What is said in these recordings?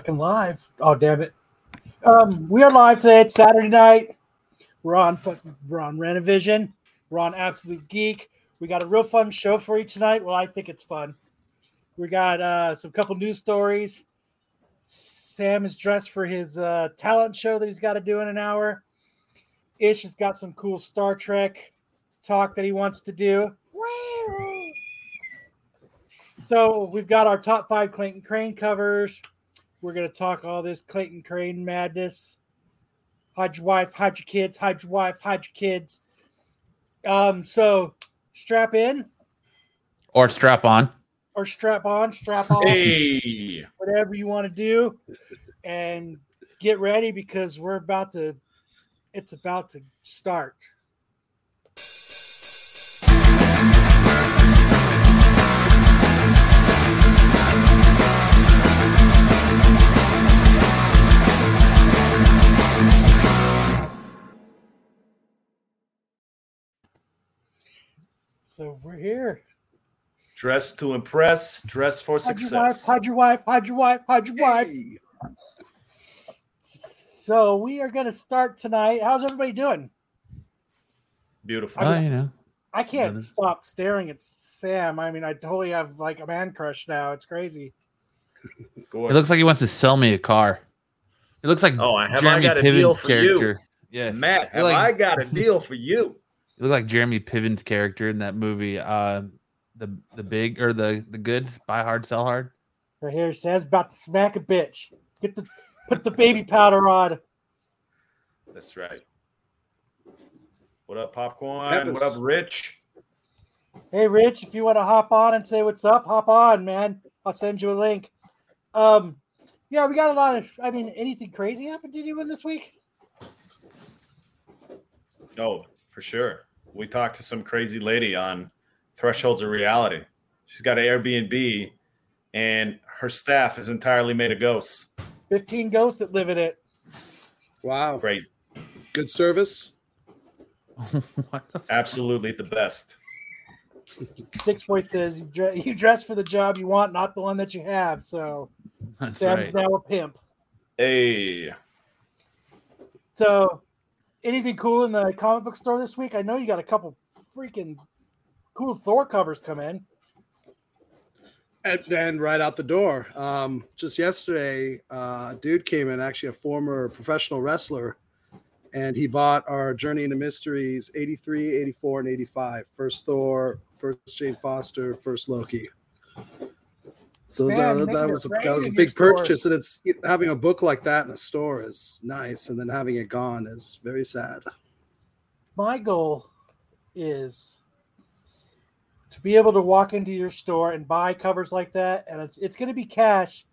fucking live. Oh damn it. Um, we are live today. It's Saturday night. We're on fucking we're on Renovision. We're on Absolute Geek. We got a real fun show for you tonight. Well, I think it's fun. We got uh some couple news stories. Sam is dressed for his uh talent show that he's got to do in an hour. Ish has got some cool Star Trek talk that he wants to do. So we've got our top five Clayton Crain covers. We're gonna talk all this Clayton Crain madness. Hide your wife, hide your kids, hide your wife, hide your kids. Um, so strap in Or strap on. or strap on, strap on, Hey, whatever you want to do, and get ready because we're about to. It's about to start. So we're here. dress to impress, dress for Hide your wife, success. hide your wife, hide your wife, hide your wife. So we are going to start tonight. How's everybody doing? Beautiful. Oh, you know. I can't Yeah, stop staring at Sam. I mean, I totally have like a man crush now. It's crazy. It looks like he wants to sell me a car. It looks like Oh, have I Jeremy got a deal Piven's for you? character. Yeah. Matt, have like- I got a deal for you? You look like Jeremy Piven's character in that movie, uh, the the big or the the goods, buy hard, sell hard. Right here, says about to smack a bitch. Get the put the baby powder on. That's right. What up, popcorn? Peppers. What up, Rich? Hey, Rich, if you want to hop on and say what's up, hop on, man. I'll send you a link. Um, yeah, we got a lot of. I mean, anything crazy happened to you in this week? No, for sure. We talked to some crazy lady on Thresholds of Reality. She's got an Airbnb, and her staff is entirely made of ghosts. Fifteen ghosts that live in it. Wow. Crazy. Good service. what Absolutely the best. Six Point says you, dre- you dress for the job you want, not the one that you have. So That's Sam's right. now a pimp. Hey, So, anything cool in the comic book store this week? I know you got a couple freaking cool Thor covers come in. And, and right out the door. Um, just yesterday, uh, a dude came in, actually a former professional wrestler, and he bought our Journey into Mysteries 83, 84, and 85. First Thor, first Jane Foster, first Loki. So those Man, are- that was a, that was a big purchase, and it's having a book like that in a store is nice, and then having it gone is very sad. My goal is to be able to walk into your store and buy covers like that, and it's it's going to be cash,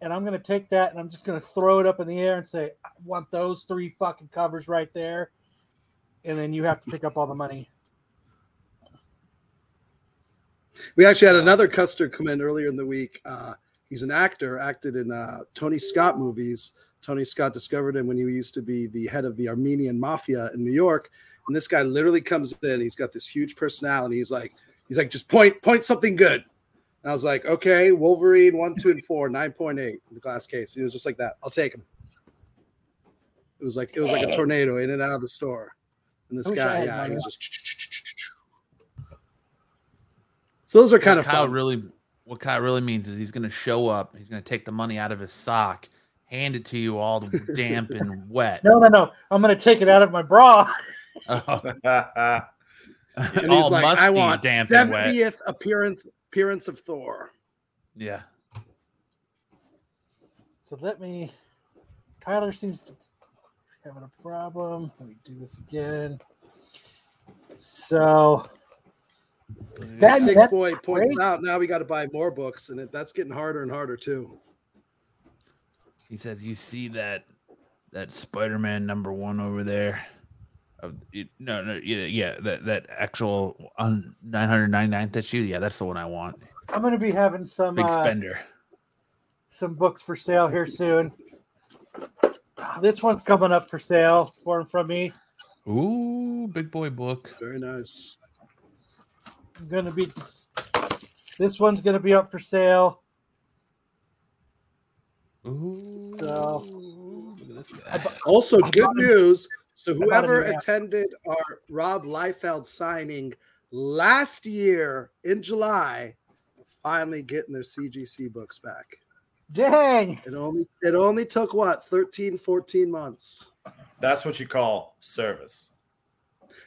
and I'm going to take that and I'm just going to throw it up in the air and say, I want those three fucking covers right there, and then you have to pick up all the money. We actually had another customer come in earlier in the week. Uh, he's an actor, acted in uh, Tony Scott movies. Tony Scott discovered him when he used to be the head of the Armenian mafia in New York. And this guy literally comes in. He's got this huge personality. He's like, he's like, just point, point something good. And I was like, okay, Wolverine one, two, and four, nine point eight in the glass case. He was just like that. I'll take him. It was like it was like a tornado in and out of the store. And this I wish I guy, yeah, he was just. So those are kind what of Kyle fun. really what Kyle really means is he's gonna show up, he's gonna take the money out of his sock, hand it to you all damp and wet. No, no, no! I'm going to take it out of my bra. Oh, and all he's like, musty, I want damp and wet. 70th appearance appearance of Thor. Yeah. So let me. Tyler seems to be having a problem. Let me do this again. So that, Six that's boy points great. out now we got to buy more books, and it, that's getting harder and harder too. He says, "You see that that Spider-Man number one over there? Of it, no, no, yeah, yeah, that that actual on 999th issue. Yeah, that's the one I want. I'm going to be having some Big uh, spender. some books for sale here soon. This one's coming up for sale for from me. Ooh, big boy book. Very nice. I'm gonna be this one's gonna be up for sale. Ooh, So- look I guy. Also, good bought news. So whoever attended our Rob Liefeld signing last year in July, finally getting their CGC books back. Dang. It only it only took what 13, 14 months. That's what you call service.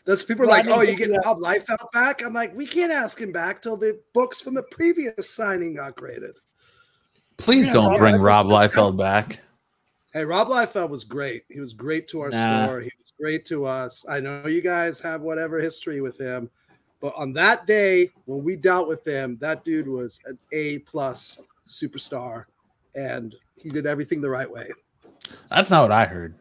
That's people are Well, like, oh, you look get at that. Rob Liefeld back. I'm like, we can't ask him back till the books from the previous signing got graded. Please Yeah, don't Rob bring Liefeld- Rob Liefeld back. Hey, Rob Liefeld was great. He was great to our Nah. store. He was great to us. I know you guys have whatever history with him, but on that day when we dealt with him, that dude was an A plus superstar, and he did everything the right way. That's not what I heard.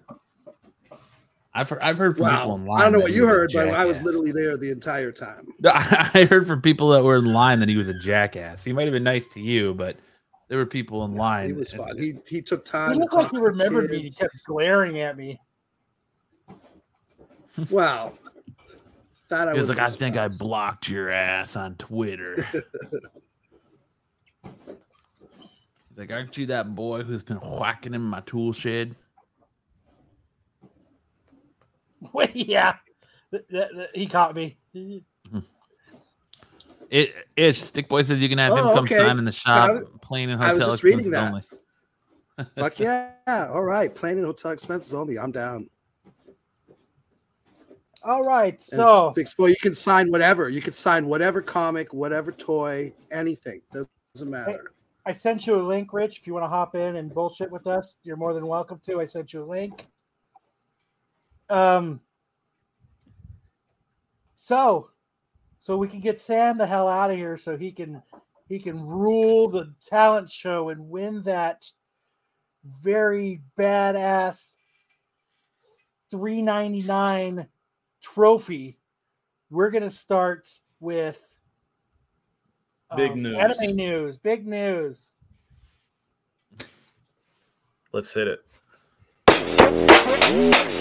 I've heard, I've heard from people Wow, online. I don't know what you was heard, but I was literally there the entire time. I heard from people that were in line that he was a jackass. He might have been nice to you, but there were people in line. He was It's- fun. He he took time. He to looked like talk he remembered me. He kept glaring at me. Wow. That I was like, wouldn't I think I blocked your ass on Twitter. He's like, aren't you that boy who's been whacking in my tool shed? Wait, yeah. Th- th- th- he caught me. Hmm. It ish. Stick boy says you can have him Oh, come okay. sign in the shop, was- playing in I was hotel just reading expenses that. only. Fuck yeah. All right. Plane and hotel expenses only. I'm down. All right. And So, Stick Boy, you can sign whatever. You can sign whatever comic, whatever toy, anything. Doesn't matter. I sent you a link, Rich. If you want to hop in and bullshit with us, you're more than welcome to. I sent you a link. Um. So, so we can get Sam the hell out of here, so he can he can rule the talent show and win that very badass three ninety nine trophy. We're gonna start with Big um, news. Anime news. Big news. Let's hit it.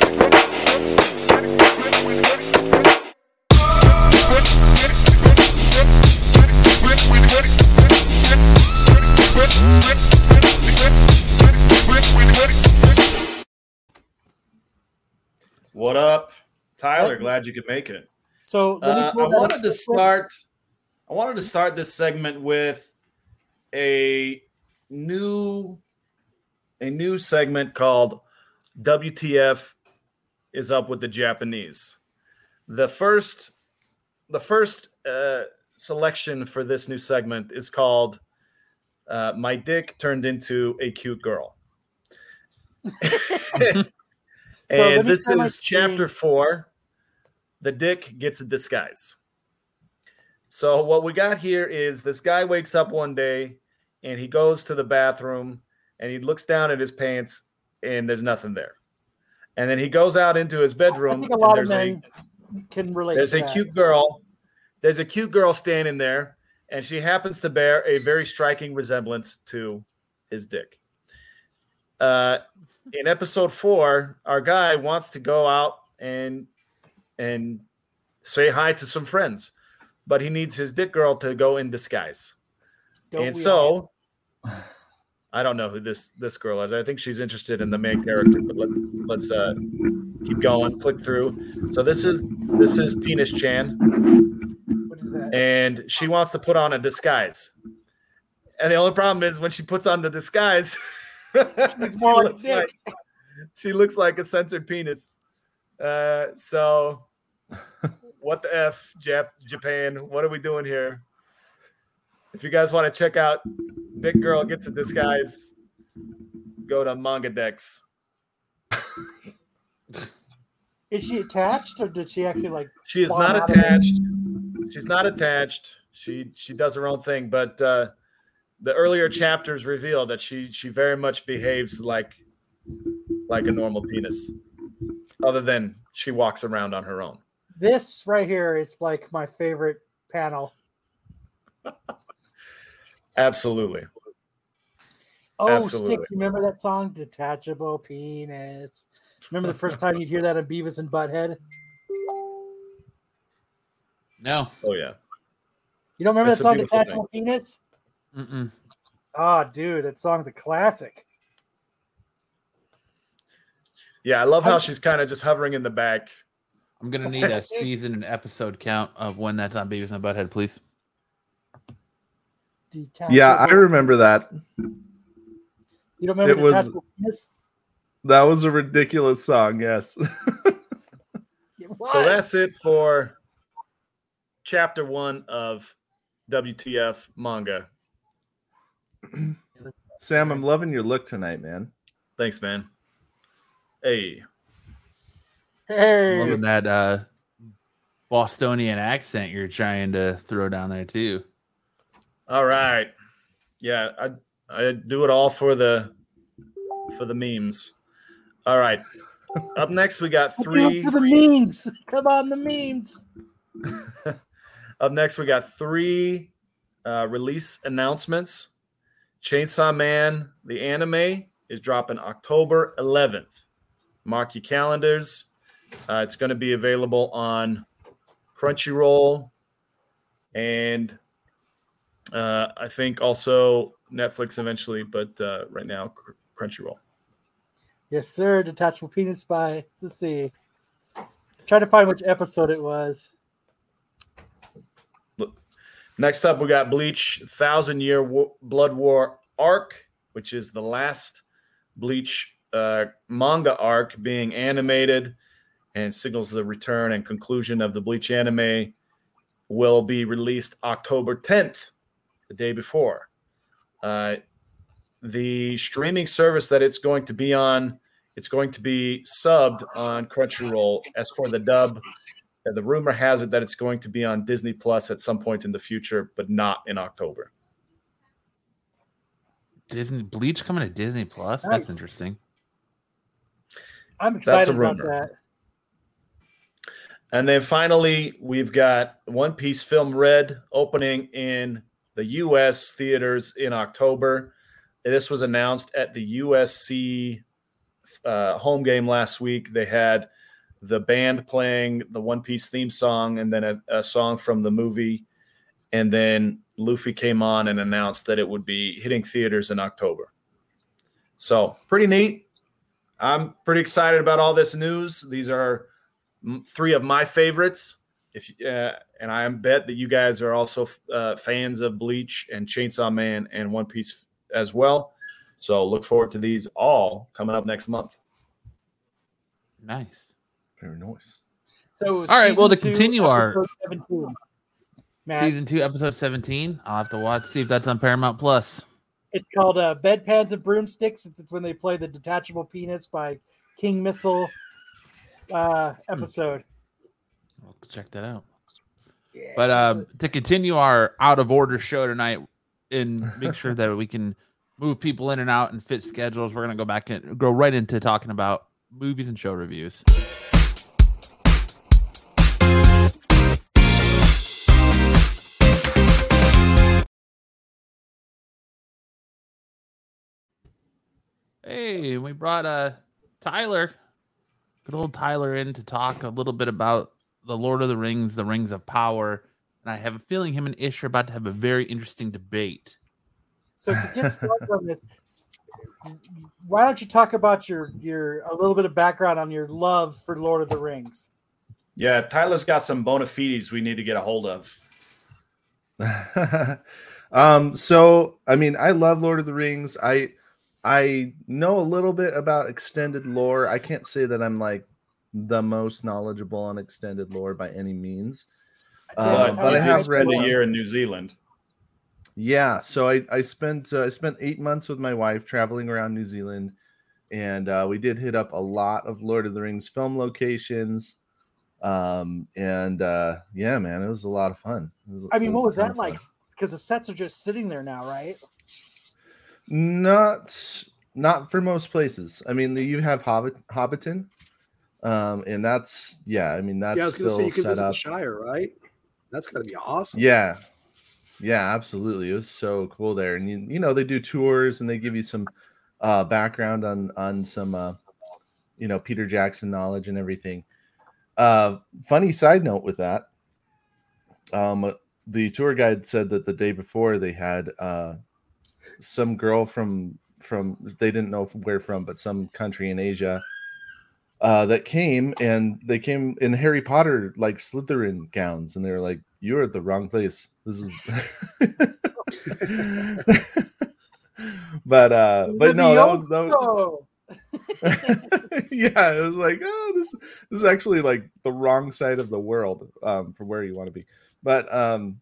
What up, Tyler? Glad you could make it. So let me Uh, I pull that up wanted to start. I wanted to start this segment with a new, a new segment called "WTF is up with the Japanese." The first, the first uh, selection for this new segment is called uh, "My Dick Turned into a Cute Girl." let and this is chapter four. The dick gets a disguise. So what we got here is this guy wakes up one day and he goes to the bathroom and he looks down at his pants and there's nothing there. And then he goes out into his I bedroom think a and lot of there's a men can relate. there's a that. cute girl. There's a cute girl standing there, and she happens to bear a very striking resemblance to his dick. Uh, in episode four, our guy wants to go out and and say hi to some friends, but he needs his dick girl to go in disguise. Don't and all? so, I don't know who this this girl is. I think she's interested in the main character, but let, let's uh, keep going. Click through. So this is this is Penis Chan what is that? and she wants to put on a disguise. And the only problem is when she puts on the disguise, It's more she, like like, she looks like a censored penis. Uh, so, what the f, Jap- Japan? What are we doing here? If you guys want to check out Big Girl Gets a Disguise, go to Manga Dex. Is she attached or did she actually like? She is not out of it? attached. She's not attached. She she does her own thing, but uh, the earlier chapters reveal that she she very much behaves like like a normal penis. Other than she walks around on her own. This right here is like my favorite panel. Absolutely. Oh, Absolutely. Stick, you remember that song, Detachable Penis? Remember the first time you'd hear that on Beavis and Butthead? No. Oh yeah. You don't remember It's that song, beautiful Detachable Penis? Mm-mm. Oh, dude, that song's a classic. Yeah, I love how she's kind of just hovering in the back. I'm gonna need a season and episode count of when that's on Beavis and Butthead, please. Detachable. Yeah, I remember that. You don't remember it was- penis? That was a ridiculous song. Yes. So that's it for chapter one of WTF manga. Sam, I'm loving your look tonight, man. Thanks, man. Hey, hey. Loving that uh Bostonian accent you're trying to throw down there too. all right. Yeah, I I do it all for the for the memes. All right. Up next, we got three. For the memes. Come on, the memes. Up next, we got three uh, release announcements. Chainsaw Man, the anime, is dropping October 11th. Mark your calendars. Uh, it's going to be available on Crunchyroll and uh, I think also Netflix eventually, but uh, right now, Cr- Crunchyroll. Yes, sir. Detachable penis by. Let's see. Try to find which episode it was. Next up, we got Bleach Thousand Year Blood War arc, which is the last Bleach uh, manga arc being animated and signals the return and conclusion of the Bleach anime. Will be released October 10th, the day before. Uh, the streaming service that it's going to be on, it's going to be subbed on Crunchyroll. As for the dub, the rumor has it that it's going to be on Disney Plus at some point in the future, but not in October. Disney Bleach coming to Disney Plus. Nice. That's interesting. I'm That's excited a about that. And then finally, we've got One Piece Film Red opening in the U.S. theaters in October. This was announced at the USC uh, home game last week. They had the band playing the One Piece theme song and then a, a song from the movie. And then Luffy came on and announced that it would be hitting theaters in October. So, pretty neat. I'm pretty excited about all this news. These are three of my favorites. If uh, and I bet that you guys are also uh, fans of Bleach and Chainsaw Man and One Piece as well. So look forward to these all coming up next month. Nice. Very nice. So, All right, well, season to two, continue our- 17. Season two, episode seventeen. I'll have to watch see if that's on Paramount Plus. It's called uh, Bedpans and Broomsticks. It's, it's when they play the Detachable Penis by King Missile uh, episode. I'll have to check that out. Yeah, But it's- um, to continue our out of order show tonight and make sure that we can move people in and out and fit schedules, we're gonna go back and go right into talking about movies and show reviews. Hey, we brought uh Tyler, good old Tyler, in to talk a little bit about the Lord of the Rings, the Rings of Power, and I have a feeling him and Ish are about to have a very interesting debate. So to get started on this, why don't you talk about your your a little bit of background on your love for Lord of the Rings? Yeah, Tyler's got some bona fides we need to get a hold of. um so i mean i love lord of the rings i i know a little bit about extended lore i can't say that i'm like the most knowledgeable on extended lore by any means Uh, but I have read spend a year in New Zealand. yeah so i i spent uh, i spent eight months with my wife traveling around new zealand and uh, we did hit up a lot of lord of the rings film locations um and uh yeah man it was a lot of fun was- I it mean, what was that of like? Because the sets are just sitting there now, right? Not not for most places. I mean, you have Hobbit Hobbiton, um, and that's yeah. I mean, that's yeah, I was going to still say you can set visit up. the Shire, right? That's got to be awesome. Yeah, yeah, absolutely. It was so cool there, and you, you know they do tours and they give you some uh, background on on some uh, you know Peter Jackson knowledge and everything. Uh, funny side note with that, um, the tour guide said that the day before they had uh, some girl from from they didn't know where from, but some country in Asia uh, that came and they came in Harry Potter like Slytherin gowns, and they were like, "You're at the wrong place. This is." but uh, but no, that was that was. yeah, it was like, oh, this this is actually like the wrong side of the world um, from where you want to be. But um,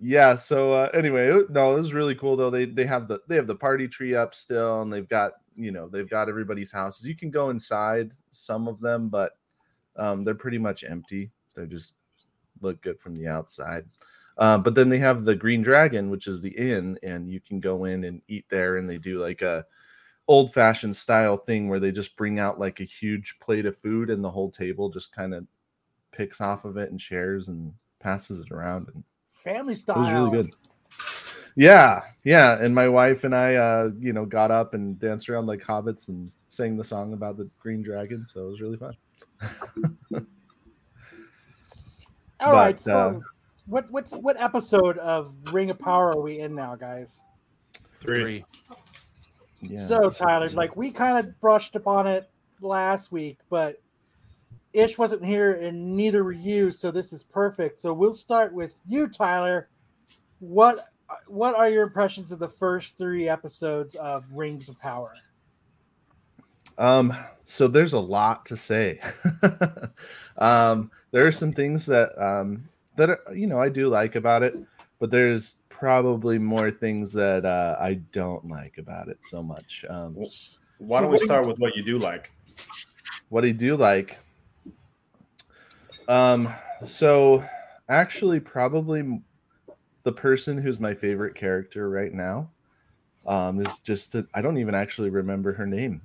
yeah, so uh, anyway, no, it was really cool though. They they have the they have the party tree up still, and they've got you know they've got everybody's houses. You can go inside some of them, but um, they're pretty much empty. They just look good from the outside. Uh, but then they have the Green Dragon, which is the inn, and you can go in and eat there. And they do like a old fashioned style thing where they just bring out like a huge plate of food, and the whole table just kind of picks off of it and shares and passes it around. And Family style. it was really good. Yeah, yeah. And my wife and I, uh, you know, got up and danced around like hobbits and sang the song about the Green Dragon. So it was really fun. All right. But, So, uh, what what's what episode of Ring of Power are we in now, guys? Three. Yeah. so Tyler, like we kind of brushed upon it last week, but Ish wasn't here and neither were you, so this is perfect. So we'll start with you, Tyler. What what are your impressions of the first three episodes of Rings of Power? Um, so there's a lot to say. um, there are some things that um that are, you know I do like about it, but there's probably more things that uh, I don't like about it so much. Um, Why don't we start with what you do like? what I do like. Um, so actually, probably the person who's my favorite character right now, um, is just I don't even actually remember her name,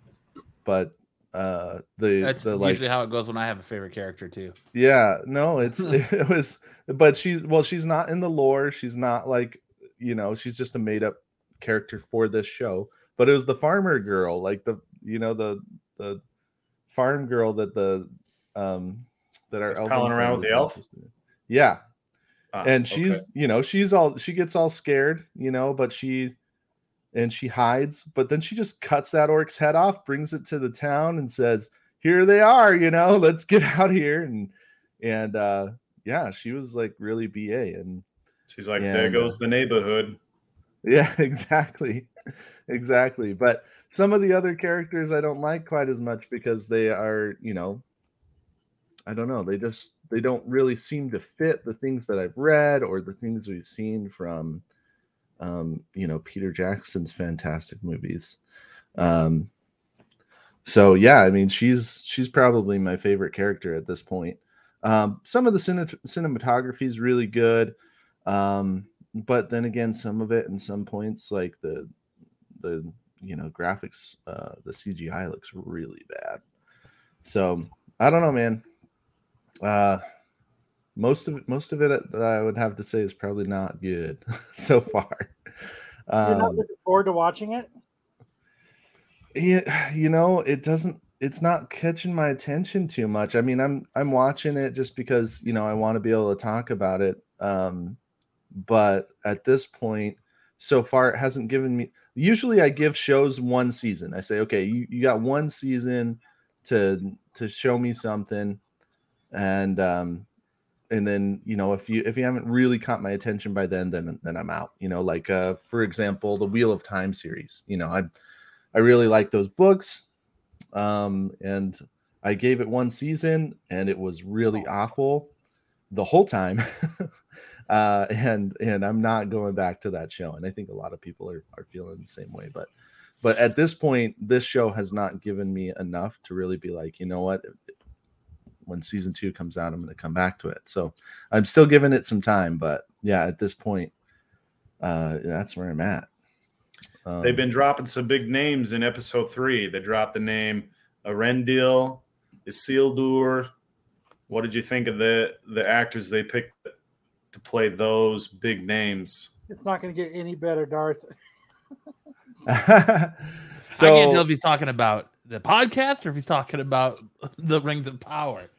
but uh, the That's the like usually how it goes when I have a favorite character too. yeah, no, it's it was, but she's well, she's not in the lore. She's not like you know, she's just a made up character for this show. But it was the farmer girl, like the you know the the farm girl that the um that are palling around with the elf? Yeah, Ah, and she's okay. you know she's all she gets all scared, you know, but she and she hides, but then she just cuts that orc's head off, brings it to the town, and says, "Here they are, you know, let's get out here." And and uh yeah, she was like really ba, and she's like, yeah, there goes the neighborhood. yeah, exactly, exactly. But some of the other characters I don't like quite as much because they are, you know, I don't know, they just they don't really seem to fit the things that I've read or the things we've seen from um, you know, Peter Jackson's fantastic movies. Um so yeah, I mean she's she's probably my favorite character at this point. Um some of the cine- cinematography is really good. Um but then again some of it in some points like the the you know graphics uh the cgi looks really bad so i don't know man uh most of it most of it that i would have to say is probably not good so far You're not um looking forward to watching it? yeah, you know, it doesn't it's not catching my attention too much. I mean, I'm I'm watching it just because, you know, I want to be able to talk about it. Um but at this point so far it hasn't given me usually I give shows one season. I say, "Okay, you, you got one season to to show me something." And um and then, you know, if you if you haven't really caught my attention by then then then I'm out. You know, like uh for example, the Wheel of Time series. You know, I I really like those books. Um, and I gave it one season and it was really awful the whole time. uh, and and I'm not going back to that show. And I think a lot of people are, are feeling the same way. But but at this point, this show has not given me enough to really be like, you know what? When season two comes out, I'm going to come back to it. So I'm still giving it some time, but yeah, at this point, uh, that's where I'm at. Um, They've been dropping some big names in episode three. They dropped the name Eärendil, Isildur. What did you think of the the actors they picked to play those big names? It's not going to get any better, Darth. so I can't tell if he's talking about the podcast or if he's talking about the Rings of Power.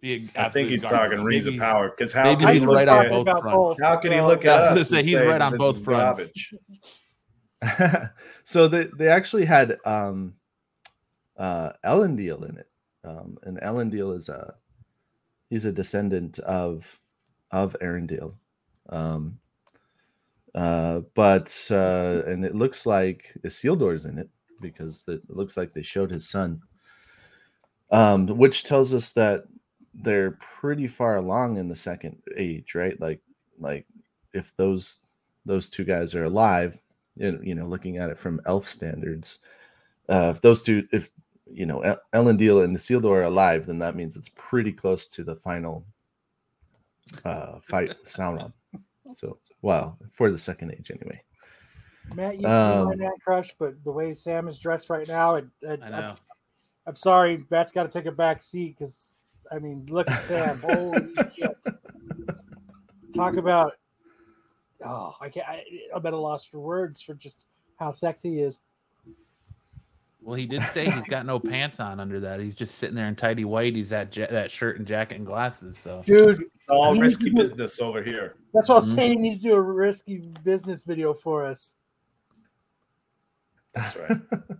Being I think he's garbage. talking Rings Maybe- of Power because how maybe can he's he look right at, on both fronts. both. How can he look at us? say he's say right on both fronts. so they, they actually had um uh Elendil in it. Um, and Deal is a he's a descendant of of Eärendil. Um, uh, but uh, and it looks like Isildur's in it because it looks like they showed his son, um, which tells us that they're pretty far along in the second age, right? Like, like if those those two guys are alive, you know, looking at it from elf standards, uh, if those two, if you know, El- Elendil and the Isildur are alive, then that means it's pretty close to the final uh, fight with Sauron. So, well, for the second age, anyway. Matt used to be my Um, man crush, but the way Sam is dressed right now, it, it, I I'm, know. I'm sorry, Matt's got to take a back seat because I mean, look at Sam. Holy shit! Talk about oh, I can't. I, I'm at a loss for words for just how sexy he is. Well, he did say he's got no pants on under that. He's just sitting there in tidy white. He's that ja- that shirt and jacket and glasses. So Dude, It's all He- risky business over here. that's what I was Mhm. saying. He needs to do a risky business video for us. That's right.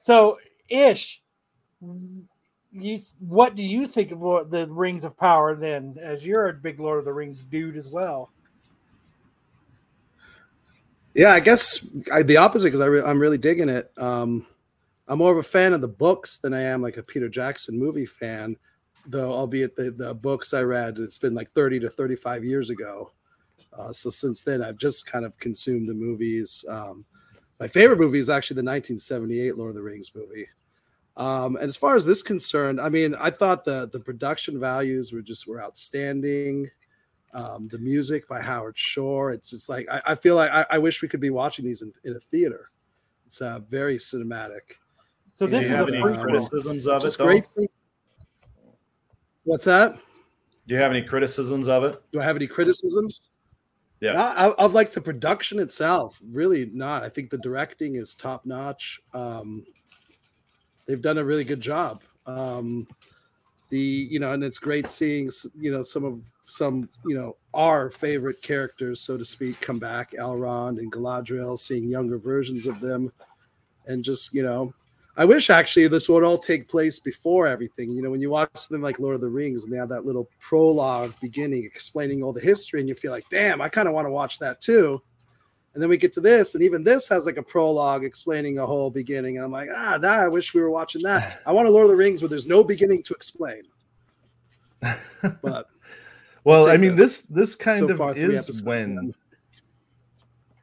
So, Ish, you, what do you think of the Rings of Power then, as you're a big Lord of the Rings dude as well? Yeah, I guess I, the opposite because re- I'm really digging it. Um, I'm more of a fan of the books than I am like a Peter Jackson movie fan, though, albeit the, the books I read, it's been like 30 to 35 years ago. Uh, so since then, I've just kind of consumed the movies. Um, my favorite movie is actually the 1978 Lord of the Rings movie. Um, and as far as this concerned, I mean, I thought the the production values were just were outstanding um, the music by Howard Shore. It's just like I, I feel like I, I wish we could be watching these in, in a theater. It's uh, very cinematic. So this you is a have any prequel. criticisms of it, Just though? great. thing- What's that? Do you have any criticisms of it? Do I have any criticisms? Yeah. I, I, of like the production itself. Really not. I think the directing is top notch. Um, they've done a really good job. Um, the you know, and it's great seeing you know some of some you know our favorite characters, so to speak, come back. Elrond and Galadriel, seeing younger versions of them, and just you know. I wish actually this would all take place before everything. You know, when you watch them like Lord of the Rings and they have that little prologue beginning explaining all the history, and you feel like, damn, I kind of want to watch that too. And then we get to this, and even this has like a prologue explaining a whole beginning. And I'm like, ah, nah, I wish we were watching that. I want a Lord of the Rings where there's no beginning to explain. But well, I mean, this. this this kind so of three is when. in.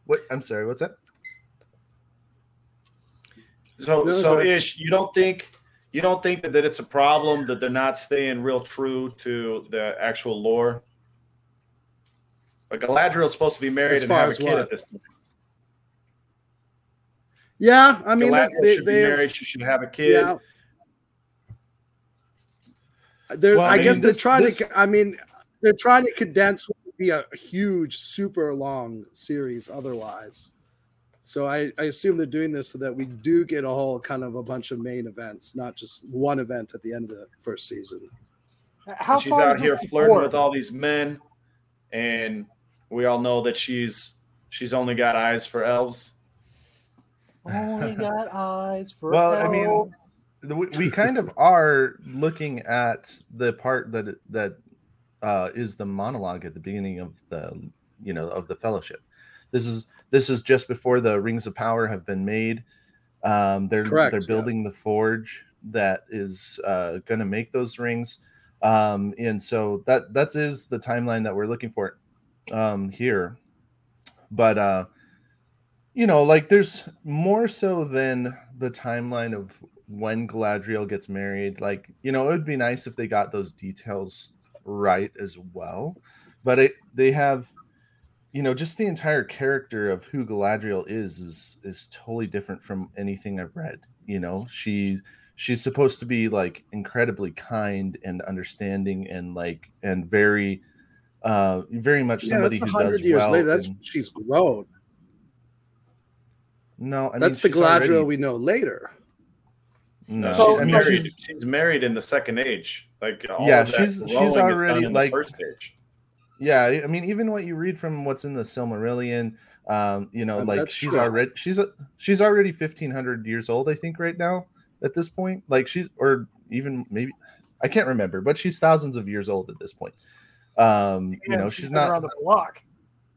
What? I'm sorry. What's that? So, No, so go ish, you don't think you don't think that, that it's a problem that they're not staying real true to the actual lore? But Galadriel's supposed to be married As and have a kid what? at this point. yeah, I mean, Galadriel they, should be they're- married. She should have a kid. Yeah. They're, Well, I I, mean, guess this- they're trying this- to. I mean, they're trying to condense what would be a huge, super long series otherwise. So I, I assume they're doing this so that we do get a whole kind of a bunch of main events, not just one event at the end of the first season. How And she's out here this flirting with all these men, and we all know that she's she's only got eyes for elves. Only got eyes for. Well, I mean, the- we, we kind of are looking at the part that that uh, is the monologue at the beginning of the you know of the fellowship. This is this is just before the rings of power have been made. Um, they're Correct, they're yeah. building the forge that is uh, going to make those rings, um, and so that that is the timeline that we're looking for um, here. But uh, you know, like there's more so than the timeline of when Galadriel gets married. Like, you know, it would be nice if they got those details right as well. But it they have, you know, just the entire character of who Galadriel is is is totally different from anything I've read. You know, she she's supposed to be like incredibly kind and understanding and like and very uh very much Yeah, somebody that's a who does hundred years well later. That's in- she's grown. no, I that's mean, the she's Galadriel already- we know later. No, So- she's I mean, married. she's- She's, married in the second age. Like all Yeah, she's- she's growing is done already, in the like- first age. Yeah, I mean, even what you read from what's in the Silmarillion, um, you know, like she's true. already she's a, she's already fifteen hundred years old, I think, right now. at this point. Like she's or even maybe I can't remember, but she's thousands of years old at this point. Um, you know, she's, been not on the block.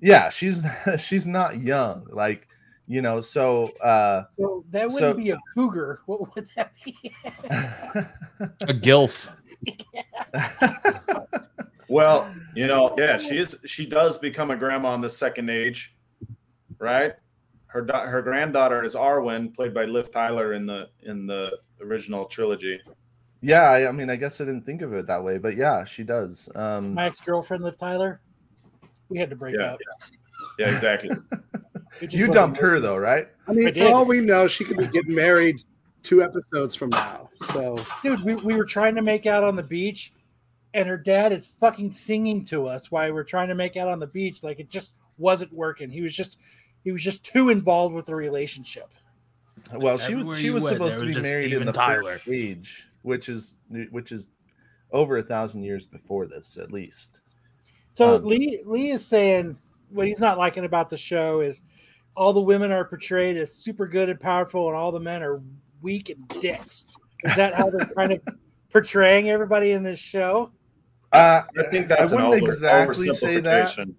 yeah, she's she's not young. Like, you know, so uh So that wouldn't So- be a cougar. What would that be? A gilf. Well, you know, yeah, she is. She does become a grandma in the second age, right? Her da- her granddaughter is Arwen, played by Liv Tyler in the in the original trilogy. Yeah, I, I mean, I guess I didn't think of it that way, but yeah, she does. Um My ex girlfriend, Liv Tyler. We had to break Yeah, up. Yeah, exactly. You dumped her though, right? I mean, I for all we know, she could be getting married two episodes from now. So Dude, we, we were trying to make out on the beach, and her dad is fucking singing to us while we're trying to make out on the beach. Like it just wasn't working. He was just he was just too involved with the relationship. Well, she was she was went, supposed to be just married in the Tyler. first age, which is which is over a thousand years before this, at least. So Um, Lee Lee is saying what he's not liking about the show is all the women are portrayed as super good and powerful, and all the men are weak and dicks. Is that how they're kind of portraying everybody in this show? Uh, I think that's I an wouldn't over, exactly say that. oversimplification.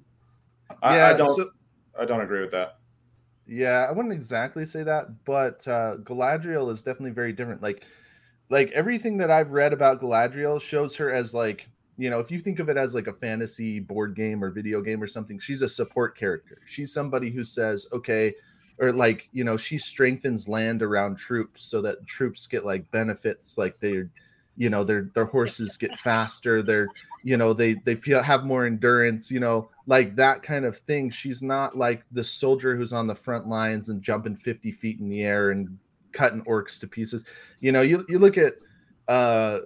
I, yeah, I don't. so- I don't agree with that. Yeah, I wouldn't exactly say that, but uh, Galadriel is definitely very different. Like, like everything that I've read about Galadriel shows her as like, you know, if you think of it as like a fantasy board game or video game or something, she's a support character. She's somebody who says, okay, or like, you know, she strengthens land around troops so that troops get like benefits, like they're, you know, their their horses get faster, they're, you know, they they feel have more endurance, you know, like that kind of thing. She's not like the soldier who's on the front lines and jumping 50 feet in the air and cutting orcs to pieces. You know, you you look at uh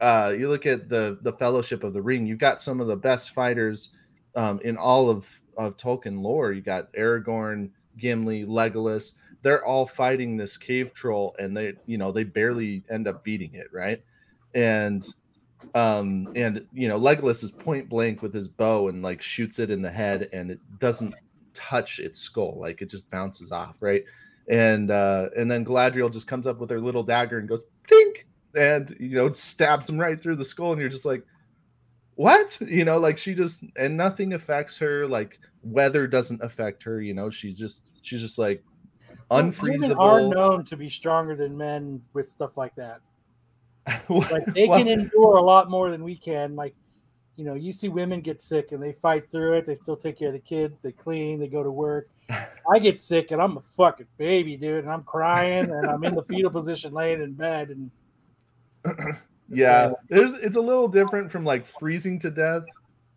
uh you look at the the fellowship of the ring, you've got some of the best fighters um in all of of Tolkien lore. You got Aragorn, Gimli, Legolas. They're all fighting this cave troll and they, you know, they barely end up beating it, right? And um and you know legolas is point blank with his bow and like shoots it in the head and it doesn't touch its skull like it just bounces off right and uh and then galadriel just comes up with her little dagger and goes pink and you know stabs him right through the skull and you're just like what you know like she just and nothing affects her like weather doesn't affect her you know she's just she's just like Women are known to be stronger than men with stuff like that. Like they Well, can endure a lot more than we can. Like, you know, you see women get sick and they fight through it. They still take care of the kids. They clean. They go to work. I get sick and I'm a fucking baby, dude, and I'm crying and I'm in the fetal position, laying in bed, and yeah So- there's it's a little different from like freezing to death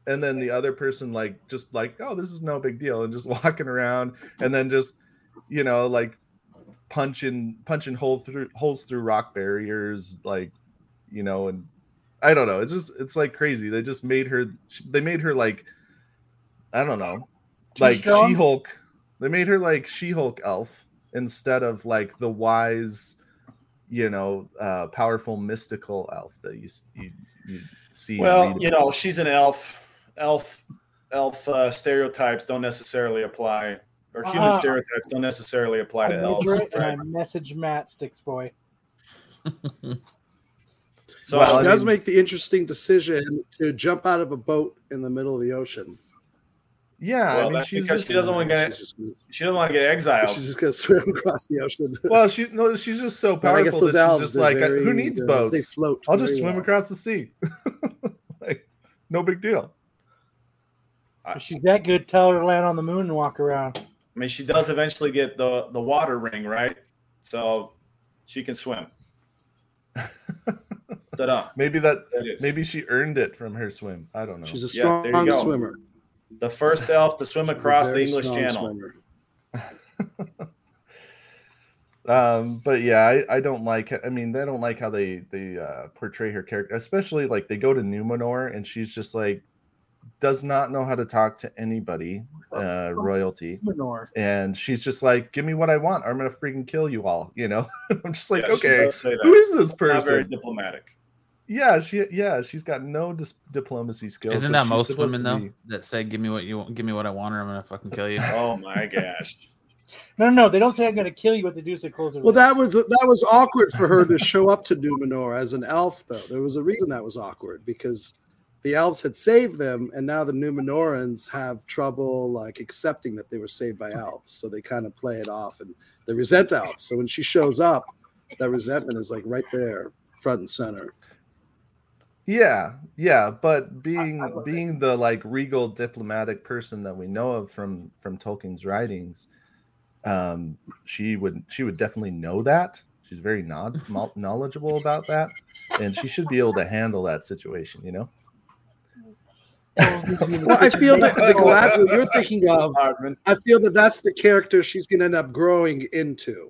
and then the other person like just like oh this is no big deal and just walking around and then just you know like punching punching hole through holes through rock barriers like you know and i don't know it's just it's like crazy they just made her they made her like i don't know Too like she-hulk they made her like she-hulk elf instead of like the wise you know uh powerful mystical elf that you you, you see Well, you know, she's an elf. Elf, elf uh, stereotypes don't necessarily apply, or human Ah. stereotypes don't necessarily apply I to elves. measure and Right? I message Matt Sticks Boy. So Well, she I does mean- make the interesting decision to jump out of a boat in the middle of the ocean. yeah Well, i mean she's because just she doesn't want to get. She's just, She doesn't want to get exiled. she's just gonna swim across the ocean. well she no she's just so But I guess powerful those that she's just like very, who needs uh, boats They float. i'll just swim well. across the sea like no big deal If she's that good, tell her to land on the moon and walk around. I mean, she does eventually get the the water ring, right? So she can swim. Ta-da! maybe that There it is. maybe she earned it from her swim i don't know She's a Yeah, there you strong go. swimmer. the first elf to swim across the English Channel. um but yeah I, I don't like i mean they don't like how they they uh portray her character especially like they go to numenor and she's just like does not know how to talk to anybody uh royalty Menor. and she's just like give me what i want or i'm gonna freaking kill you all you know i'm just like Yeah, okay does say that. who is this Not very diplomatic. Yeah she yeah she's got no dis- diplomacy skills Isn't that most women though be- that say, "Give me what you want, give me what I want, or I'm gonna fucking kill you"? Oh my gosh! No, no, no. They don't say I'm going to kill you. What they do is they close their Well, that was that was awkward for her to show up to Numenor as an elf, though. There was a reason that was awkward because the elves had saved them, and now the Numenorans have trouble like accepting that they were saved by elves. So they kind of play it off and they resent elves. So when she shows up, that resentment is like right there, front and center. Yeah, yeah, but being being the like regal diplomatic person that we know of from from Tolkien's writings, um, she would she would definitely know that. She's very nod, knowledgeable about that, and she should be able to handle that situation. You know. Well, I feel that the Galadriel you're thinking of, Hardman. I feel that that's the character she's going to end up growing into.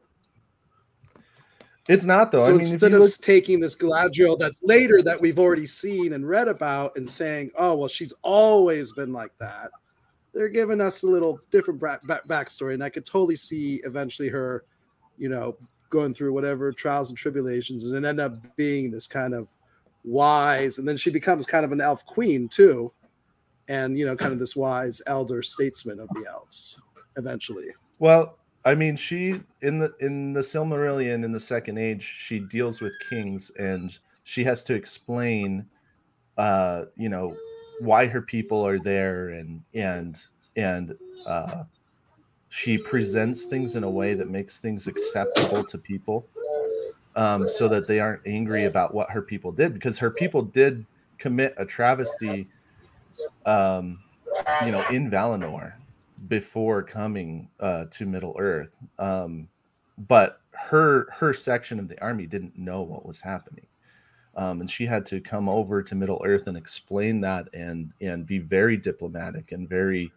It's not though. so I mean, instead of look, taking this Galadriel that's later that we've already seen and read about and saying, "Oh, well, she's always been like that," they're giving us a little different back- backstory, and I could totally see eventually her, you know, going through whatever trials and tribulations, and end up being this kind of wise, and then she becomes kind of an elf queen too, and you know, kind of this wise elder statesman of the elves eventually. well, I mean, she in the in the Silmarillion in the Second Age, she deals with kings, and she has to explain, uh, you know, why her people are there, and and and uh, she presents things in a way that makes things acceptable to people, um, so that they aren't angry about what her people did, because her people did commit a travesty, um, you know, in Valinor before coming uh, to Middle Earth. Um, but her her section of the army didn't know what was happening, um, and she had to come over to Middle Earth and explain that and and be very diplomatic and very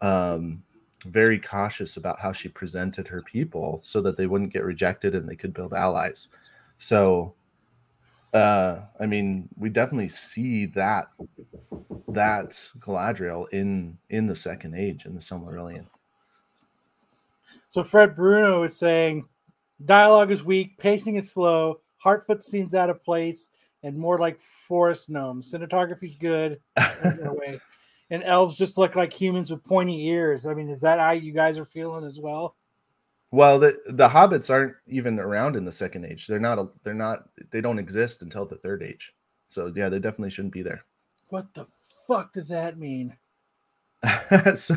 um, very cautious about how she presented her people so that they wouldn't get rejected and they could build allies. So. Uh, I mean, we definitely see that that Galadriel in in the Second Age in the Silmarillion. So Fred Bruno is saying dialogue is weak, pacing is slow, Harfoot seems out of place, and more like forest gnomes. Cinematography's good, in a way. and elves just look like humans with pointy ears. I mean, is that how you guys are feeling as well? Well, the the hobbits aren't even around in the Second Age. They're not. A, they're not. They don't exist until the Third Age. So yeah, they definitely shouldn't be there. What the fuck does that mean? so,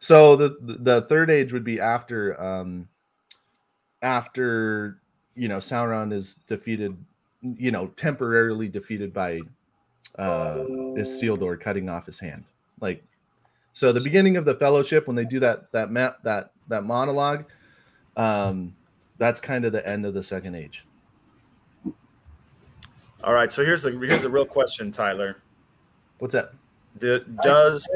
so the the Third Age would be after um after you know Sauron is defeated, you know, temporarily defeated by uh Isildur cutting off his hand. Like so the beginning of the fellowship when they do that that map that that monologue um that's kind of the end of the second age. All right, so here's the here's the real question, Tyler. What's that? The, does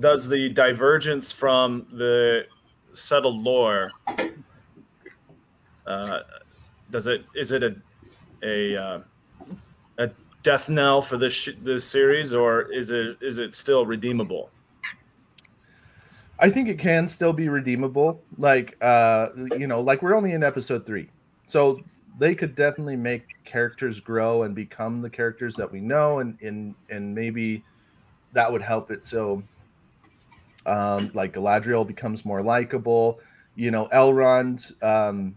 does the divergence from the settled lore uh, does it is it a a uh, a death knell for this sh- this series or is it is it still redeemable? I think it can still be redeemable. Like uh you know, like we're only in episode 3. So they could definitely make characters grow and become the characters that we know and and and maybe that would help it so um like Galadriel becomes more likable. You know, Elrond um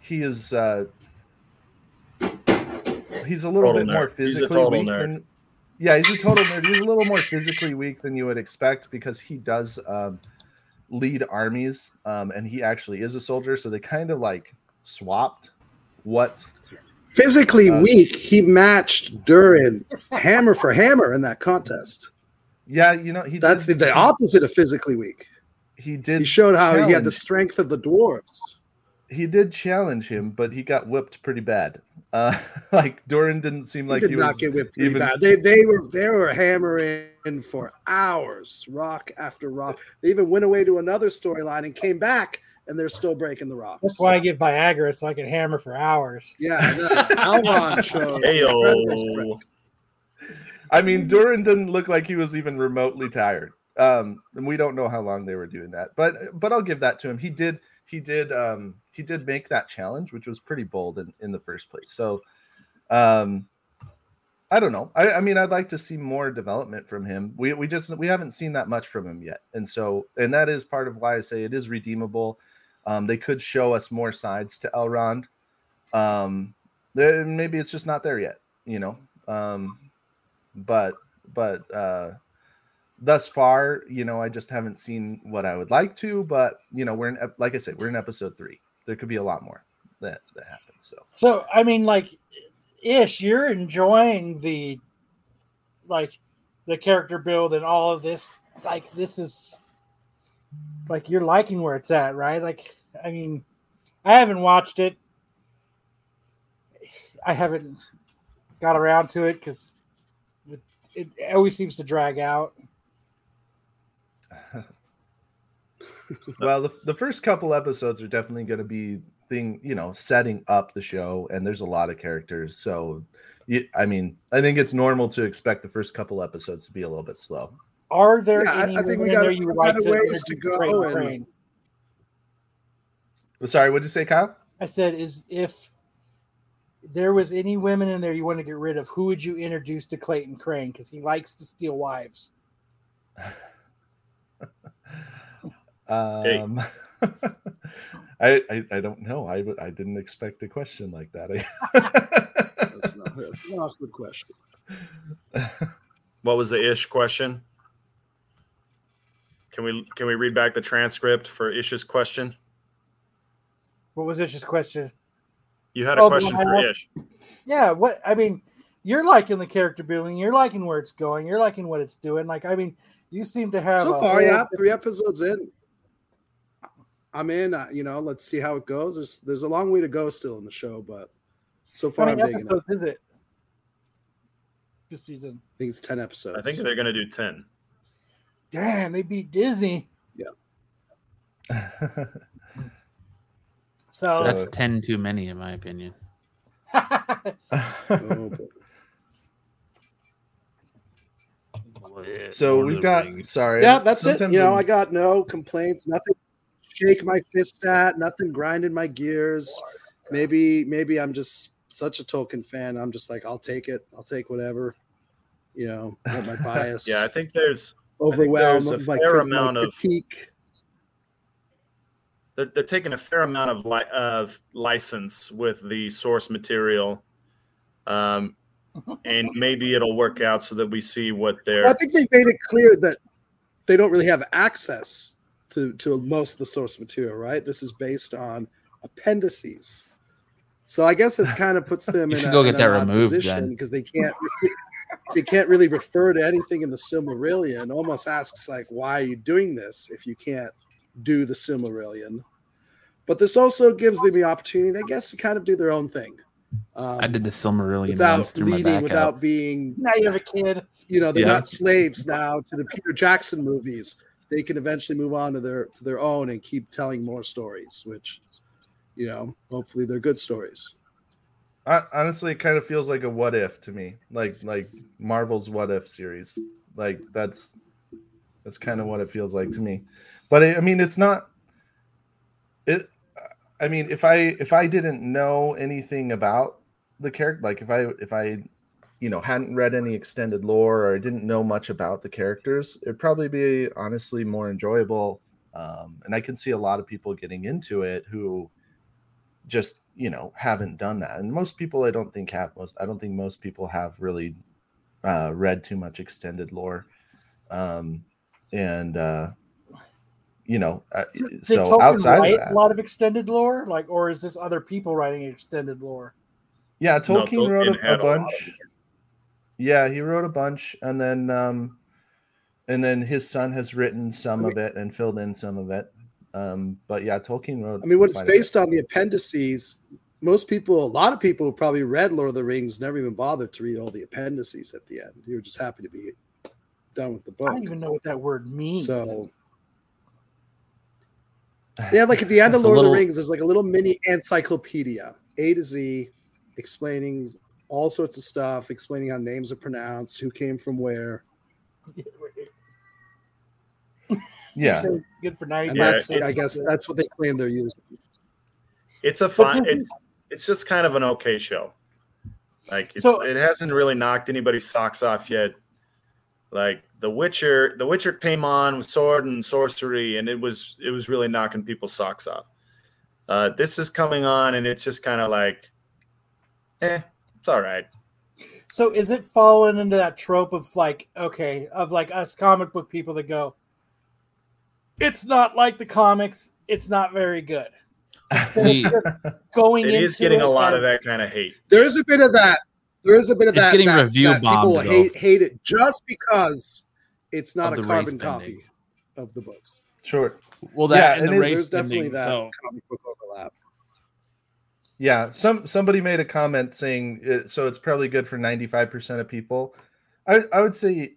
he is uh he's a little Total bit more nerd. A physically weak nerd. than yeah, he's a total nerd. He's a little more physically weak than you would expect because he does um, lead armies, um, and he actually is a soldier. So they kind of like swapped what. Physically Uh, weak, he matched Durin hammer for hammer in that contest. Yeah, you know he. That's the, did, the opposite of physically weak. He did. He showed how he had the strength of the dwarves. He did challenge him, but he got whipped pretty bad. Uh, like Durin didn't seem like He like did he not was get whipped pretty even- bad. They they were they were hammering for hours, rock after rock. They even went away to another storyline and came back, and they're still breaking the rocks. That's why I get Viagra so I can hammer for hours. Yeah, no, Alvon showed. incredible strength. I mean, Durin didn't look like he was even remotely tired. Um, and we don't know how long they were doing that, but but I'll give that to him. He did he did um he did make that challenge, which was pretty bold in, in the first place. So um I don't know. I, I mean, I'd like to see more development from him. We we just we haven't seen that much from him yet, and so and that is part of why I say it is redeemable. Um, they could show us more sides to Elrond. Um, maybe it's just not there yet, you know. Um, but but uh, thus far, you know, I just haven't seen what I would like to. But you know, we're in like I said, we're in episode three. There could be a lot more that that happens. So So I mean, like, ish, you're enjoying the like the character build and all of this. Like, this is like you're liking where it's at, right? Like, I mean, I haven't watched it. I haven't got around to it because it, it always seems to drag out. well, the, the first couple episodes are definitely going to be thing, you know, setting up the show, and there's a lot of characters. So, you, I mean, I think it's normal to expect the first couple episodes to be a little bit slow. Are there Yeah, I- any I think we got- there you would we got like a to ways to go Crain and- Crain? Sorry, what did you say, Kyle? I said, is if there was any women in there you want to get rid of, who would you introduce to Clayton Crain? Because he likes to steal wives. Um, I, I I don't know. I I didn't expect a question like that. That's not, that's not a good question. What was the ish question? Can we can we read back the transcript for Ish's question? What was Ish's question? You had a Oh, question I for asked? Ish. Yeah, what I mean, you're liking the character building, you're liking where it's going, you're liking what it's doing. Like, I mean, you seem to have So far, yeah, three episodes in. I'm in. Uh, you know, let's see how it goes. There's there's a long way to go still in the show, but so How far I'm many it. episodes is it? This season. I think it's ten episodes. I think they're gonna do ten. Damn, they beat Disney. Yeah. So, That's ten too many, in my opinion. Oh, boy. so we've got sorry. yeah, that's it. You know, I'm- I got no complaints. Nothing shake my fist at. Nothing grinding my gears. Maybe maybe I'm just such a Tolkien fan. I'm just like I'll take it. I'll take whatever. You know, let my bias Yeah, I think there's overwhelm there's a my, fair crit- my amount of- critique. they're, they're taking a fair amount of li- of license with the source material, um, and maybe it'll work out so that we see what they're. I think they made it clear that they don't really have access to to most of the source material, right? This is based on appendices. So I guess this kind of puts them You in should a, go get an that removed, position then. because they can't they can't really refer to anything in the Silmarillion. Almost asks like, why are you doing this if you can't do the Silmarillion? But this also gives them the opportunity, I guess, to kind of do their own thing. Um, I did the Silmarillion without once through my leading, back without out. being now you have a kid. you know they're Yeah. not slaves now to the Peter Jackson movies. They can eventually move on to their to their own and keep telling more stories, which you know hopefully they're good stories. I, honestly, it kind of feels like a what if to me, like like Marvel's what if series. Like that's that's kind of what it feels like to me. But I, I mean, it's not. It. I mean, if I if I didn't know anything about the character, like if I if I, you know, hadn't read any extended lore or I didn't know much about the characters, it'd probably be honestly more enjoyable. Um, and I can see a lot of people getting into it who just you know haven't done that and most people i don't think have most i don't think most people have really uh read too much extended lore um and uh you know uh, Did so outside write of a lot of extended lore, like, or is this other people writing extended lore? yeah No, tolkien, wrote Tolkien a, had a a lot of bunch yeah he wrote a bunch and then um and then his son has written some I of it and filled in some of it um but yeah tolkien wrote I mean, what it's quite a bit. based on the appendices. Most people, a lot of people who probably read Lord of the Rings, never even bothered to read all the appendices at the end. You were just happy to be done with the book. I don't even know what that word means. So yeah, like at the end of It's a Lord of the Rings, there's like a little mini encyclopedia, A to Z, explaining all sorts of stuff, explaining how names are pronounced, who came from where. yeah So it's good for ninety Yeah, that's, I guess, that's what they claim they're using. It's a But fine. It's it's just kind of an okay show. Like it's, So- it hasn't really knocked anybody's socks off yet. Like The Witcher, The Witcher came on with sword and sorcery, and it was it was really knocking people's socks off. Uh, this is coming on, and it's just kind of like, eh, it's all right. So is it following into that trope of like, okay, of like us comic book people that go, it's not like the comics, it's not very good. Instead just going It into is getting it a lot of that kind of hate. There is a bit of that. There is a bit of It's that. getting that, review that people bombed, though. hate hate it just because it's not a carbon race bending. copy of the books. Sure. Well, that Yeah, and the race There's definitely bending, that So comic book overlap. Yeah, some somebody made a comment saying it, so it's probably good for 95% of people. I I would say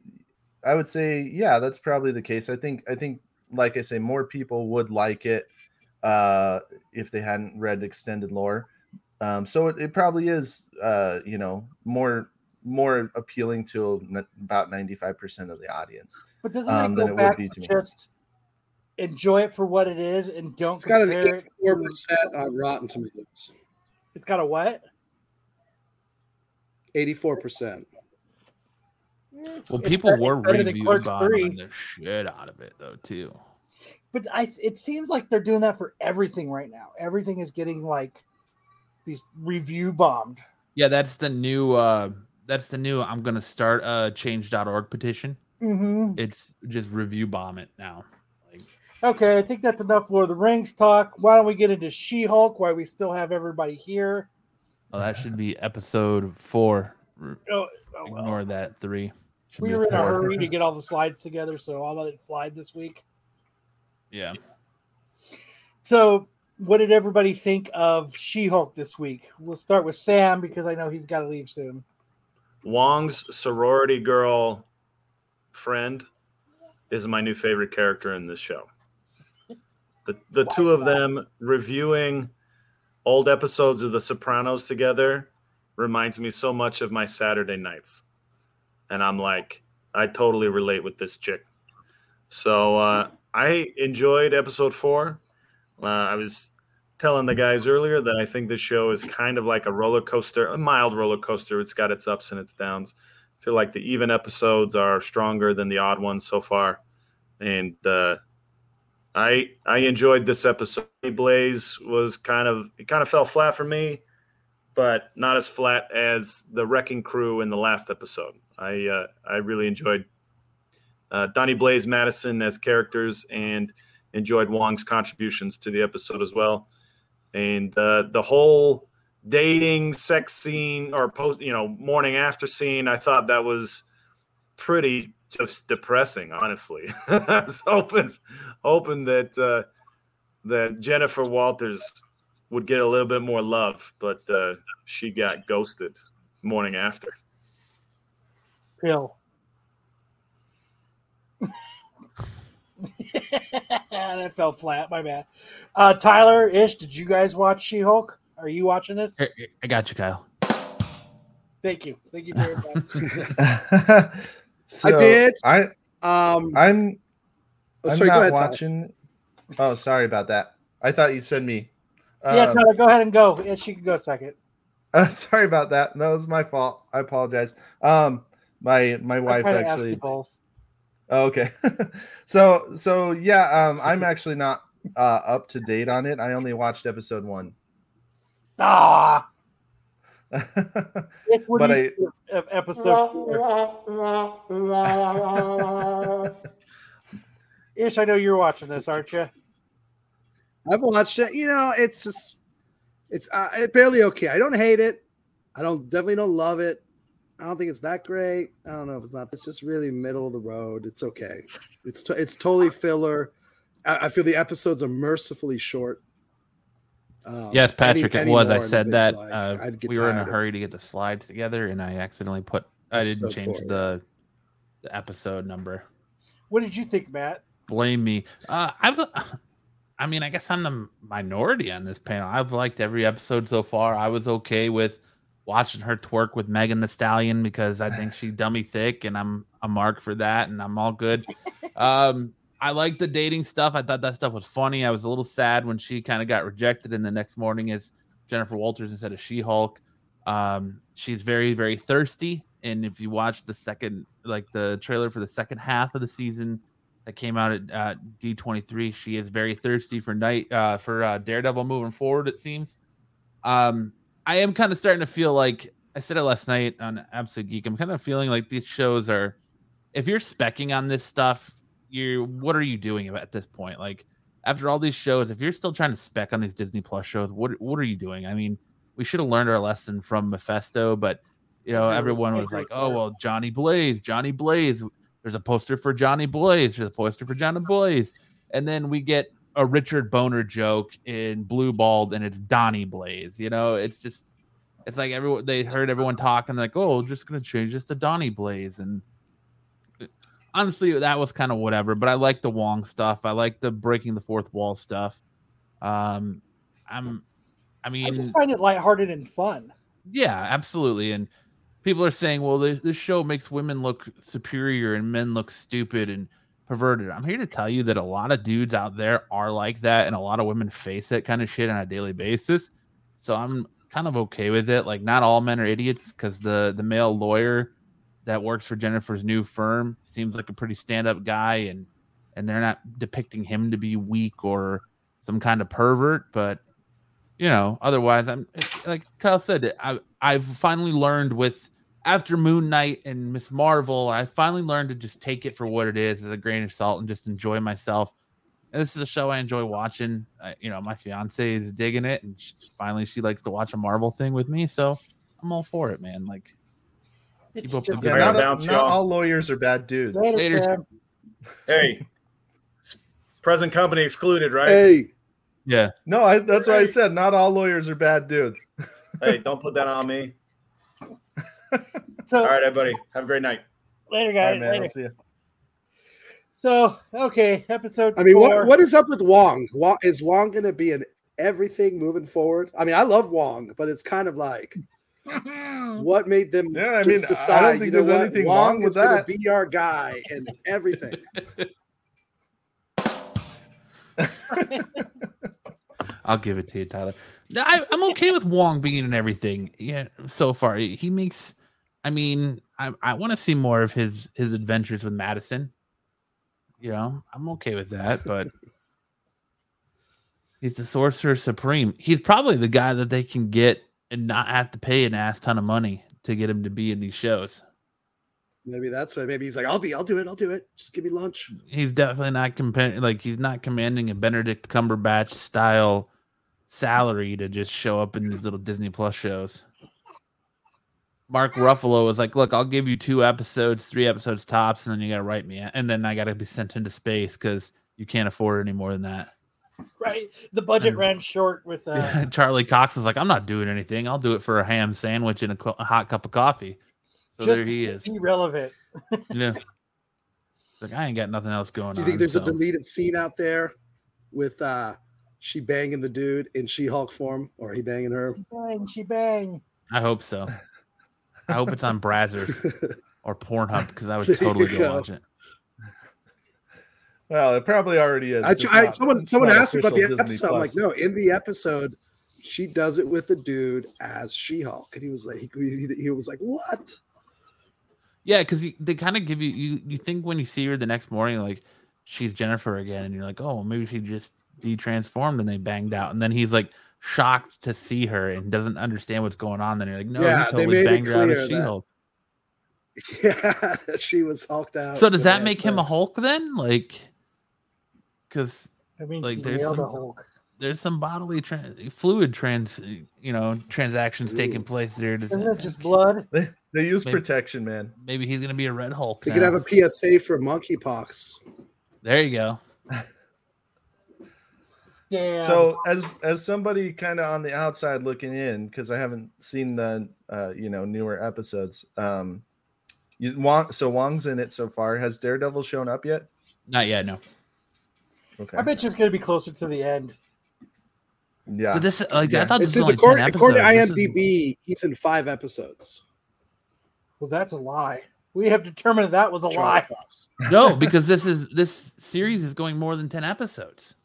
I would say yeah, that's probably the case. I think I think like I say more people would like it uh if they hadn't read extended lore. Um so it, it probably is uh you know more more appealing to about 95% of the audience. But doesn't um, that then go it would back be to too much. just enjoy it for what it is and don't It's got an 84 percent on Rotten Tomatoes. It's got a what? 84 percent. well, It's people better- were it's better than review bombing the shit out of it though too. But I, it seems like they're doing that for everything right now. Everything is getting like these review bombed. Yeah, that's the new. uh That's the new. I'm gonna start a change.org petition. Mm-hmm. It's just review bomb it now. Like, Okay, I think that's enough Lord of the Rings talk. Why don't we get into She Hulk while we still have everybody here? oh, that should be episode four. Oh, oh, well. Ignore that three. Should We were in a hurry to get all the slides together, so I'll let it slide this week. Yeah. So, what did everybody think of She Hulk this week? We'll start with Sam because I know he's got to leave soon. Wong's sorority girl friend is my new favorite character in this show. The the two of them reviewing old episodes of The Sopranos together reminds me so much of my Saturday nights. And I'm like, I totally relate with this chick. So uh, I enjoyed episode four. Uh, I was telling the guys earlier that I think this show is kind of like a roller coaster, a mild roller coaster. It's got its ups and its downs. I feel like the even episodes are stronger than the odd ones so far, and uh, I I enjoyed this episode. Blaze was kind of it kind of fell flat for me, but not as flat as the Wrecking Crew in the last episode. I uh, I really enjoyed uh, Donnie Blaze, Madison as characters, and enjoyed Wong's contributions to the episode as well and uh, the whole dating sex scene or post you know morning after scene i thought that was pretty just depressing honestly i was hoping hoping that uh, that jennifer walters would get a little bit more love but uh, she got ghosted morning after Pill. that fell flat. My bad. Uh, Tyler, Ish, did you guys watch She Hulk? Are you watching this? Here- here, I got you, Kyle. Thank you. Thank you very much. So, did. I Um, I'm oh, I'm sorry, not go ahead. Tyler. watching. Oh, sorry about that. I thought you said me. yeah, Um, Tyler, go ahead and go. Ish, you can go second. Uh, sorry about that. No, it was my fault. I apologize. Um, my my wife tried to actually. you both. Oh, okay. so so yeah, um, I'm actually not uh, up to date on it. I only watched episode one. Ah, Ish, what But do you I- think of episode four? Ish, I know you're watching this, aren't you? I've watched it. You know, it's just it's uh, barely okay. I don't hate it. I don't definitely don't love it. I don't think it's that great. I don't know if it's not. It's just really middle of the road. It's okay. It's to, it's totally filler. I, I feel the episodes are mercifully short. Um, Yes, any- Patrick, it was. I said that like, uh, we were in a hurry to get the slides together, and I accidentally put. I didn't change four, the the episode number. What did you think, Matt? Blame me. Uh, I've. I mean, I guess I'm the minority on this panel. I've liked every episode so far. I was okay with watching her twerk with Megan Thee Stallion because I think she dummy thick, and I'm a mark for that, and I'm all good. Um, I like the dating stuff. I thought that stuff was funny. I was a little sad when she kind of got rejected, and the next morning is Jennifer Walters instead of She Hulk. Um, she's very very thirsty, and if you watch the second like the trailer for the second half of the season that came out at uh, D23, she is very thirsty for night uh, for uh, Daredevil moving forward. It seems. Um, I am kind of starting to feel like I said it last night on Absolute Geek. I'm kind of feeling like these shows are, if you're specking on this stuff, you what are you doing at this point? Like after all these shows, if you're still trying to spec on these Disney Plus shows, what what are you doing? I mean, we should have learned our lesson from Mephisto, but you know, everyone was like, "Oh well, Johnny Blaze, Johnny Blaze." There's a poster for Johnny Blaze. There's a poster for Johnny Blaze, and then we get a Richard Boner joke in Blue Balled, and it's Donnie Blaze. You know, it's just, it's like everyone they heard everyone talking like, "Oh, we're just gonna change this to Donnie Blaze," and honestly, that was kind of whatever. But I like the Wong stuff. I like the breaking the fourth wall stuff. Um, I'm, I mean, I just find it lighthearted and fun. yeah, absolutely. And people are saying, well, this, this show makes women look superior and men look stupid and perverted. I'm here to tell you that a lot of dudes out there are like that, and a lot of women face that kind of shit on a daily basis. So I'm kind of okay with it. Like, not all men are idiots because the the male lawyer that works for Jennifer's new firm seems like a pretty stand up guy, and and they're not depicting him to be weak or some kind of pervert, but you know, otherwise, I'm like Kyle said, I I've finally learned with after Moon Knight and Miss Marvel, I finally learned to just take it for what it is as a grain of salt and just enjoy myself. And this is a show I enjoy watching. I, you know, my fiance is digging it, and she, finally she likes to watch a Marvel thing with me, so I'm all for it, man. Like, It's up the just good Yeah, Fire not, bounce, not y'all. lawyers are bad dudes. Later, Later. Hey, present company excluded, right? Hey, yeah, No, I, that's what I said. Not all lawyers are bad dudes. Hey, don't put that on me. So All right, everybody. Have a great night. later, guys. right, man. later. I'll see you. So okay, episode. I mean, four. what what is up with Wong? Wong is Wong going to be in everything moving forward? I mean, I love Wong, but it's kind of like what made them Yeah, I just mean, I don't decide, think you know there's what, anything Wong wrong with is gonna that. Be our guy and everything. I'll give it to you, Tyler. I, I'm okay with Wong being in everything. Yeah, so far he makes. I mean, I I want to see more of his his adventures with Madison. You know, I'm okay with that, but he's the sorcerer supreme. He's probably the guy that they can get and not have to pay an ass ton of money to get him to be in these shows. Maybe that's why. Maybe he's like, I'll be, I'll do it, I'll do it. Just give me lunch. He's definitely not comparing. Like he's not commanding a Benedict Cumberbatch style salary to just show up in these little Disney Plus shows. Mark Ruffalo was like, "Look, I'll give you two episodes, three episodes tops, and then you got to write me, and then I got to be sent into space because you can't afford any more than that." right? The budget And- ran short with uh, Charlie Cox is like, "I'm not doing anything. I'll do it for a ham sandwich and a, co- a hot cup of coffee." So just there he is. irrelevant. Yeah, It's like I ain't got nothing else going Do you on. think there's so- a deleted scene out there with uh she banging the dude in She-Hulk form, or he banging her? Bang, she bang. I hope so. I hope it's on Brazzers or Pornhub because I would There totally go, go. watch it. Well, it probably already is. I, I, not- someone someone asked me about the Disney episode. I'm like, no, in the episode, she does it with the dude as She-Hulk, and he was like, he, he, he was like, what? Yeah, because they kind of give you, you you think when you see her the next morning, like she's Jennifer again, and you're like, oh, maybe she just de-transformed and they banged out, and then he's like shocked to see her and doesn't understand what's going on. Then you're like, no, Yeah, he totally made banged her out clear of that- She-Hulk. Yeah, she was hulked out. So does that make had him a. Hulk then? Like, because I mean, Like, there's nailed a some- Hulk. there's some bodily tran fluid trans, you know, transactions taking place there. Does Isn't that- it just blood? They, they use Maybe- protection, man. maybe he's gonna be a Red Hulk. They now. could have a PSA for monkeypox. There you go. Yeah. So as as somebody kind of on the outside looking in, because I haven't seen the uh, you know newer episodes. Um, you Wong, so Wong's in it so far. Has Daredevil shown up yet? Not yet. No. Okay. I bet you it's going to be closer to the end. yeah. But this, like, I thought It's this was just only according, 10 according to episodes. This is- IMDb, he's in five episodes. Well, that's a lie. We have determined that was a Charlie lie. Cox. no, because this is this series is going more than 10 episodes.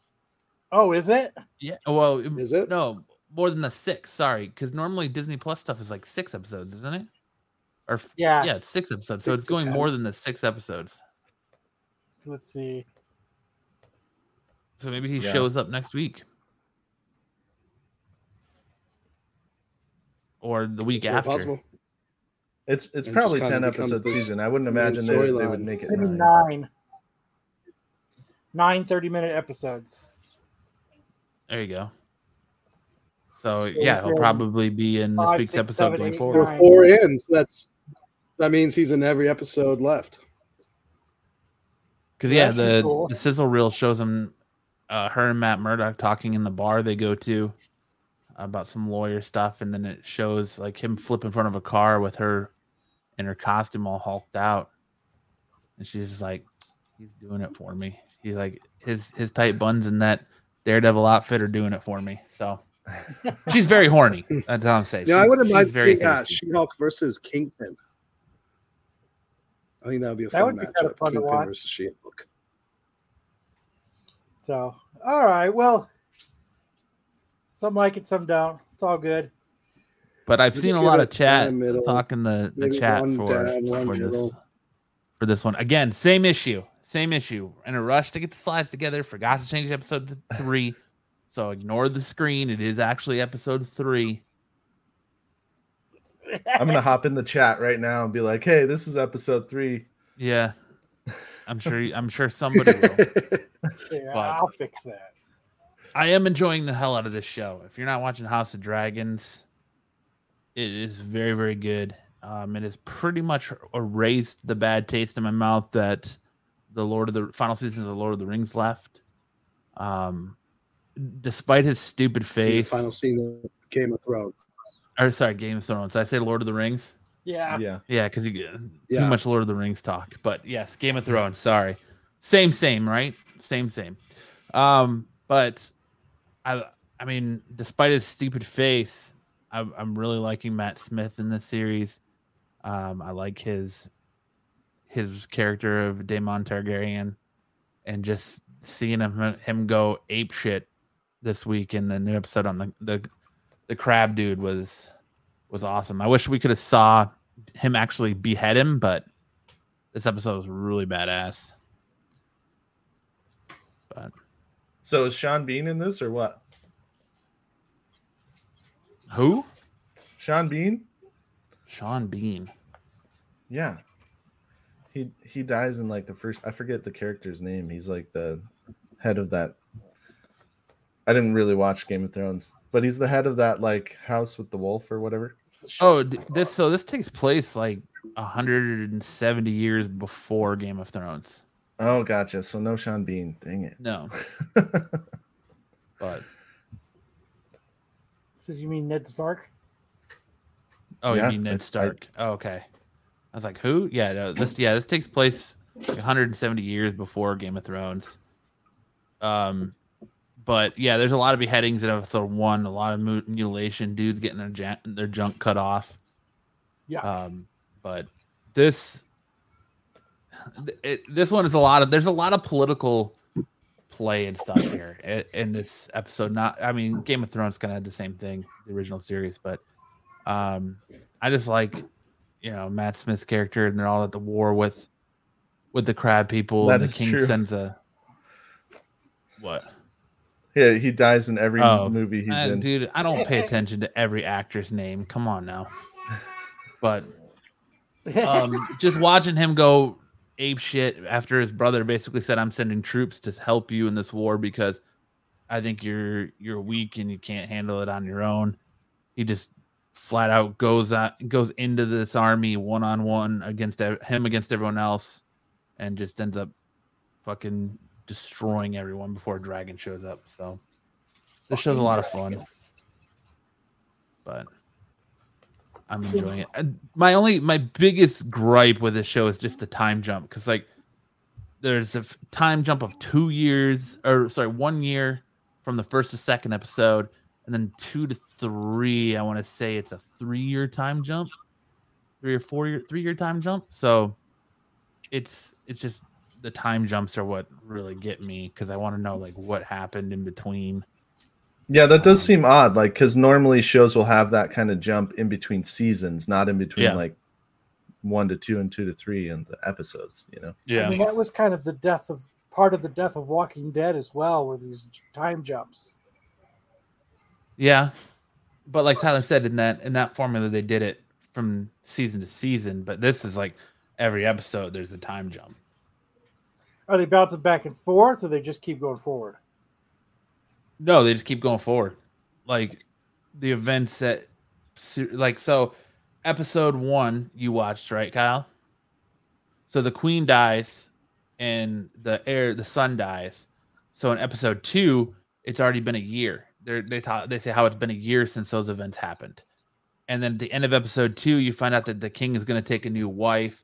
Oh, is it? Yeah. Well, is it? no, more than the six. Sorry, because normally Disney Plus stuff is like six episodes, isn't it? Or Yeah. yeah, it's six episodes. so it's going 10. more than the six episodes. Let's see. So maybe he Yeah. shows up next week. Or the week It's after. possible. It's it's And probably ten becomes episode season. I wouldn't imagine they, would- they would make it Maybe nine. nine. Nine 30 minute episodes. There you go. So So yeah, he'll probably be in this five, week's six, episode seven, going eight, forward. We're four in, so that's that means he's in every episode left. Because Yeah, yeah, that's pretty the cool. the sizzle reel shows him, uh, her and Matt Murdock talking in the bar they go to about some lawyer stuff, and then it shows like him flip in front of a car with her in her costume all hulked out, and she's just like, "He's doing it for me." He's like, his his tight buns and that Daredevil outfit are doing it for me. So she's very horny. That's all I'm saying. You know, I wouldn't mind very seeing uh. She-Hulk versus Kingpin. I think that would be a That fun would be kinda matchup. fun Kingpin versus She-Hulk. So, all right. Well, some like it, some don't. It's all good. But I've Just seen a lot of chat down the middle, talking the, the chat for, down, for this for this one. Again, same issue. Same issue. In a rush to get the slides together, forgot to change episode to three. So ignore the screen. It is actually episode three. I'm gonna hop in the chat right now and be like, "Hey, this is episode three. Yeah. I'm sure I'm sure somebody will. Yeah, But- I'll fix that. I am enjoying the hell out of this show. If you're not watching House of Dragons, it is very, very good. Um, it has pretty much erased the bad taste in my mouth that the Lord of the final seasons of the Lord of the Rings left. Um, despite his stupid In the face, final scene of Game of Thrones. or sorry, Game of Thrones. Did I say Lord of the Rings? Yeah. Yeah, Yeah, because you get Yeah. too much Lord of the Rings talk. But yes, Game of Thrones. Sorry, same, same, right? Same, same. Um, but I, I mean, despite his stupid face, I'm, I'm really liking Matt Smith in this series. Um, I like his his character of Daemon Targaryen, and just seeing him him go ape shit this week in the new episode on the the the crab dude was was awesome. I wish we could have saw him actually behead him, but this episode was really badass. But So is Sean Bean in this or what? who? Sean Bean? Sean Bean. Yeah. He he dies in like the first I forget the character's name. He's like the head of that. I didn't really watch Game of Thrones, but he's the head of that like house with the wolf or whatever. Oh, this so this takes place like 170 years before Game of Thrones. Oh, gotcha. So no Sean Bean. Dang it. No, but Says you mean Ned Stark? oh, Yeah, you mean I- I- Ned Stark? oh, okay. I was like, who? Yeah, no, this yeah, this takes place 170 years before Game of Thrones. Um, but yeah, there's a lot of beheadings in episode one. A lot of mutilation, dudes getting their ja- their junk cut off. Yeah. Um, but this it, this one is a lot of there's a lot of political play and stuff here i- in this episode. Not, I mean, Game of Thrones kind of had the same thing, the original series, but um, I just like you know Matt Smith's character, and they're all at the war with with the crab people. That and the is king true. sends a what? Yeah, he dies in every Oh, movie he's Uh, in. dude, I don't pay attention to every actor's name. Come on now. But um, just watching him go ape shit after his brother basically said, "I'm sending troops to help you in this war because I think you're you're weak and you can't handle it on your own." He just flat out goes out goes into this army one on one against ev- him against everyone else, and just ends up fucking destroying everyone before a dragon shows up. So this show's a lot of fun but I'm enjoying it. And my only, my biggest gripe with this show is just the time jump because like there's a time jump of two years, or sorry, one year from the first to second episode, and then two to three. I want to say it's a three-year time jump, three or four-year, three-year time jump. So it's it's just the time jumps are what really get me because I want to know like what happened in between. Yeah, that does Um, seem odd. Like, because normally shows will have that kind of jump in between seasons, not in between Yeah. like one to two and two to three in the episodes. You know. Yeah. I mean, that was kind of the death of part of the death of Walking Dead as well, with these time jumps. Yeah, but like Tyler said, in that in that formula, they did it from season to season. But this is like every episode, there's a time jump. Are they bouncing back and forth, or they just keep going forward? No, they just keep going forward. Like the events that, like so, episode one you watched right, Kyle. So the queen dies, and the air, the sun dies. So in episode two, it's already been a year. They they talk, they say how it's been a year since those events happened, and then at the end of episode two, you find out that the king is going to take a new wife,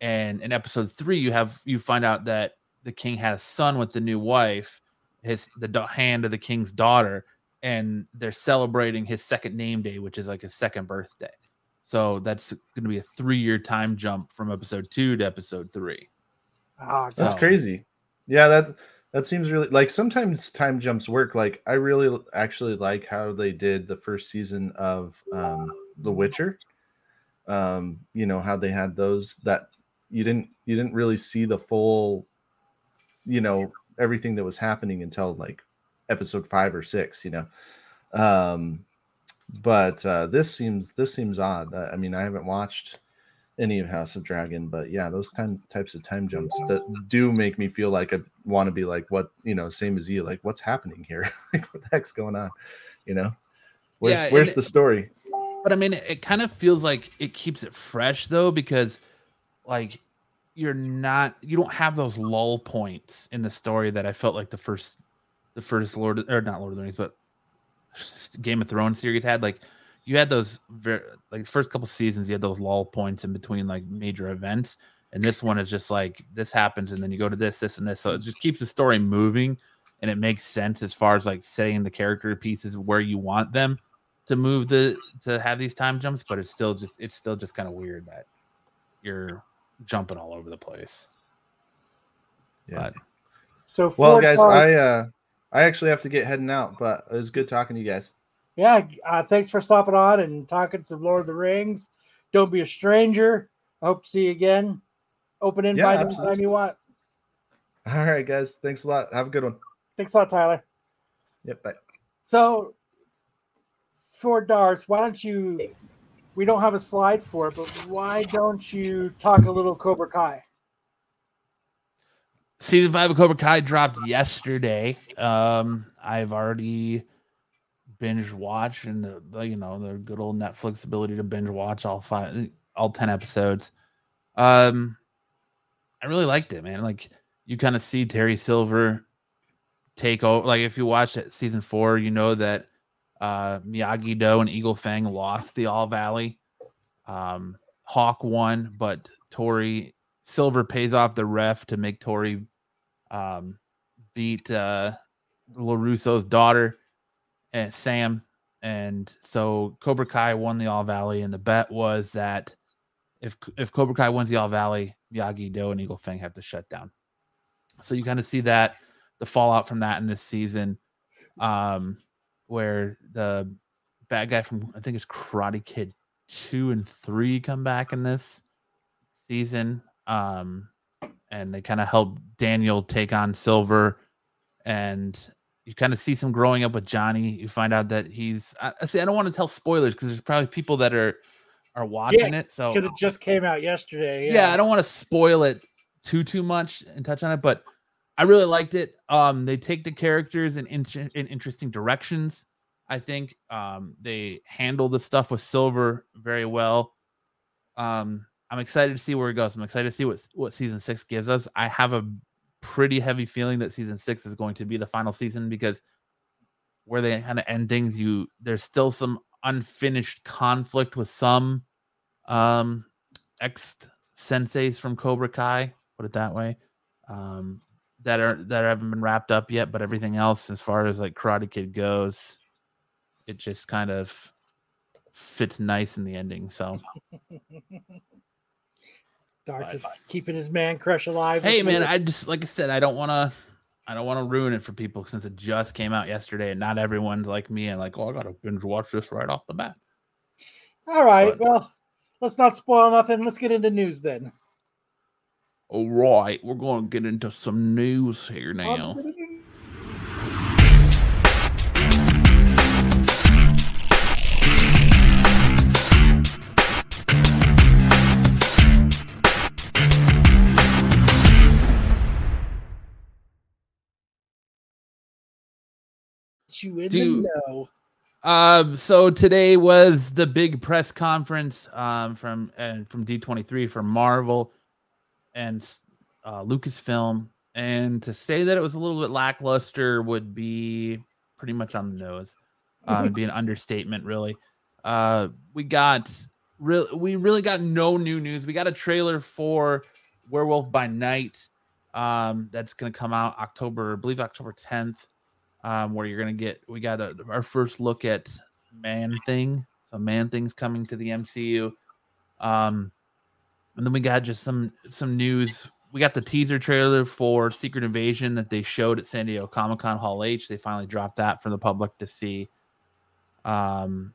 and in episode three, you have you find out that the king had a son with the new wife, his the hand of the king's daughter, and they're celebrating his second name day, which is like his second birthday. So that's going to be a three year time jump from episode two to episode three. Ah, That's So- crazy. Yeah, that that seems really like sometimes time jumps work. Like I really actually like how they did the first season of um The Witcher. Um, you know, how they had those that you didn't you didn't really see the full, you know, everything that was happening until like episode five or six, you know. Um but uh this seems this seems odd. Uh, I mean, I haven't watched any of House of Dragon, but yeah, those time types of time jumps that do make me feel like I want to be like, what you know, same as you, like what's happening here? like what the heck's going on? You know, where's Yeah, where's the story? But I mean, it, it kind of feels like it keeps it fresh though, because like you're not, you don't have those lull points in the story that I felt like the first, the first Lord or not Lord of the Rings, but Game of Thrones series had. Like you had those very like first couple seasons, you had those lull points in between like major events, and this one is just like this happens, and then you go to this, this, and this. So it just keeps the story moving, and it makes sense as far as like setting the character pieces where you want them to move the to have these time jumps, but it's still just it's still just kind of weird that you're jumping all over the place. Yeah. But So Well, guys, parts- I uh I actually have to get heading out, but it was good talking to you guys. Yeah, uh, thanks for stopping on and talking some Lord of the Rings. Don't be a stranger. I hope to see you again. Open invite anytime absolutely. you want. All right, guys, thanks a lot. Have a good one. Thanks a lot, Tyler. Yep, bye. So for Darth, why don't you? We don't have a slide for it, but why don't you talk a little Cobra Kai? season five of Cobra Kai dropped yesterday. Um, I've already binge watch and the, the you know the good old Netflix ability to binge watch all five, all ten episodes. Um, I really liked it, man. Like you kind of see Terry Silver take over. Like if you watch it season four, you know that uh Miyagi Do and Eagle Fang lost the All Valley. Um, Hawk won, but Tori Silver pays off the ref to make Tori um, beat uh, LaRusso's daughter and Sam. And so Cobra Kai won the All Valley, and the bet was that if if Cobra Kai wins the All Valley, Miyagi Do and Eagle Fang have to shut down. So you kind of see that the fallout from that in this season, um, where the bad guy from I think it's Karate Kid two and three come back in this season. Um, and they kind of help Daniel take on Silver, and you kind of see some growing up with Johnny. You find out that he's. I, I see. I don't want to tell spoilers because there's probably people that are are watching it. So Because it just came out yesterday. Oh. yeah. I don't want to spoil it too too much and touch on it, but I really liked it. Um, they take the characters in, in, in interesting directions. I think um, they handle the stuff with Silver very well. Um, I'm excited to see where it goes. I'm excited to see what what season six gives us. I have a pretty heavy feeling that season six is going to be the final season because where they kind of end things, you there's still some unfinished conflict with some um ex senseis from Cobra Kai, put it that way, um, that are that haven't been wrapped up yet. But everything else, as far as like Karate Kid goes, it just kind of fits nice in the ending. So Darth is keeping his man crush alive. hey, man, week. I just like I said, I don't want to. I don't want to ruin it for people since it just came out yesterday, and not everyone's like me and like, oh, I gotta binge watch this right off the bat. All right. But- well, let's not spoil nothing. Let's get into news then. All right, we're going to get into some news here now. You in Dude. the know. Um, so today was the big press conference um, from and from D23 for Marvel and uh, Lucasfilm, and to say that it was a little bit lackluster would be pretty much on the nose. Um, it'd be an understatement, really. Uh, we got real, we really got no new news. We got a trailer for Werewolf by Night. Um, that's gonna come out October, I believe October 10th um, where you're gonna get we got a, our first look at Man Thing. So Man Thing's coming to the MCU. Um, and then we got just some some news. We got the teaser trailer for Secret Invasion that they showed at San Diego Comic Con Hall H. They finally dropped that for the public to see. Um,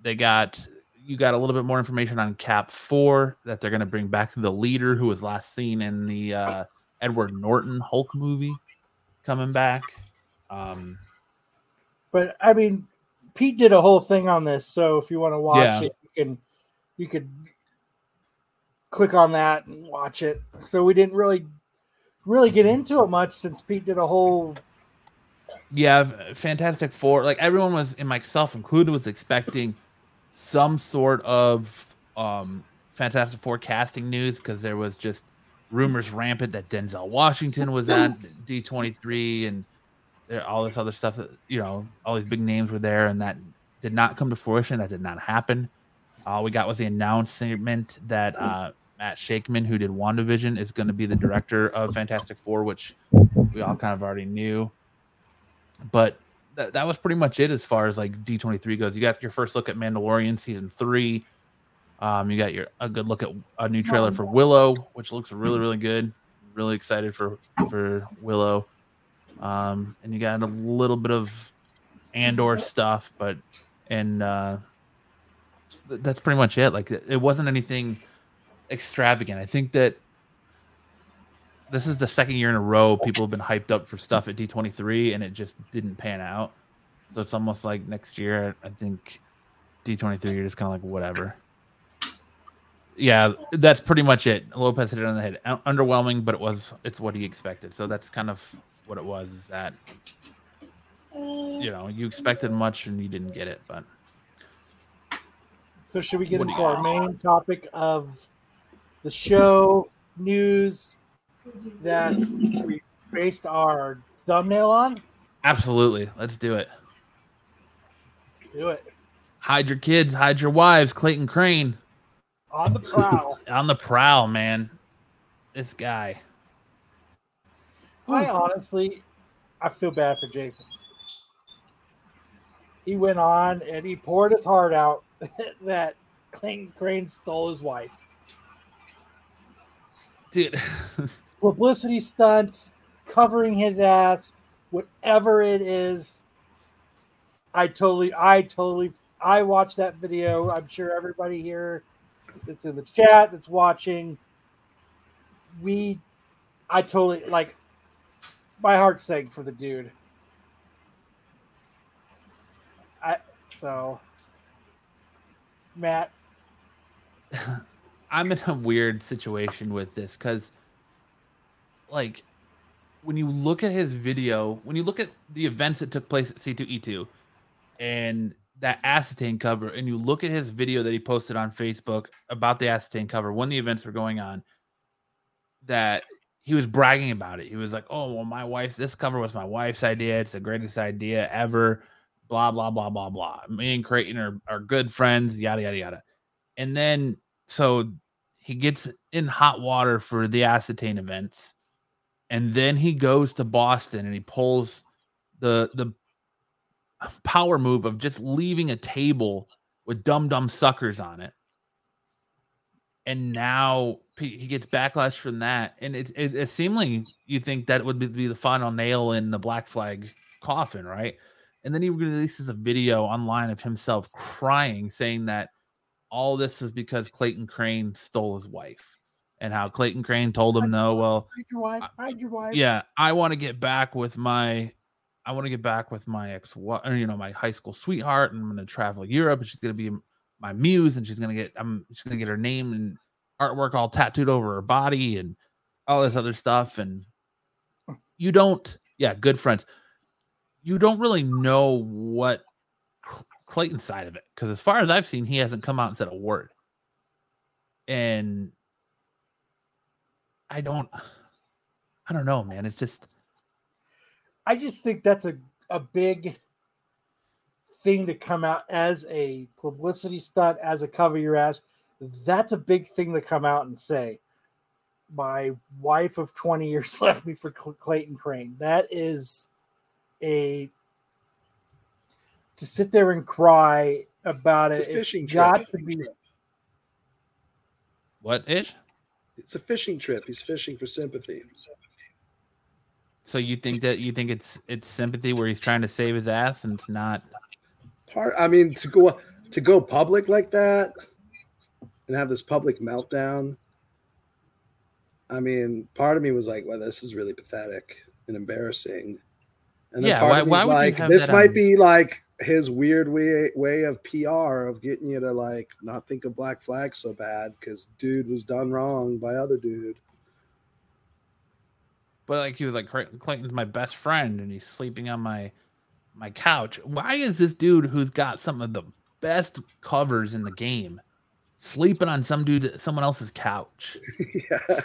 they got you got a little bit more information on Cap Four that they're gonna bring back the leader who was last seen in the uh, Edward Norton Hulk movie coming back. Um, But I mean, Pete did a whole thing on this, so if you want to watch Yeah. it, you can you could click on that and watch it. So we didn't really really get into it much since Pete did a whole yeah, Fantastic Four, like everyone was, and myself included, was expecting some sort of um Fantastic Four casting news because there was just rumors rampant that Denzel Washington was at D23 and there- all this other stuff that you know, all these big names were there, and that did not come to fruition. That did not happen. All we got was the announcement that uh, Matt Shakman, who did WandaVision, is going to be the director of Fantastic Four, which we all kind of already knew. But that, that was pretty much it as far as like D23 goes. You got your first look at Mandalorian season three. Um, you got your a good look at a new trailer for Willow, which looks really really good. Really excited for for Willow. Um, and you got a little bit of Andor stuff, but and uh, th- that's pretty much it. Like it it wasn't anything extravagant. I think that this is the second year in a row people have been hyped up for stuff at D23 and it just didn't pan out. So it's almost like next year, I think D23 you're just kind of like whatever. Yeah, that's pretty much it. Lopez hit it on the head. Underwhelming, but it was it's what he expected. So that's kind of what it was. Is that uh, you know you expected much and you didn't get it, but So should we get What into our main topic of the show news that we based our thumbnail on? absolutely, let's do it. Let's do it. Hide your kids, hide your wives. Clayton Crain On the prowl. on the prowl, man. This guy. I hmm. honestly, I feel bad for Jason. He went on and he poured his heart out that Clayton Crain stole his wife. Dude, Publicity stunt, covering his ass, whatever it is. I totally, I totally, I watched that video. I'm sure everybody here that's in the chat that's watching, we, I totally like. My heart sank for the dude. I so, Matt. I'm in a weird situation with this because, like, when you look at his video, when you look at the events that took place at C2E2 and that acetate cover, and you look at his video that he posted on Facebook about the acetate cover when the events were going on, that he was bragging about it. He was like, "Oh, well, my wife's this cover was my wife's idea. It's the greatest idea ever." Blah blah blah blah blah. Me and Creighton are are good friends. Yada yada yada. And then so he gets in hot water for the acetate events, and then he goes to Boston and he pulls the the power move of just leaving a table with dumb dumb suckers on it. And now he gets backlash from that, and it's it, it seemingly you think that would be, be the final nail in the Black Flag coffin, right? And then he releases a video online of himself crying, saying that all this is because Clayton Crain stole his wife, and how Clayton Crain told him, "No, well, Hide your wife. Hide your wife. yeah, I want to get back with my, I want to get back with my ex, or, you know, my high school sweetheart, and I'm going to travel Europe, and she's going to be my muse, and she's going to get, I'm, she's going to get her name and artwork all tattooed over her body, and all this other stuff, and you don't, yeah, good friends, you don't really know what Cl- Clayton's side of it, because as far as I've seen, he hasn't come out and said a word, and I don't. I don't know, man. It's just I just think that's a, a big thing to come out as a publicity stunt, as a cover your ass. That's a big thing to come out and say. My wife of 20 years left me for Clayton Crain. That is a to sit there and cry about It's it. a fishing it's got trip. to be what ish. It's a fishing trip. He's fishing for sympathy. So you think that you think it's it's sympathy where he's trying to save his ass and it's not. Part. I mean, to go to go public like that and have this public meltdown. I mean, part of me was like, "Well, this is really pathetic and embarrassing." And then Yeah, part why- of me was would you like, "This might on- be like his weird way way of PR of getting you to like not think of Black Flag so bad because dude was done wrong by other dude." But like he was like Clinton's my best friend and he's sleeping on my my couch. Why is this dude who's got some of the best covers in the game sleeping on some dude someone else's couch? yeah.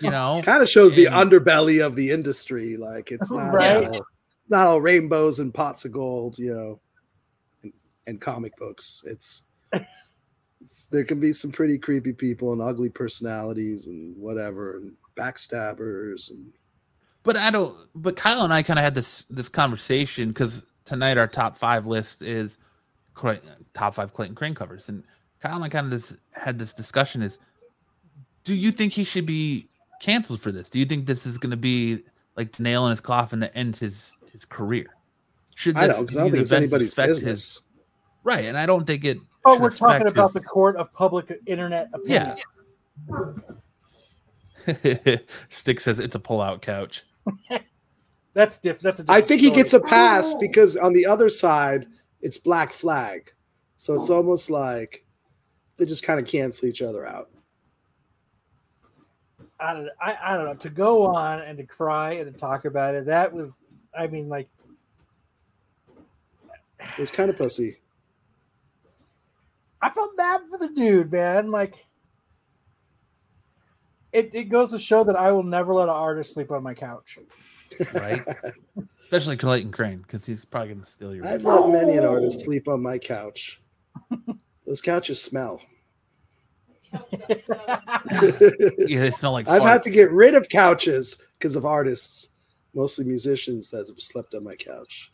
You know, kind of shows the underbelly of the industry. Like it's uh-huh, not, Right. all, not all rainbows and pots of gold, you know, and, and comic books. It's, it's there can be some pretty creepy people and ugly personalities and whatever and backstabbers and But I don't. But Kyle and I kind of had this this conversation because tonight our top five list is Clay- top five Clayton Crain covers, and Kyle and I kind of just had this discussion: is do you think he should be canceled for this? Do you think this is going to be like the nail in his coffin that ends his his career? Should I don't because I don't think it's events anybody's affect business. his right? And I don't think it. Oh, we're talking affect about the court of public internet opinion. Yeah. Stick says it's a pull-out couch. That's different. That's a I different I think he gets a pass because on the other side it's Black Flag, so it's oh. almost like they just kind of cancel each other out. I don't, I, I don't know to go on and to cry and to talk about it. That was, I mean, like It was kind of pussy. I felt bad for the dude, man. Like it, it goes to show that I will never let an artist sleep on my couch. right? Especially Clayton Crain, because he's probably going to steal your. I've let many an artist sleep on my couch. Those couches smell. yeah, they smell like. I've had to get rid of couches because of artists, mostly musicians that have slept on my couch.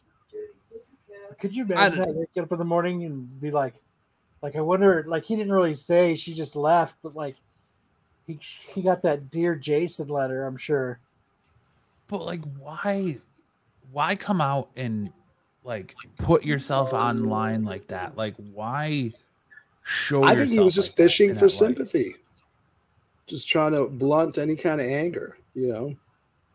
Could you I imagine that? Wake up in the morning and be like, like I wonder, like he didn't really say she just left, but like he he got that dear Jason letter, I'm sure. But like, why, why come out and like put yourself online like that? Like, why show? I think he was just like that fishing for that light? sympathy, just trying to blunt any kind of anger, you know,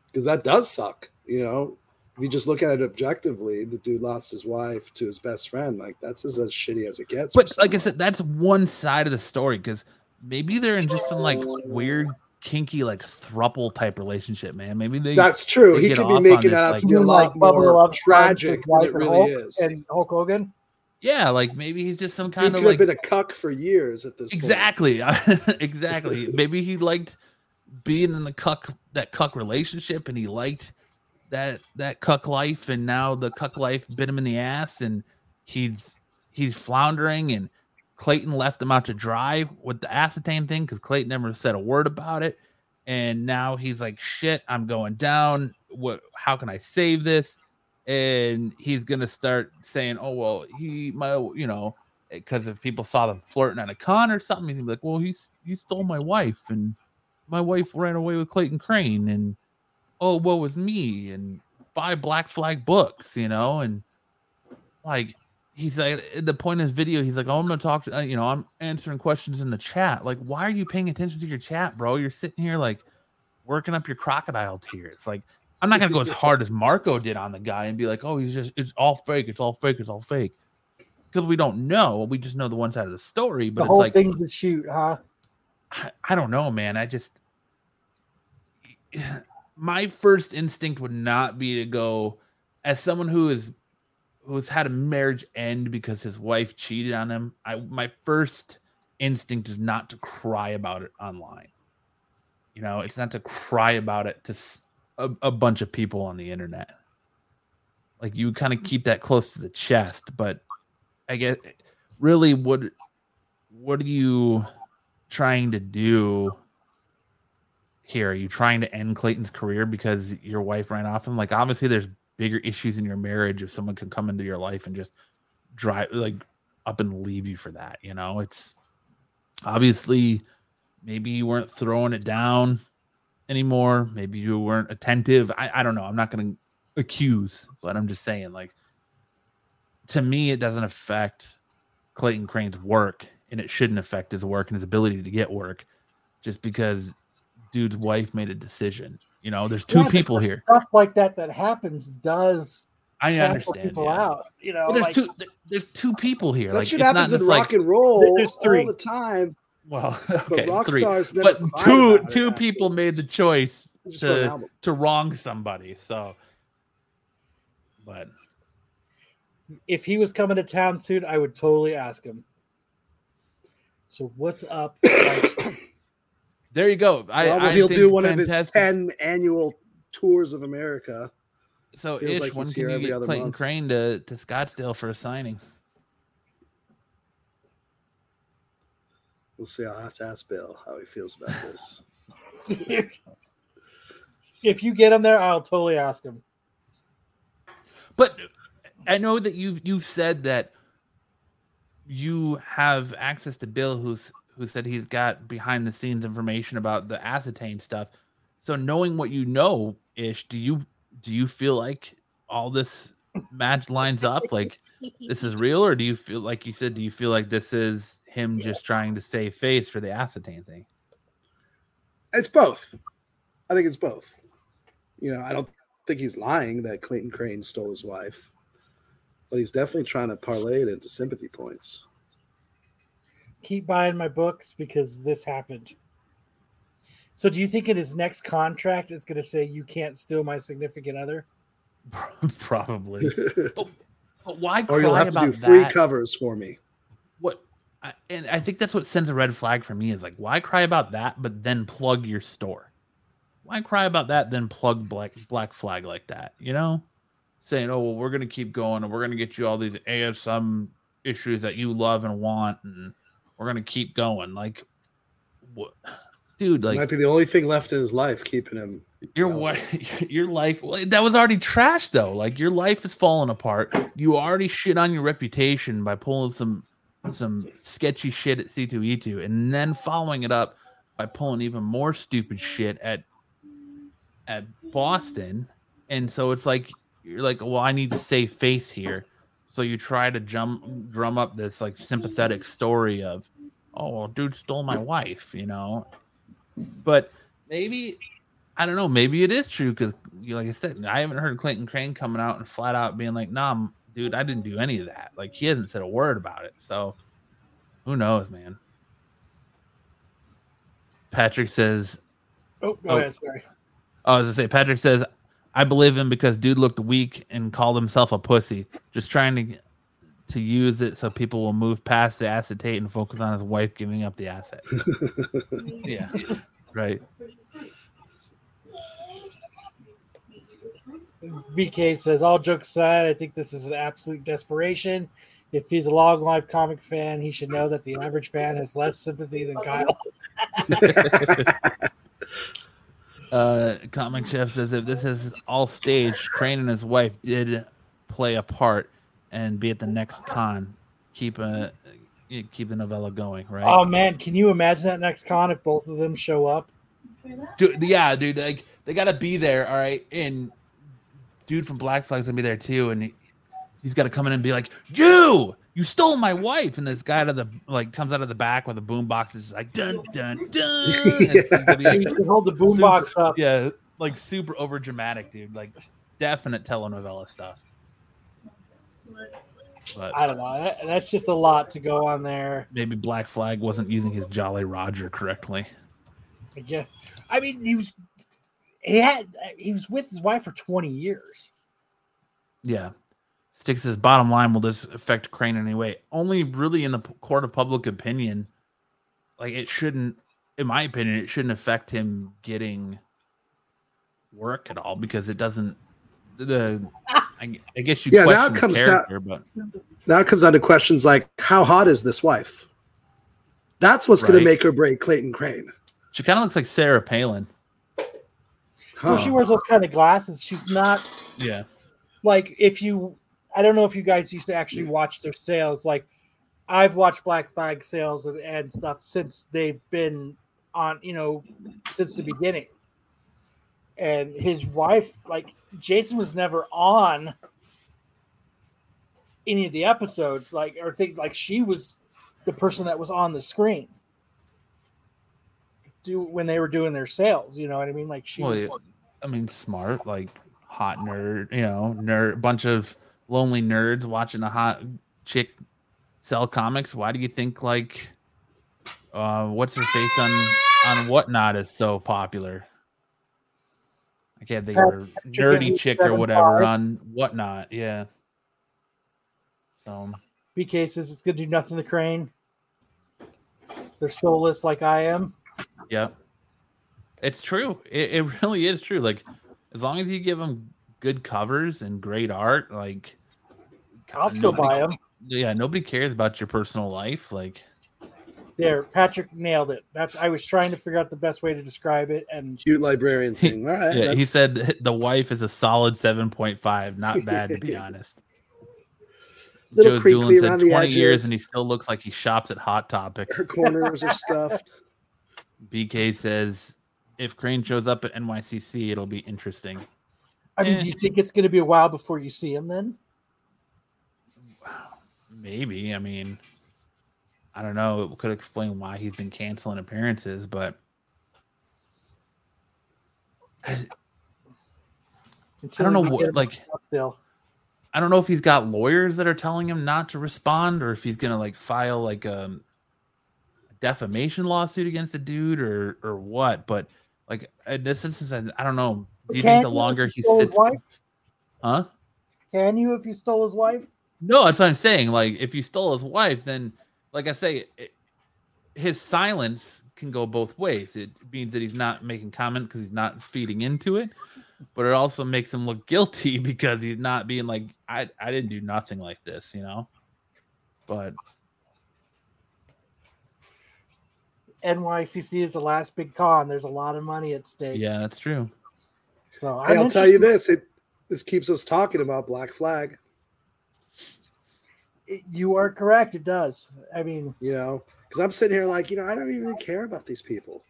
because that does suck, you know. If you just look at it objectively, the dude lost his wife to his best friend. Like that's as, as shitty as it gets. for But like I said, that's one side of the story because maybe they're in just some like weird, kinky, like thruple type relationship, man. Maybe they. that's true. they He could be making this, that out like- to be a lot like Bubba more tragic than wife it and really Hulk is. and Hulk Hogan. Yeah, like maybe he's just some he kind could of like been a cuck for years at this point. exactly, exactly. Maybe he liked being in the cuck that cuck relationship, and he liked that that cuck life, and now the cuck life bit him in the ass, and he's he's floundering, and Clayton left him out to dry with the acetate thing because Clayton never said a word about it, and now he's like, "Shit, I'm going down. What? How can I save this?" And he's gonna start saying, "Oh well, he my you know." Because if people saw them flirting at a con or something, he's gonna be like, "Well, he's he stole my wife, and my wife ran away with Clayton Crain, and oh, what was me? And buy Black Flag books, you know, and like he's like at the point in his video, he's like, "Oh, I'm gonna talk to uh, you know, I'm answering questions in the chat." Like, why are you paying attention to your chat, bro? You're sitting here like working up your crocodile tears. Like, I'm not gonna go as hard as Marco did on the guy and be like, "Oh, he's just it's all fake, it's all fake, it's all fake," because we don't know. We just know the one side of the story. But the it's whole like, thing's a shoot, huh? I, I don't know, man. I just my first instinct would not be to go as someone who is who's had a marriage end because his wife cheated on him. I my first instinct is not to cry about it online. You know, it's not to cry about it to a, a bunch of people on the internet. Like you kind of keep that close to the chest, but I guess really what what are you trying to do here? Are you trying to end Clayton's career because your wife ran off him? Like obviously there's bigger issues in your marriage if someone can come into your life and just drive like up and leave you for that, you know? It's obviously maybe you weren't throwing it down anymore. Maybe you weren't attentive. I, I don't know. I'm not gonna accuse, but I'm just saying, like to me, it doesn't affect Clayton Crain's work, and it shouldn't affect his work and his ability to get work just because dude's wife made a decision. You know, there's two Yeah, people here. Stuff like that that happens does I cancel understand. people yeah. out. You know, Well, there's like, two. There's two people here. That like shit it's not happens in just rock like and roll There's three. all the time. Well, okay, rock three. But two two actually. people made the choice They just wrote an to to wrong somebody. So, but if he was coming to town soon, I would totally ask him. So what's up? there you go. I, Well, I he'll think do one of his ten annual tours of America. So, feels Ish, like when he's can here you every get other Clayton month. Crain to, to Scottsdale for a signing? We'll see. I'll have to ask Bill how he feels about this. if you get him there, I'll totally ask him. But I know that you've you've said that you have access to Bill, who's who said he's got behind the scenes information about the acetate stuff. So knowing what you know, ish, do you do you feel like all this match lines up? Like this is real, or do you feel like you said? Do you feel like this is him just trying to save face for the acetate thing? It's both. I think it's both. You know, I don't think he's lying that Clayton Crain stole his wife, but he's definitely trying to parlay it into sympathy points. Keep buying my books because this happened. So, do you think in his next contract it's going to say you can't steal my significant other? Probably. But why or you'll cry have to do free that? covers for me. What I- and I think that's what sends a red flag for me is like why cry about that but then plug your store why cry about that then plug black black flag like that you know saying oh well we're gonna keep going and we're gonna get you all these ASM issues that you love and want and we're gonna keep going like what dude like might be the only thing left in his life keeping him. your Well- wife, your life well, that was already trash though. Like your life is falling apart. You already shit on your reputation by pulling some some sketchy shit at C2E2 and then following it up by pulling even more stupid shit at at Boston. And so it's like you're like, well, I need to save face here. So you try to jump drum up this like sympathetic story of, oh, well, dude stole my wife, you know. But maybe I don't know. Maybe it is true because, like I said, I haven't heard Clinton Crain coming out and flat out being like, "Nah, dude, I didn't do any of that." Like he hasn't said a word about it. So who knows, man? Patrick says, Oh, go Oh. ahead. Sorry. "Oh, I was gonna say." Patrick says, "I believe him because dude looked weak and called himself a pussy, just trying to to use it so people will move past the acetate and focus on his wife giving up the asset." yeah, right. BK says, all jokes aside, I think this is an absolute desperation. If he's a long life comic fan, he should know that the average fan has less sympathy than Kyle. uh comic chef says if this is all staged crain and his wife did play a part and be at the next con keep a keep the novella going right Oh man, can you imagine that next con if both of them show up? Dude, yeah, dude, like they gotta be there, all right. And dude from Black Flag's gonna be there too, and he, he's gotta come in and be like, "You, you stole my wife!" And this guy out of the like comes out of the back with a boombox, is like dun dun dun. And he's be like, You can hold the boombox up. Yeah, like super over dramatic, dude. Like definite telenovela stuff. But I don't know. That, that's just a lot to go on there. maybe Black Flag wasn't using his Jolly Roger correctly. Yeah, I mean, he was he had he was with his wife for twenty years. Yeah. Sticks says bottom line, will this affect Crain in any way? Only really in the court of public opinion. Like it shouldn't, in my opinion, it shouldn't affect him getting work at all because it doesn't. The I, I guess you Yeah, now it comes down- character, but Now it comes down to questions like how hot is this wife? That's what's gonna make or break Clayton Crain. she kind of looks like Sarah Palin. Huh. Well, she wears those kind of glasses. She's not Yeah, like if you. I don't know if you guys used to actually watch their sales. Like I've watched Black Flag sales and, and stuff since they've been on. You know, since the beginning. And his wife, like Jason, was never on any of the episodes. Like or think like she was the person that was on the screen. Do when they were doing their sales, you know what I mean? Like she well, was. I mean, smart, like hot nerd, you know, nerd, bunch of lonely nerds watching a hot chick sell comics. Why do you think like, uh, what's her face on on whatnot is so popular? I can't think of her nerdy chick or whatever on whatnot. Yeah. So BK says it's gonna do nothing to Crain. They're soulless like I am. Yep. It's true. It, it really is true. Like, as long as you give them good covers and great art, like, I'll still nobody- buy them. Yeah, nobody cares about your personal life. Like, There, Patrick nailed it. That's I was trying to figure out the best way to describe it, and Cute librarian thing. All right. yeah, he said the wife is a solid 7.5. Not bad, to be honest. Little Joe crinkly Doolin said 20 years and he still looks like he shops at Hot Topic. her corners are stuffed. BK says if Crain shows up at NYCC, it'll be interesting. I mean, Eh. do you think it's gonna be a while before you see him? Then Maybe. I mean, I don't know. It could explain why he's been canceling appearances, but I, Until don't know what- like- still. I don't know if he's got lawyers that are telling him not to respond or if he's going to like file like a defamation lawsuit against the dude or or what, but like in this instance I, I don't know. Do you Can think the longer he sits? Huh? Can you if you stole his wife? No, that's what I'm saying. Like, if you stole his wife, then, like I say, it, his silence can go both ways. It means that he's not making comment because he's not feeding into it, but it also makes him look guilty because he's not being like, I, I didn't do nothing like this, you know. But NYCC is the last big con. There's a lot of money at stake. yeah, that's true. So Hey, I'm I'll tell you this: it this keeps us talking about Black Flag. it- You are correct. It does. I mean, You know, because I'm sitting here like, you know, I don't even care about these people.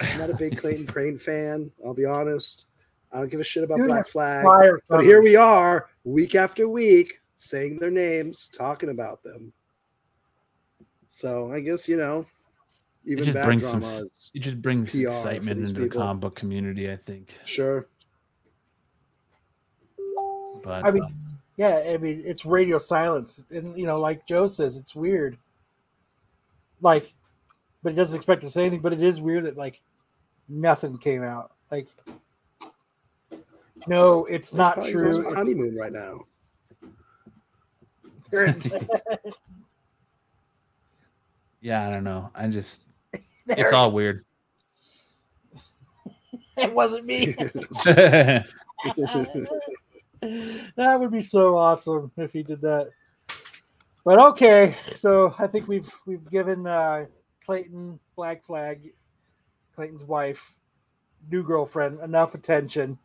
I'm not a big Clayton Crain fan. I'll be honest. I don't give a shit about Dude, Black Flag. fire But here we are, week after week, saying their names, talking about them. So I guess you know, even just bad brings drama some s- It just brings PR excitement these into the comic book community, I think. sure. But I mean, uh, yeah. I mean, it's radio silence, and you know, like Joe says, it's weird. Like, but he doesn't expect to say anything. But it is weird that like nothing came out. Like, no, it's He's not probably- true. He's on his honeymoon right now. yeah, I don't know. I just, There- it's all weird. it wasn't me. that would be so awesome if he did that. But okay, so I think we've we've given uh, Clayton Black Flag, Clayton's wife, new girlfriend, enough attention.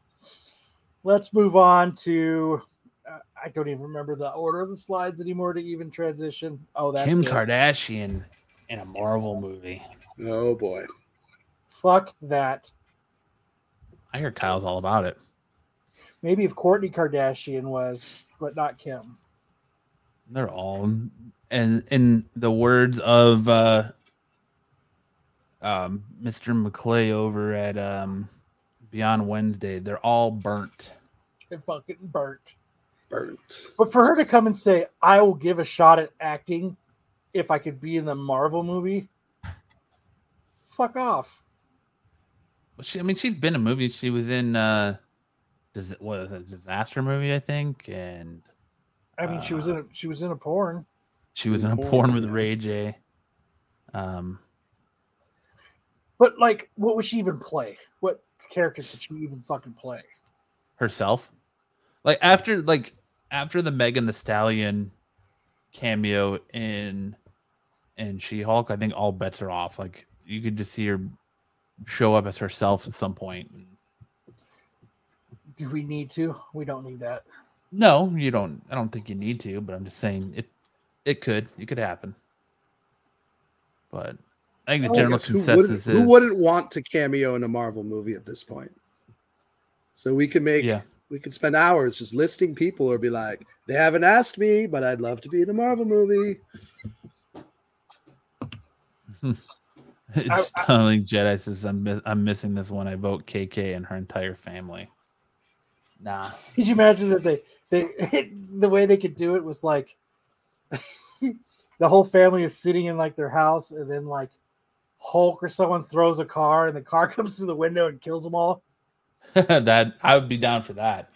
Let's move on to. Uh, I don't even remember the order of the slides anymore to even transition. Oh, that's Kim it. Kardashian in a Marvel movie. Oh boy. Fuck that. I hear Kyle's all about it. Maybe if Kourtney Kardashian was, but not Kim. They're all, and in the words of uh, um, Mr. McClay over at um, Beyond Wednesday, they're all burnt. They're fucking burnt. Burnt. But for her to come and say, I will give a shot at acting if I could be in the Marvel movie, fuck off. Well, she, I mean, she's been in movies. She was in uh, does it what a disaster movie, I think, and I mean, she was in a, she was in a porn. she was in a Porn, porn with. Ray J. Um, But like, what would she even play? What character could she even fucking play? herself, like after like after the Megan Thee Stallion cameo in in She Hulk, I think all bets are off. Like you could just see her show up as herself at some point. Do we need to? We don't need that. No, you don't. I don't think you need to, but I'm just saying it. It could. It could happen. But I think the general guess consensus wouldn't, is who wouldn't want to cameo in a Marvel movie at this point? So we could make Yeah. we could spend hours just listing people or be like, they haven't asked me, but I'd love to be in a Marvel movie. It's telling Jedi says I'm mi- I'm missing this one. I vote KK and her entire family. Nah, Could you imagine that they they the way they could do it was like the whole family is sitting in like their house and then like Hulk or someone throws a car and the car comes through the window and kills them all. that I would be down for that.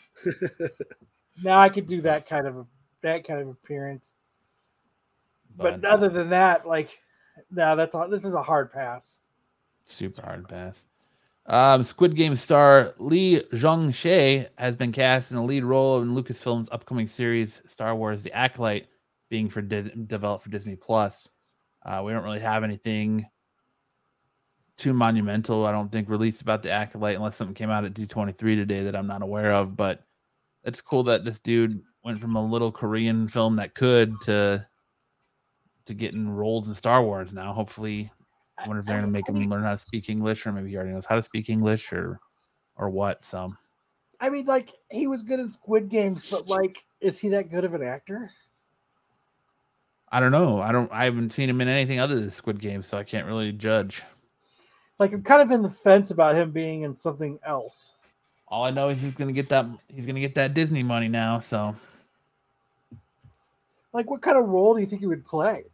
Now I could do that kind of that kind of appearance. But, But, other than that, like no, that's all this is a hard pass. super hard pass. Um, Squid Game star Lee Jung-jae has been cast in a lead role in Lucasfilm's upcoming series Star Wars: The Acolyte, being for Dis- developed for Disney Plus. Uh, we don't really have anything too monumental, I don't think, released about the Acolyte unless something came out at D23 today that I'm not aware of. But it's cool that this dude went from a little Korean film that could to to getting roles in Star Wars now. Hopefully, I wonder if they're gonna make him learn how to speak English, or maybe he already knows how to speak English, or or what. So I mean, like he was good in Squid Games, but like, is he that good of an actor? I don't know. I don't. I haven't seen him in anything other than Squid Game, so I can't really judge. Like I'm kind of in the fence about him being in something else. All I know is he's gonna get that. He's gonna get that Disney money now. So Like, what kind of role do you think he would play?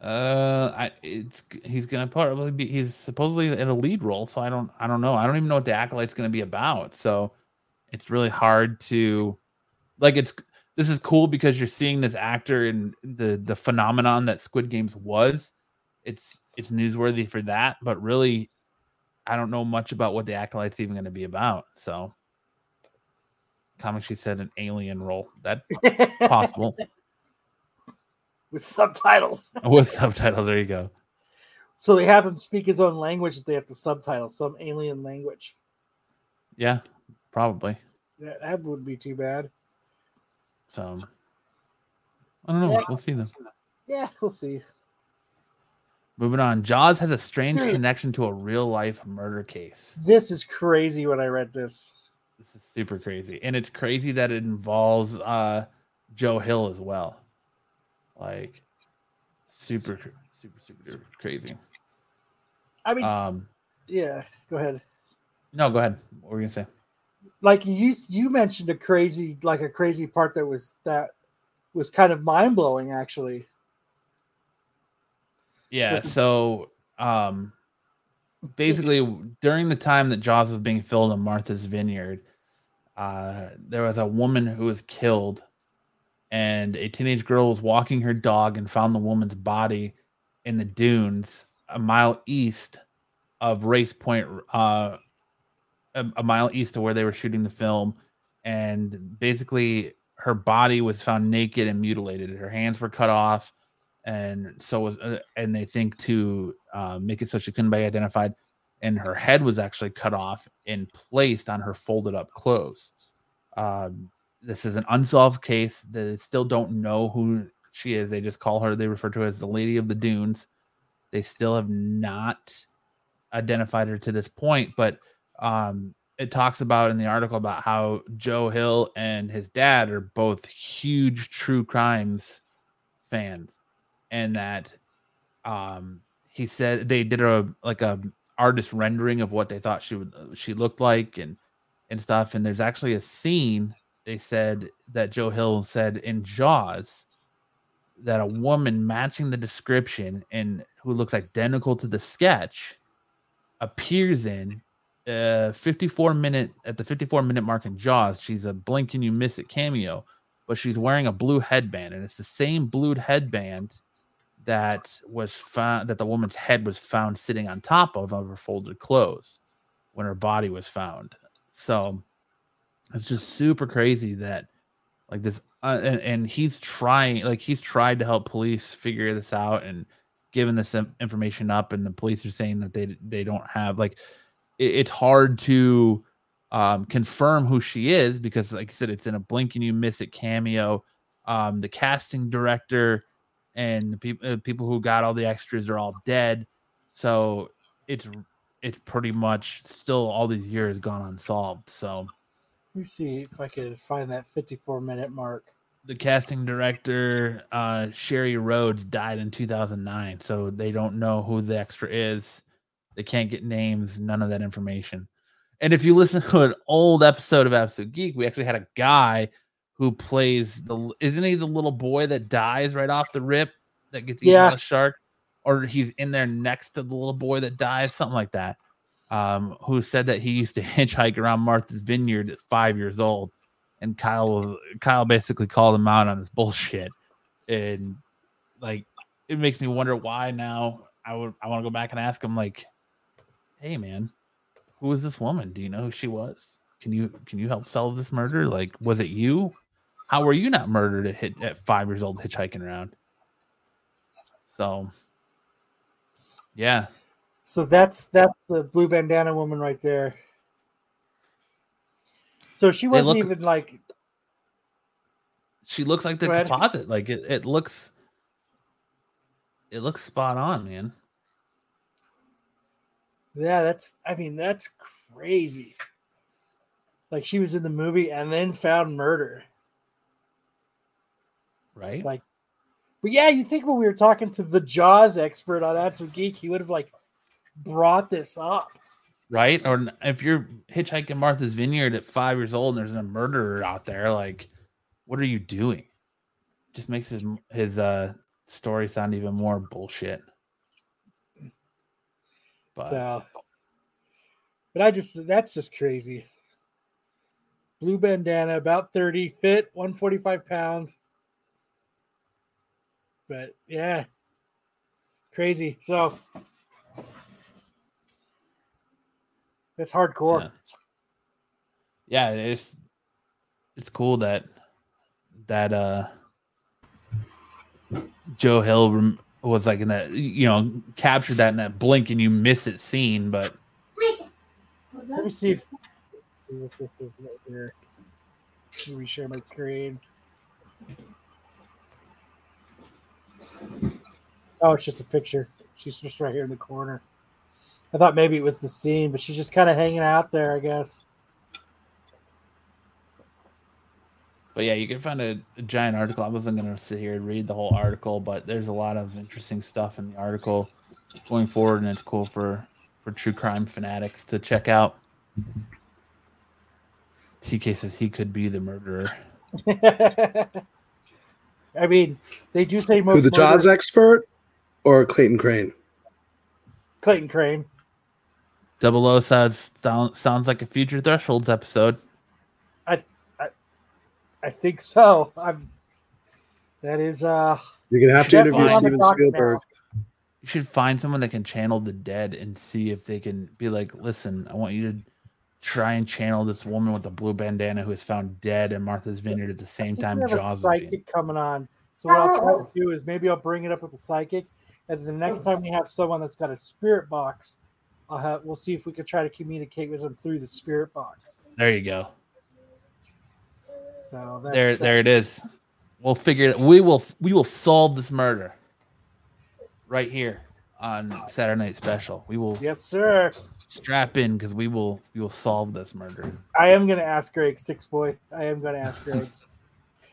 Uh, I it's he's gonna probably be he's supposedly in a lead role, so I don't I don't know. I don't even know what the acolyte's gonna be about. So it's really hard to like it's this is cool because you're seeing this actor and the the phenomenon that Squid Games was. It's it's newsworthy for that, but really I don't know much about what the acolyte's even gonna be about. So comic she said an alien role. That possible. With subtitles. With subtitles, there you go. So they have him speak his own language that they have to subtitle, some alien language. Yeah, probably. That, that would be too bad. So I don't know. Yeah. We'll see them. Yeah, we'll see. Moving on. Jaws has a strange Hmm. connection to a real life murder case. This is crazy when I read this. This is super crazy. And it's crazy that it involves uh Joe Hill as well. Like super super super crazy. I mean, Um yeah, go ahead. no, go ahead. What were you gonna say? Like you you mentioned a crazy like a crazy part that was that was kind of mind blowing actually. Yeah, so um basically during the time that Jaws was being filmed in Martha's Vineyard, uh there was a woman who was killed and a teenage girl was walking her dog and found the woman's body in the dunes a mile east of Race Point uh a, a mile east of where they were shooting the film and basically her body was found naked and mutilated. Her hands were cut off and so was uh, and they think to uh, make it so she couldn't be identified and her head was actually cut off and placed on her folded up clothes. Um, this is an unsolved case. They still don't know who she is. They just call her they refer to her as the lady of the dunes. They still have not identified her to this point, but um, it talks about in the article about how Joe Hill and his dad are both huge true crimes fans, and that um, he said they did a like a artist rendering of what they thought she would she looked like and and stuff. And there's actually a scene they said that Joe Hill said in Jaws that a woman matching the description and who looks identical to the sketch appears in uh 54 minute at the 54 minute mark in Jaws. She's a blink and you miss it cameo, but she's wearing a blue headband, and it's the same blue headband that was found that the woman's head was found sitting on top of of her folded clothes when her body was found. So it's just super crazy that like this uh, and, and he's trying like he's tried to help police figure this out and giving this information up and the police are saying that they they don't have like it, it's hard to um, confirm who she is because like i said it's in a blink and you miss it cameo um, the casting director and the people uh, people who got all the extras are all dead. So it's it's pretty much still all these years gone unsolved. So let me see if i could find that 54 minute mark. The casting director uh shari rhodes died in 2009 so they don't know who the extra is. They can't get names none of that information. And if you listen to an old episode of absolute geek we actually had a guy who plays the isn't he the little boy that dies right off the rip that gets eaten Yeah. by a shark? Or he's in there next to the little boy that dies something like that. Um who said that he used to hitchhike around martha's vineyard at five years old and kyle was kyle basically called him out on his bullshit. And like it makes me wonder why now i would i want to go back and ask him like hey man who was this woman? Do you know who she was? Can you can you help solve this murder? Like was it you how were you not murdered at hit at five years old hitchhiking around so yeah So that's that's the blue bandana woman right there. So she wasn't look- even like she looks like the composite like it, it looks it looks spot on man yeah, that's I mean, that's crazy. Like she was in the movie and then found murder. Right Like but yeah, you think when we were talking to the Jaws expert on Absolute Geek, he would have like brought this up. right or if you're hitchhiking martha's vineyard at five years old and there's a murderer out there like what are you doing just makes his his uh story sound even more bullshit but So but I just that's just crazy. Blue bandana, about 30, fit 145 pounds. But yeah, crazy. So that's hardcore. So, yeah, it's it's cool that that uh Joe Hill was like in that you know captured that in that blink and you miss it scene, but Let me see if see what this is right here. Let me share my screen. Oh, it's just a picture. She's just right here in the corner. I thought maybe it was the scene, but she's just kind of hanging out there, I guess. but yeah, you can find a, a giant article. I wasn't gonna sit here and read the whole article, but there's a lot of interesting stuff in the article going forward, and it's cool for for true crime fanatics to check out. TK says he could be the murderer. I mean, they do say most Who the Jaws expert or Clayton Crain? Clayton Crain. Double O says sounds like a future thresholds episode. I I, I think so. I'm. That is uh. You're gonna have to interview Steven dock now. Spielberg. You should find someone that can channel the dead and see if they can be like, listen, I want you to try and channel this woman with the blue bandana who was found dead in Martha's Vineyard at the same I think time we have a Jaws was being. psychic coming on. So what I'll try to do is maybe I'll bring it up with the psychic, and the next oh. time we have someone that's got a spirit box, I'll have we'll see if we can try to communicate with them through the spirit box. There you go. So that's, There, there it is. We'll figure it. We will. We will solve this murder. Right here. on Saturday Night Special. We will Yes, sir. Strap in because we will we will solve this murder. I am going to ask Greg Six Boy. I am going to ask Greg.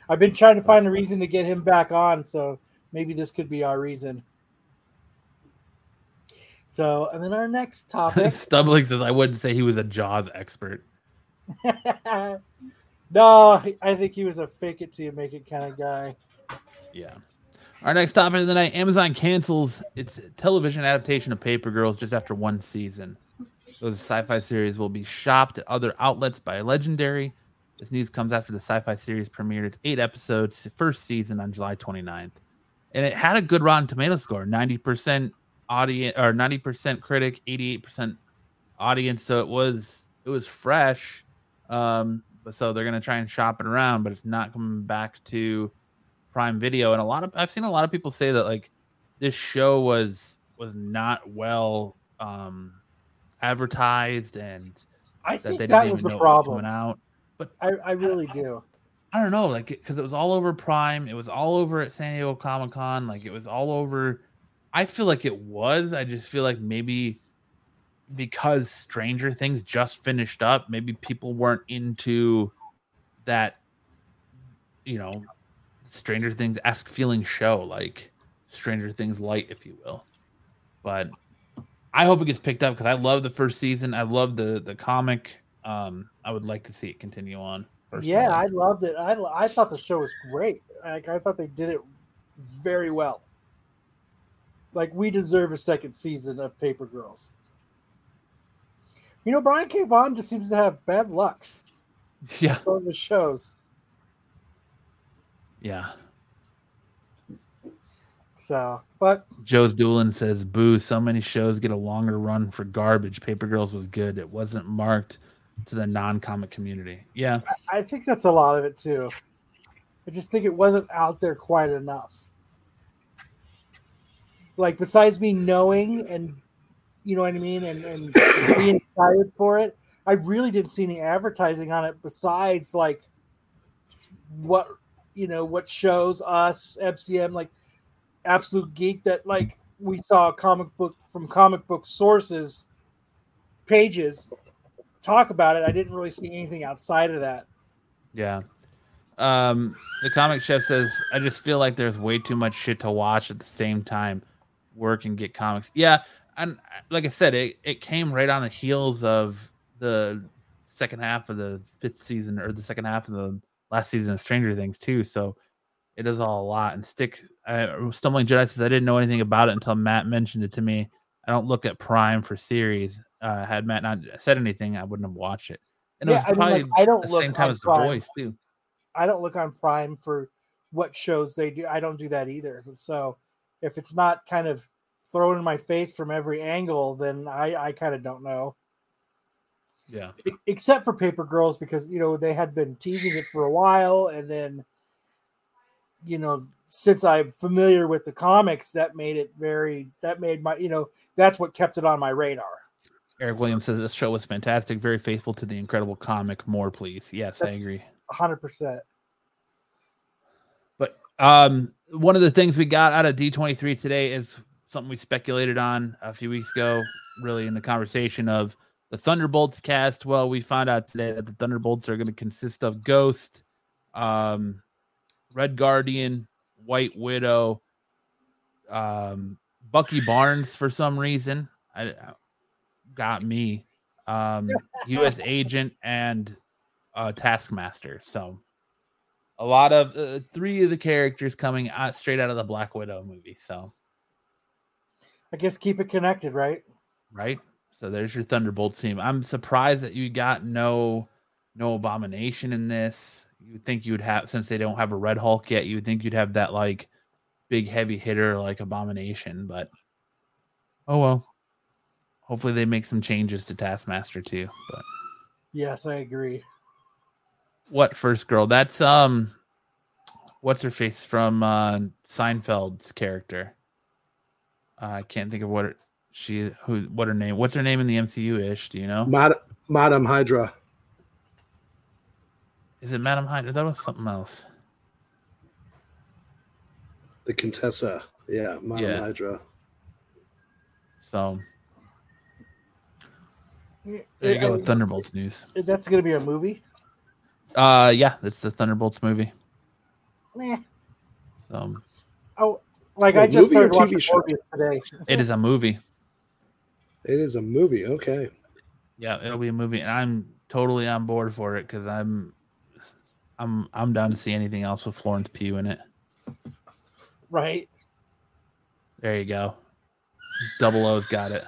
I've been trying to find a reason to get him back on, so maybe this could be our reason. So, and then our next topic. Stumbling says I wouldn't say he was a Jaws expert. no, I think he was a fake it till you make it kind of guy. Yeah. Our next topic of the night Amazon cancels its television adaptation of Paper Girls just after one season. The sci fi series will be shopped at other outlets by Legendary. This news comes after the sci fi series premiered its eight episodes first season on July 29th. And it had a good Rotten Tomato score 90% audience or 90% critic, 88% audience. So it was it was fresh. Um, so they're gonna try and shop it around, but it's not coming back to Prime Video, and a lot of I've seen a lot of people say that like this show was was not well um advertised and I that think they that didn't was even the know it was problem. out. I, I really do. I don't know, like because it was all over Prime, it was all over at San Diego Comic Con, like it was all over. I feel like it was. I just feel like maybe because Stranger Things just finished up, maybe people weren't into that, you know, Stranger Things esque feeling show, like Stranger Things light, if you will. But I hope it gets picked up because I love the first season. I love the the comic. Um, I would like to see it continue on. Yeah, I loved it. I, I thought the show was great. Like I thought they did it very well. Like we deserve a second season of Paper Girls. You know, Brian K. Vaughan just seems to have bad luck yeah, on the shows. yeah. So, but Joe's Doolin says, "Boo! So many shows get a longer run for garbage. Paper Girls was good. It wasn't marked to the non-comic community. Yeah, I think that's a lot of it too. I just think it wasn't out there quite enough. Like besides me knowing and you know what I mean, and, and being excited for it, I really didn't see any advertising on it besides like what you know, what shows us MCM like absolute geek that like we saw a comic book from comic book sources pages talk about it. I didn't really see anything outside of that. yeah." Um, the comic chef says, "I just feel like there's way too much shit to watch at the same time. Work and get comics. Yeah, and like I said, it it came right on the heels of the second half of the fifth season or the second half of the last season of Stranger Things too. So it is all a lot. And stick, uh, stumbling Jedi says I didn't know anything about it until Matt mentioned it to me. I don't look at Prime for series. Uh, had Matt not said anything, I wouldn't have watched it. And Yeah, it I was mean, probably like, I don't the look same time as Prime. the boys too. I don't look on Prime for what shows they do. I don't do that either. So if it's not kind of thrown in my face from every angle, then I, I kind of don't know. Yeah. Except for Paper Girls, because you know they had been teasing it for a while, and then you know since I'm familiar with the comics, that made it very that made my you know that's what kept it on my radar. Eric Williams says this show was fantastic, very faithful to the incredible comic. More, please. Yes, I agree. hundred percent. But um, one of the things we got out of D23 today is something we speculated on a few weeks ago, really in the conversation of the Thunderbolts cast. Well, we found out today that the Thunderbolts are going to consist of Ghost, um, Red Guardian, White Widow, um, Bucky Barnes for some reason. I, got me. Um, U.S. Agent and uh, Taskmaster. So a lot of uh, three of the characters coming out straight out of the Black Widow movie. So I guess keep it connected, right? right. So there's your Thunderbolt team. I'm surprised that you got no no abomination in this. You would think you would have since they don't have a Red Hulk yet. You would think you'd have that like big heavy hitter like abomination, but oh well. Hopefully they make some changes to Taskmaster too. But Yes, I agree. what first girl? That's um what's her face from uh Seinfeld's character. Uh, I can't think of what her, she who what her name what's her name in the MCU ish, do you know? Mad- Madam Hydra. Is it Madam Hyde? That was something else. The Contessa. Yeah, Madam Yeah. Hydra. So there you I go mean, with Thunderbolts news. That's going to be a movie. Uh, yeah, it's the Thunderbolts movie. Meh. So Oh, like Wait, I just started watching TV show? Morbius today. it is a movie. It is a movie. Okay. Yeah, it'll be a movie, and I'm totally on board for it because I'm, I'm, I'm down to see anything else with Florence Pugh in it. Right. There you go. Double O's got it.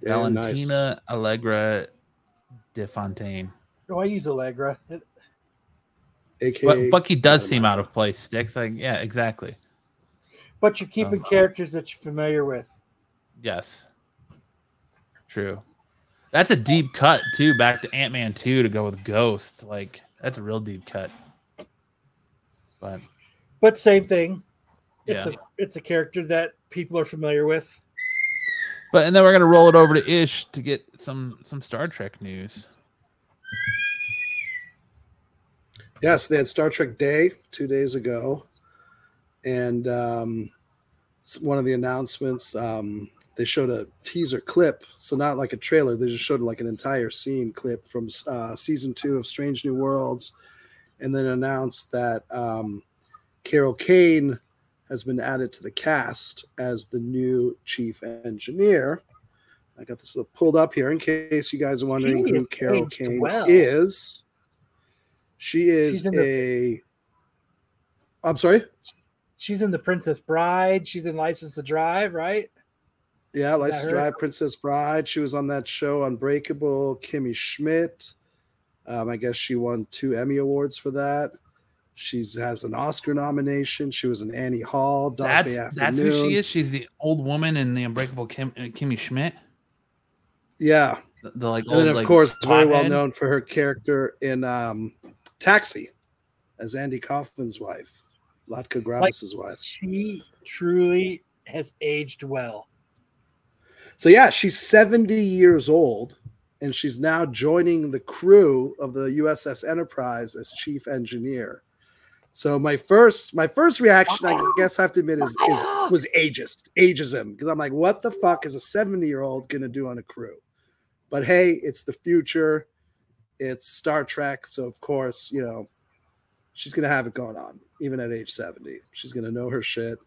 Yeah, nice. Valentina Allegra de Fontaine. Oh, I use Allegra. It, AKA But Bucky does seem mind. out of place. Sticks like yeah, exactly. but you're keeping Uh-huh. characters that you're familiar with. Yes, true. That's a deep cut too. Back to Ant Man two to go with Ghost. Like that's a real deep cut. But But same thing. It's yeah, a it's a character that people are familiar with. but and then we're gonna roll it over to Ish to get some some Star Trek news. Yes, they had Star Trek Day two days ago, and um, one of the announcements um, they showed a teaser clip, so not like a trailer. They just showed like an entire scene clip from uh, season two of Strange New Worlds, and then announced that um, Carol Kane has been added to the cast as the new chief engineer. I got this little pulled up here in case you guys are wondering who Carol Kane well. is. She is She's in the- a. I'm sorry. She's in The Princess Bride. She's in License to Drive, right? Yeah, License to her? Drive, Princess Bride. She was on that show Unbreakable. Kimmy Schmidt. Um, I guess she won two Emmy awards for that. She has an Oscar nomination. She was an Annie Hall. Dog That's Day that's who she is. She's the old woman in the Unbreakable Kim, uh, Kimmy Schmidt. Yeah, The, the like and old then of like, course very well pothead. known for her character in um, Taxi as Andy Kaufman's wife, Latka Gravas's wife. She truly has aged well. So yeah, she's 70 years old and she's now joining the crew of the USS Enterprise as chief engineer. So my first my first reaction, I guess I have to admit, is, is was ageist, ageism, because I'm like, what the fuck is a 70 year old gonna do on a crew? But hey, it's the future, it's Star Trek, so of course, you know, she's gonna have it going on, even at age 70. She's gonna know her shit.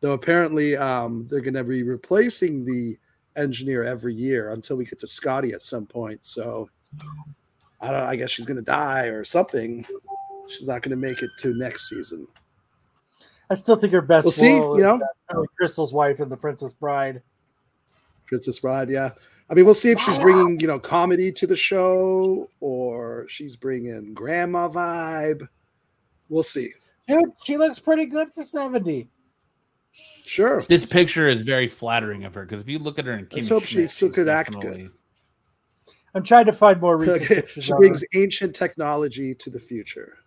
Though apparently, um, they're gonna be replacing the engineer every year until we get to Scotty at some point. So I don't. I guess she's gonna die or something. She's not gonna make it to next season. I still think her best We'll see. You know, Crystal's wife in The Princess Bride. Princess Bride. Yeah. I mean, we'll see if she's bringing you know comedy to the show or she's bringing grandma vibe. We'll see. Dude, she looks pretty good for 70. Sure. This picture is very flattering of her because if you look at her in Let's Kimmy hope she Schmidt, still could act good. I'm trying to find more recent Okay, pictures. she brings her. ancient technology to the future.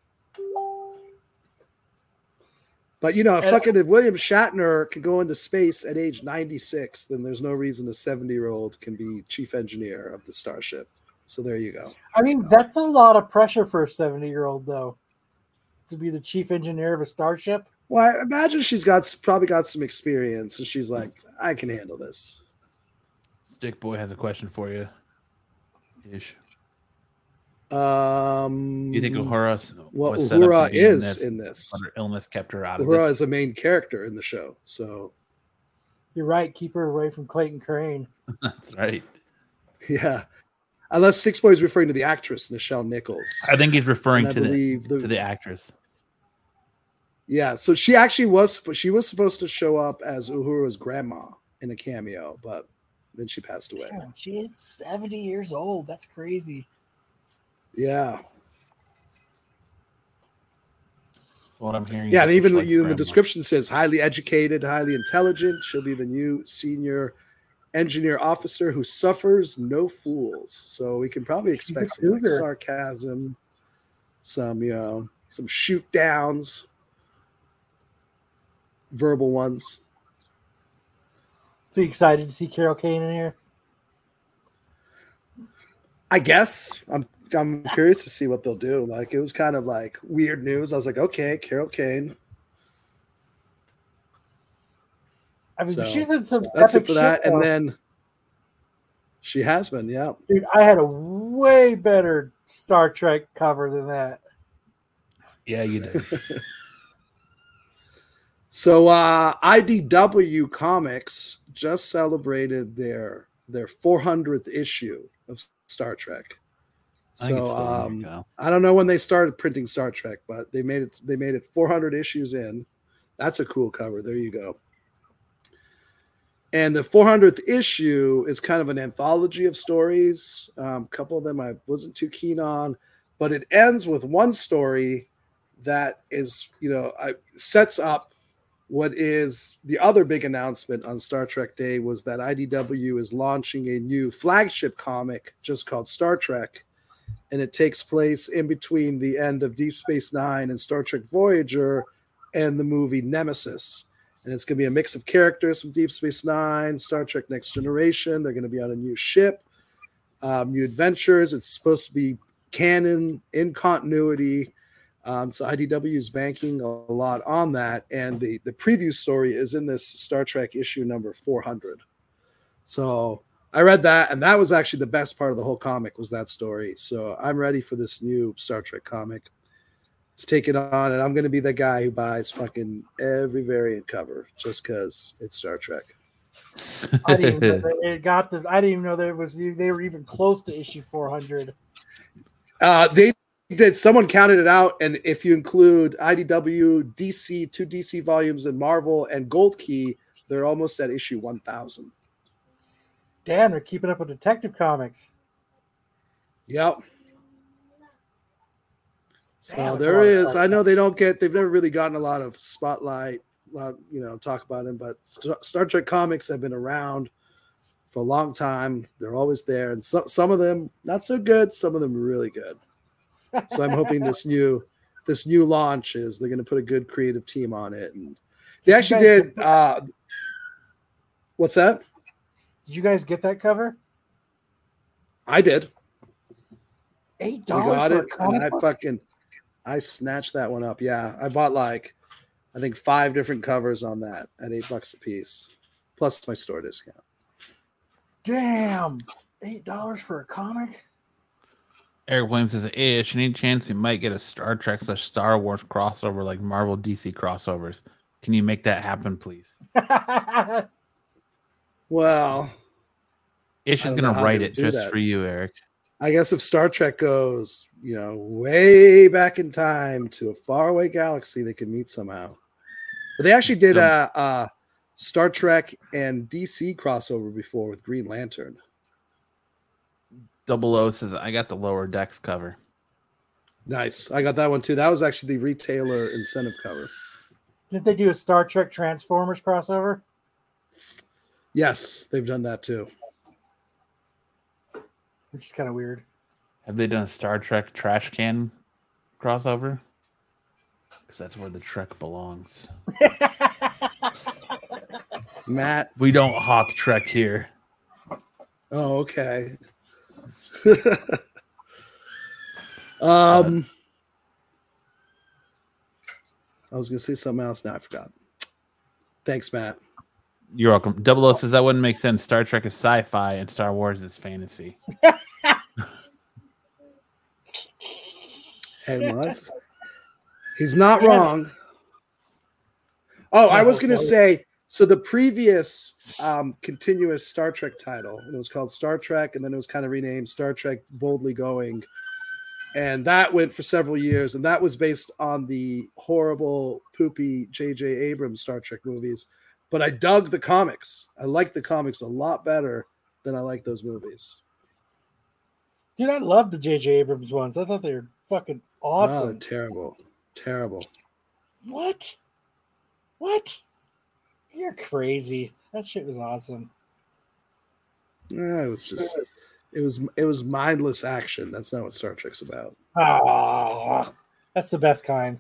But you know, if And- fucking if William Shatner can go into space at age 96, then there's no reason a 70 year old can be chief engineer of the starship. So there you go. I mean, that's a lot of pressure for a 70 year old, though, to be the chief engineer of a starship. Well, I imagine she's got probably got some experience, and she's like, I can handle this. Stick Boy has a question for you. Ish. Um, You think Uhura what was set up to Uhura be in is this, in this? but her illness kept her out of Uhura is a main character in the show, so You're right. Keep her away from Clayton Crain. That's right. yeah. Unless Six Boy is referring to the actress Nichelle Nichols. I think he's referring And I to the the, to the actress. Yeah, so she actually was she was supposed to show up as Uhura's grandma in a cameo, but then she passed away. Damn, she is 70 years old. That's crazy. Yeah, That's what I'm hearing. yeah, and even she likes the description says highly educated, highly intelligent. She'll be the new senior engineer officer who suffers no fools. So we can probably expect some like, sarcasm, some you know, some shoot downs, verbal ones. So you excited to see Carol Kane in here? I guess I'm I'm curious to see what they'll do. Like it was kind of like weird news. I was like, okay, Carol Kane. I mean, So, she's in some. That's it for that. shit, though. And then she has been, yeah. dude, I had a way better Star Trek cover than that. Yeah, you did. So uh IDW Comics just celebrated their their 400th issue of Star Trek. I So in um. I don't know when they started printing Star Trek, but they made it they made it 400 issues in. That's a cool cover. There you go. And the 400th issue is kind of an anthology of stories. Um, a couple of them I wasn't too keen on, but it ends with one story that is, you know, I, sets up what is the other big announcement on Star Trek Day was that IDW is launching a new flagship comic just called Star Trek and it takes place in between the end of Deep Space Nine and Star Trek Voyager and the movie Nemesis. And it's going to be a mix of characters from Deep Space Nine, Star Trek Next Generation. They're going to be on a new ship, um, new adventures. It's supposed to be canon in continuity. Um, so IDW is banking a lot on that. And the, the preview story is in this Star Trek issue number 400. So I read that, and that was actually the best part of the whole comic was that story. So I'm ready for this new Star Trek comic. Let's take it on, and I'm going to be the guy who buys fucking every variant cover just because it's Star Trek. I didn't even know that it got the. I didn't even know that it was. They were even close to issue 400. Uh, they did. Someone counted it out, and if you include IDW, DC, two DC volumes, and Marvel and Gold Key, they're almost at issue 1,000. Damn, they're keeping up with Detective Comics. Yep. So Damn, there is. I know they don't get. They've never really gotten a lot of spotlight. A lot, you know, talk about them. But Star Trek comics have been around for a long time. They're always there, and some some of them not so good. Some of them really good. So I'm hoping this new this new launch is they're going to put a good creative team on it, and they actually did. Uh, what's that? Did you guys get that cover? I did. Eight dollars for it, and I fucking I snatched that one up. Yeah, I bought like I think five different covers on that at eight bucks a piece, plus my store discount. Damn, eight dollars for a comic. Eric Williams says, "Ish, any chance you might get a Star Trek slash Star Wars crossover like Marvel DC crossovers? Can you make that happen, please?" Well, Ish is gonna write it just that. for you, Eric. I guess if Star Trek goes, you know, way back in time to a faraway galaxy, they can meet somehow. But they actually did a, a Star Trek and DC crossover before with Green Lantern. Double O says, "I got the lower decks cover." Nice. I got that one too. That was actually the retailer incentive cover. Didn't they do a Star Trek Transformers crossover? Yes, they've done that too. Which is kind of weird. Have they done a Star Trek trash can crossover? Because that's where the Trek belongs. Matt. We don't hawk Trek here. Oh, okay. um, I was gonna say something else. Now I forgot. Thanks, Matt. You're welcome. Double O says that wouldn't make sense. Star Trek is sci-fi and Star Wars is fantasy. Hey, what? He's not wrong. Oh, I was gonna say. So the previous um, continuous Star Trek title, it was called Star Trek, and then it was kind of renamed Star Trek Boldly Going, and that went for several years, and that was based on the horrible, poopy J.J. Abrams Star Trek movies. But I dug the comics. I like the comics a lot better than I like those movies. Dude, I love the J.J. Abrams ones. I thought they were fucking Oh, awesome. terrible, terrible. What? What? You're crazy. That shit was awesome. Yeah, it was just it was it was mindless action. That's not what Star Trek's about. Ah, that's the best kind.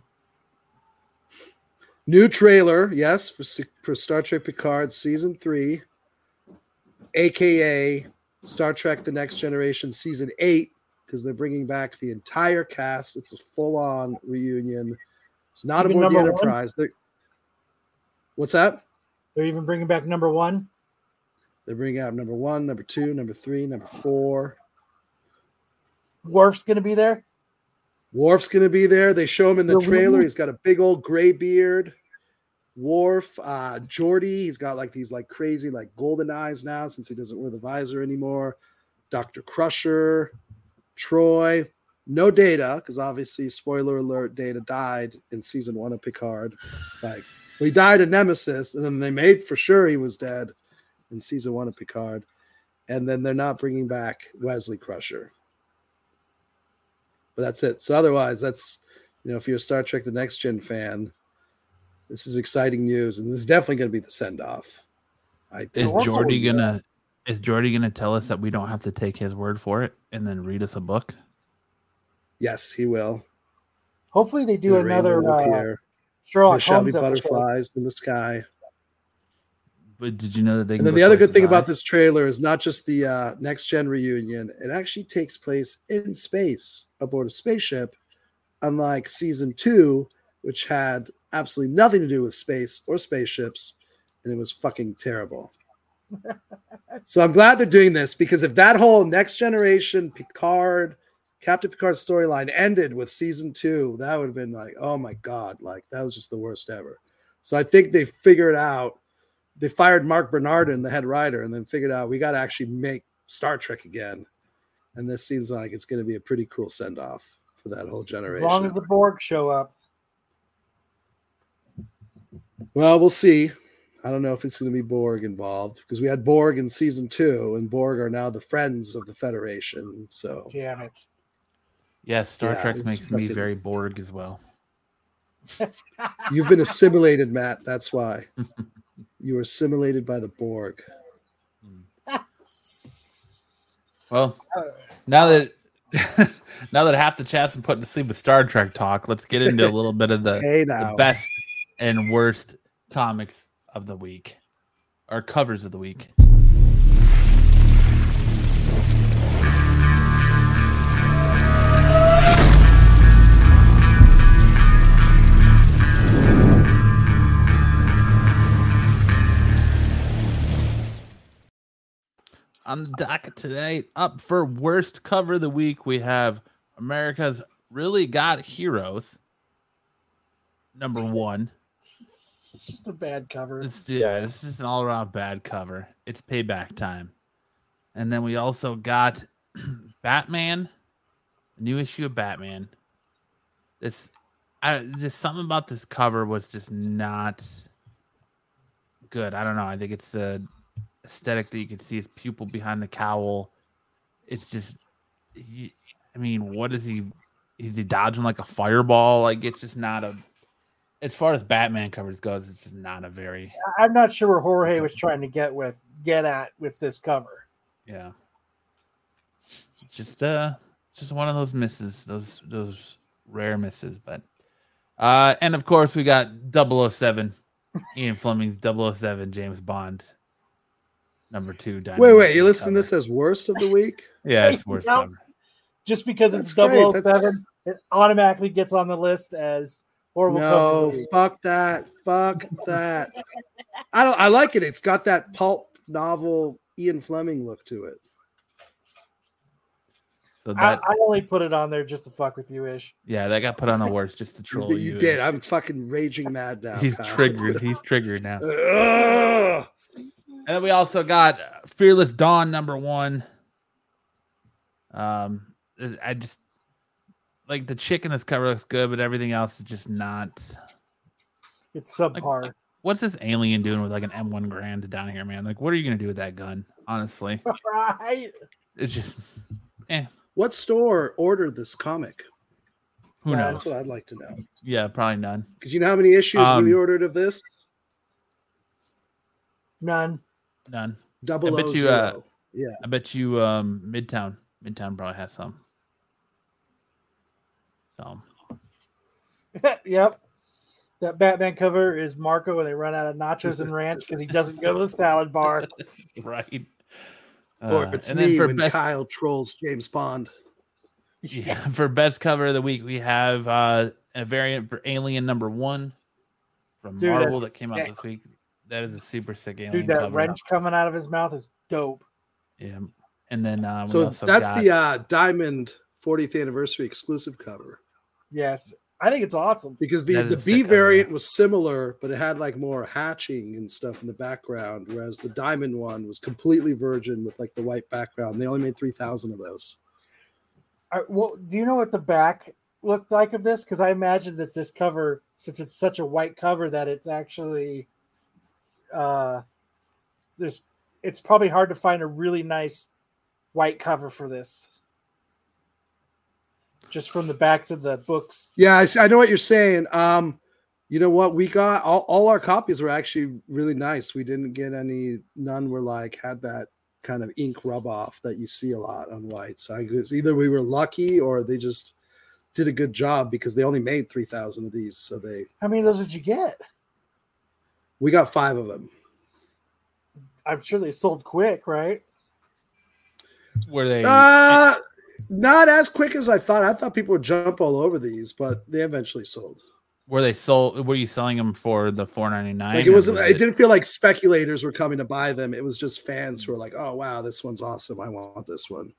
New trailer, yes, for for Star Trek Picard season three, aka Star Trek: The Next Generation season eight, because they're bringing back the entire cast. It's a full on reunion. It's not Even aboard the? Enterprise. What's that? They're even bringing back number one. They're bringing out number one, number two, number three, number four. Worf's going to be there. Worf's going to be there. They show him in the trailer. He's got a big old gray beard. Worf, uh, Geordi, he's got like these like crazy like golden eyes now since he doesn't wear the visor anymore. Dr. Crusher, Troi, no data because obviously, spoiler alert, Data died in season one of Picard. Like well, he died in Nemesis, and then they made for sure he was dead in season one of Picard. And then they're not bringing back Wesley Crusher but that's it. So otherwise, that's you know, if you're a Star Trek: The Next Gen fan, this is exciting news, and this is definitely going to be the send off. I Is think. also- Geordi gonna is Geordi gonna tell us that we don't have to take his word for it and then read us a book? Yes, he will. Hopefully, they do The another uh, appear. There Sherlock shall be Holmes episode. butterflies in the sky. But did you know that they? And can then the other good thing as about this trailer is not just the uh, next gen reunion, it actually takes place in space aboard a spaceship, unlike season two, which had absolutely nothing to do with space or spaceships, and it was fucking terrible. so I'm glad they're doing this because if that whole next generation Picard, Captain Picard's storyline ended with season two, that would have been like, oh my God, like that was just the worst ever. So I think they figured out they fired Mark Bernardin, the head writer, and then figured out we got to actually make Star Trek again. And this seems like it's going to be a pretty cool send off for that whole generation. As long as the Borg show up. well, we'll see. I don't know if it's going to be Borg involved because we had Borg in season two, and Borg are now the friends of the Federation. So Damn it. Yes, Star Yeah, Trek makes me very Borg as well. you've been assimilated, Matt. That's why you were assimilated by the Borg. Well, uh, now that now that half the chat's been put to sleep with Star Trek talk, let's get into a little bit of the, Hey the best and worst comics of the week, or covers of the week. On the docket today, up for worst cover of the week, we have America's Really Got Heroes. Number one. It's just a bad cover. It's, yeah, this is an all around bad cover. It's payback time. And then we also got Batman, a new issue of Batman. This, I just something about this cover was just not good. I don't know. I think it's the aesthetic that you can see his pupil behind the cowl. It's just, he, I mean, what is he? Is he dodging like a fireball? Like it's just not a. As far as Batman covers goes, it's just not a very I'm not sure where Jorge was trying to get with get at with this cover. Yeah. It's just uh just one of those misses, those those rare misses, but uh and of course we got 007 Ian Fleming's 007 James Bond number 2 Diamond wait, wait, Legacy you listing cover. this as worst of the week? Yeah, it's worst No. Just because That's it's great, 007, that's- it automatically gets on the list as horrible. No, of the week. fuck that. Fuck that. I don't I like it. It's got that pulp novel Ian Fleming look to it. So I, that I only put it on there just to fuck with you, Ish. yeah, that got put on the worst just to You, troll you. you did. I'm fucking raging mad now. He's Kyle. triggered. He's triggered now. Ugh. And then we also got Fearless Dawn number one. Um, I just like the chick in this cover looks good, but everything else is just not. It's subpar. What's this alien doing with like an M1 Garand down here, man? Like, what are you gonna do with that gun? Honestly, right? it's just What store ordered this comic? who Yeah, That's knows. what I'd like to know. Yeah, probably none. Because you know how many issues Um, we ordered of this? None. None. Double I bet O you, uh. Yeah. I bet you um Midtown. Midtown probably has some. Some. yep. That Batman cover is Marco when they run out of nachos and ranch because he doesn't go to the salad bar. right. Or Uh, it's and then me for when best Kyle trolls James Bond. Yeah, for best cover of the week, we have uh, a variant for Alien number one from Dude, Marvel that that's came out this week. That is a super sick alien Dude, that cover. wrench coming out of his mouth is dope. Yeah, and then uh, we So also that's got- the uh, Diamond 40th anniversary exclusive cover Yes, I think it's awesome. because the, That is the B sick cover, variant was similar, but it had like more hatching and stuff in the background, whereas the Diamond one was completely virgin with like the white background. They only made 3,000 of those. I, well, do you know what the back looked like of this? Because I imagine that this cover, since it's such a white cover, that it's actually uh, there's it's probably hard to find a really nice white cover for this. Just from the backs of the books. Yeah, I, see- I know what you're saying. Um, you know what? We got all, all our copies were actually really nice. We didn't get any, none were like had that kind of ink rub off that you see a lot on whites. I guess either we were lucky or they just did a good job because they only made 3,000 of these. So they, How many of those did you get? We got five of them. I'm sure they sold quick, right? were they Uh, not as quick as I thought. I thought people would jump all over these, but they eventually sold. were they sold? Were you selling them for the four ninety nine? Like it wasn't. It didn't feel like speculators were coming to buy them. It was just fans who were like, "Oh wow, this one's awesome. I want this one."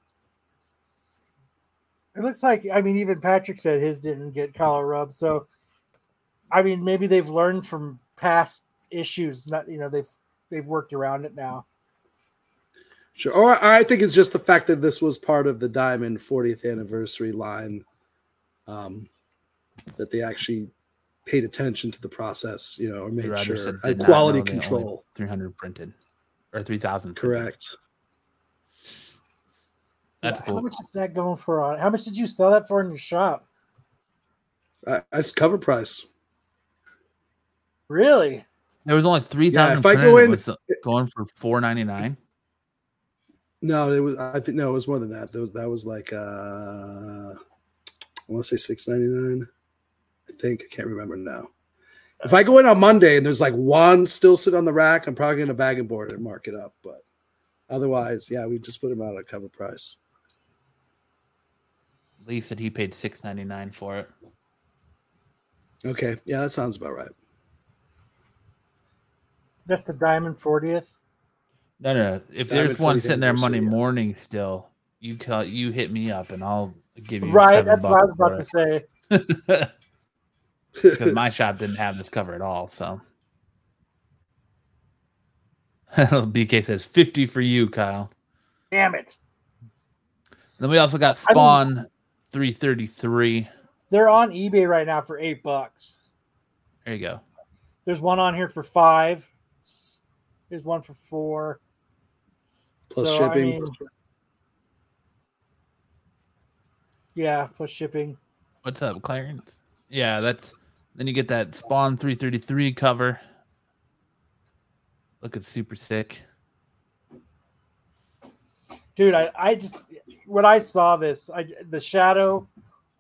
It looks like I mean, even Patrick said his didn't get collar rub. So, I mean, maybe they've learned from past issues. Not you know they've they've worked around it now. Sure. Or I think it's just the fact that this was part of the Diamond 40th anniversary line, um, that they actually paid attention to the process, you know, or made Roger sure said had did not quality know they only control. Three hundred printed or three thousand. Correct. That's How cool. much is that going for? On how much did you sell that for in your shop? Uh, That's cover price. Really? There was only three Yeah, if I go in- was going for four ninety nine. No, it was. I think no, it was more than that. That was that was like uh, I want to say six ninety nine. I think I can't remember now. If I go in on Monday and there's like one still sitting on the rack, I'm probably gonna bag and board it and mark it up. But otherwise, yeah, we just put them out at cover price. Lee said he paid six ninety nine for it. Okay, yeah, that sounds about right. That's the Diamond 40th. No, no. no. If Diamond there's one sitting there Monday anniversary, morning still, you call you hit me up and I'll give you Right. seven That's what I was about to say. because my shop didn't have this cover at all. So BK says fifty for you, Kyle. Damn it. Then we also got I mean- Spawn three thirty three. They're on eBay right now for eight bucks. There you go. There's one on here for five. There's one for four. Plus So, I shipping. mean, yeah, plus shipping. What's up, Clarence? Yeah, that's then you get that Spawn three thirty three cover. Looking super sick. Dude, I, I just when I saw this, I the shadow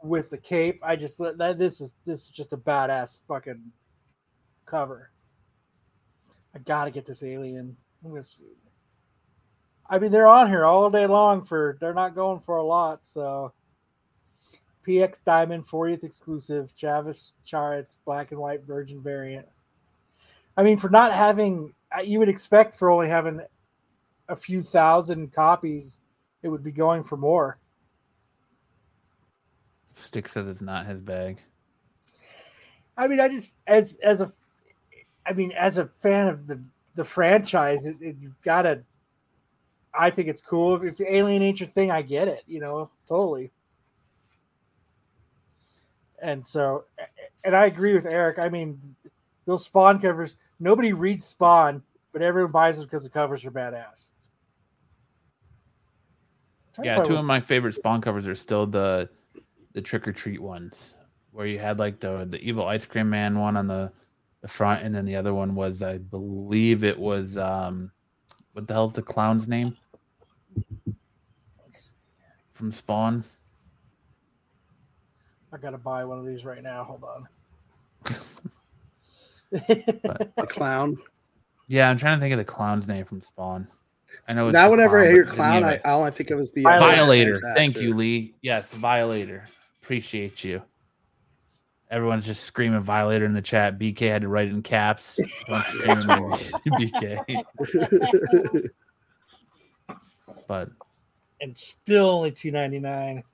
with the cape, I just that this is this is just a badass fucking cover. I gotta get this alien. I'm gonna see. I mean, they're on here all day long for they're not going for a lot, so PX Diamond 40th exclusive, Chavis Charts, black and white virgin variant. I mean, for not having uh, you would expect for only having a few thousand copies, it would be going for more. Stick says it's not his bag. I mean, I just as as a, I mean, as a fan of the the franchise, it, it, you've got to. I think it's cool if, if you alienate your thing. I get it, you know, totally. And so, and I agree with Eric. I mean, those Spawn covers. Nobody reads Spawn, but everyone buys them because the covers are badass. Yeah, two of my favorite Spawn covers are still the the trick or treat ones, where you had like the the evil ice cream man one on the the front, and then the other one was I believe it was um what the hell's the clown's name from Spawn? I gotta buy one of these right now. Hold on. The clown. Yeah, I'm trying to think of the clown's name from Spawn. I know. Now, whenever clown, I hear clown, I of all I think of is the Violator. Violator. Thank you, Lee. Yes, Violator. Appreciate you. Everyone's just screaming violator in the chat. BK had to write it in caps. Don't scream at me, BK. But and still only two ninety nine.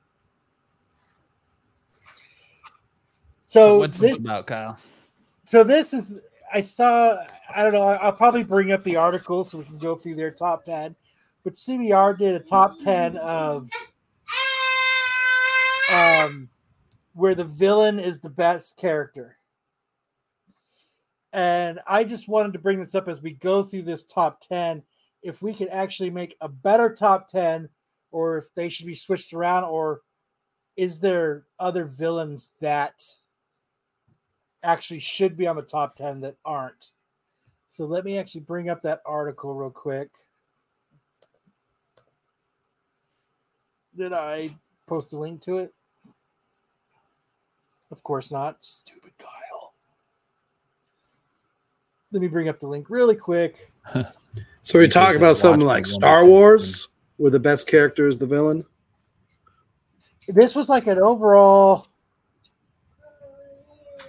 so So, what's this, this about, Kyle? so this is I saw I don't know I- I'll probably bring up the article so we can go through their top ten. But CBR did a top ten of um where the villain is the best character. And I just wanted to bring this up as we go through this top 10 if we could actually make a better top 10 or if they should be switched around or is there other villains that actually should be on the top 10 that aren't. So let me actually bring up that article real quick. Did I post a link to it? Of course not. Stupid Kyle. Let me bring up the link really quick. So we talk about something like Star Wars, where the best character is the villain. This was like an overall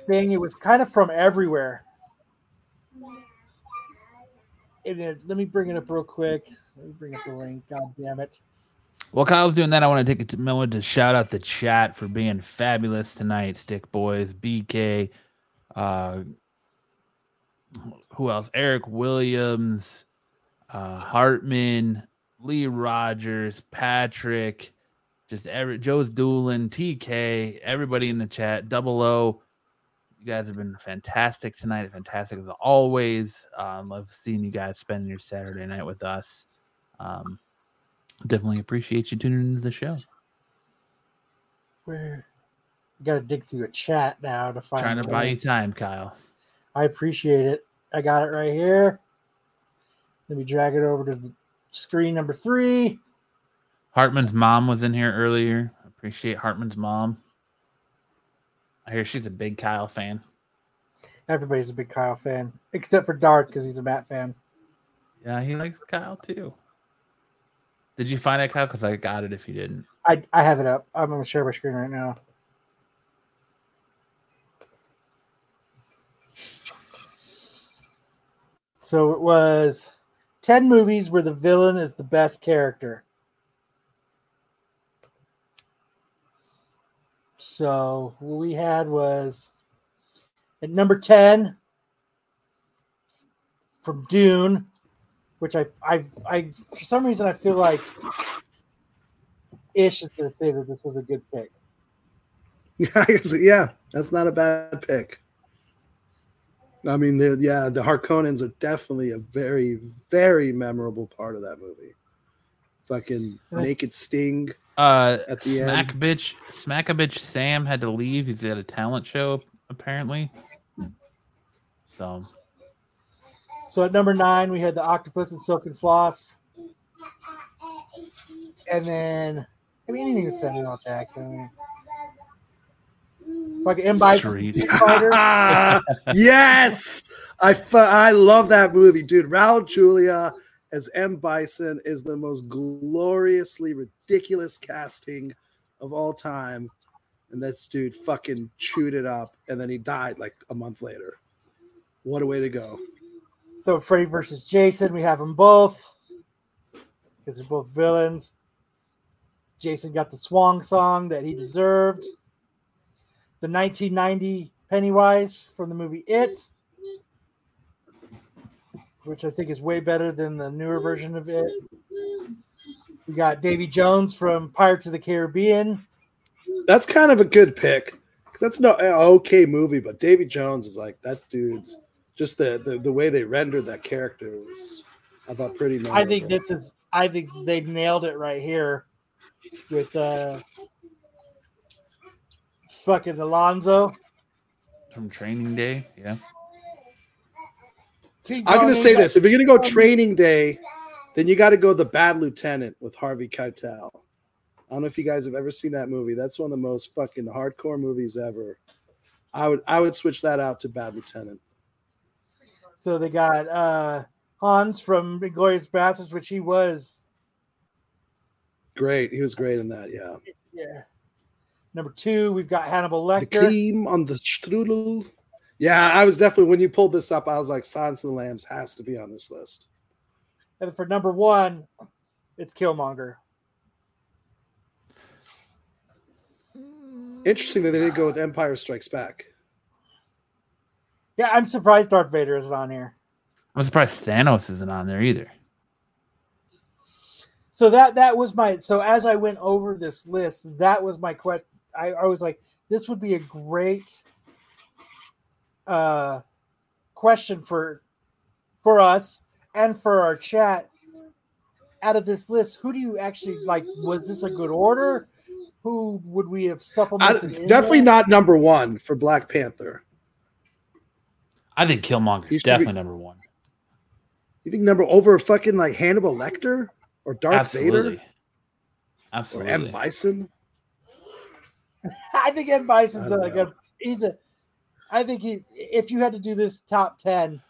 thing. It was kind of from everywhere. And it, let me bring it up real quick. Let me bring up the link. God damn it. While Kyle's doing that, I want to take a moment to shout out the chat for being fabulous tonight. Stick Boys, BK, uh, who else? Eric Williams, uh, Hartman, Lee Rogers, Patrick, just every Joe's Doolin, TK, everybody in the chat, Double O. You guys have been fantastic tonight. Fantastic as always. Um, love seeing you guys spending your Saturday night with us. Um, definitely appreciate you tuning into the show. Where? You got to dig through a chat now to find. Trying to buy you time, Kyle. I appreciate it. I got it right here. Let me drag it over to the screen number three. Hartman's mom was in here earlier. Appreciate Hartman's mom. I hear she's a big Kyle fan. Everybody's a big Kyle fan, except for Darth because he's a Matt fan. Yeah, he likes Kyle too. Did you find it, Kyle? Because I got it if you didn't. I, I have it up. I'm to share my screen right now. So it was 10 movies where the villain is the best character. So what we had was at number 10 from Dune, which I I I for some reason I feel like Ish is going to say that this was a good pick. yeah, that's not a bad pick. I mean, they're- yeah, the Harkonnens are definitely a very, very memorable part of that movie. Fucking naked Sting. Uh, At the smack end. bitch, smack a bitch. Sam had to leave. He's at a talent show apparently. So So at number nine, we had the octopus and Silken Floss. And then, I mean, anything with Samuel L. Jackson. Like M. Bison yes, I fu- I love that movie, dude. Raul Julia as M Bison is the most gloriously ridiculous casting of all time, and this dude fucking chewed it up, and then he died like a month later. What a way to go! So Freddy versus Jason, we have them both because they're both villains. Jason got the swang song that he deserved. The 1990 Pennywise from the movie It, which I think is way better than the newer version of It. We got Davy Jones from Pirates of the Caribbean. That's kind of a good pick because that's no an okay movie, but Davy Jones is like that dude. Just the the, the way they rendered that character was, I thought, pretty. I think this is. I think they nailed it right here with uh, fucking Alonzo. from Training Day. Yeah. I'm gonna say this: if you're gonna go Training Day, then you got to go The Bad Lieutenant with Harvey Keitel. I don't know if you guys have ever seen that movie. That's one of the most fucking hardcore movies ever. I would I would switch that out to Bad Lieutenant. So they got uh Hans from Inglourious Basterds, which he was. Great, he was great in that. Yeah, Yeah. Number two, we've got Hannibal The Lecter. cream on the strudel. Yeah, I was definitely when you pulled this up, I was like, Silence of the Lambs has to be on this list. And for number one, it's Killmonger. Interesting that they didn't go with Empire Strikes Back. Yeah, I'm surprised Darth Vader isn't on here. I'm surprised Thanos isn't on there either. So that that was my so as I went over this list, that was my question. I, I was like, this would be a great uh question for for us and for our chat. Out of this list, who do you actually like? Was this a good order? Who would we have supplemented? in definitely there? not number one for Black Panther. I think Killmonger He is should be- definitely number one. You think number over fucking like Hannibal Lecter or Darth Absolutely. Vader or Absolutely. M Bison? I think M Bison's I don't a good. He's a. I think he. If you had to do this top ten,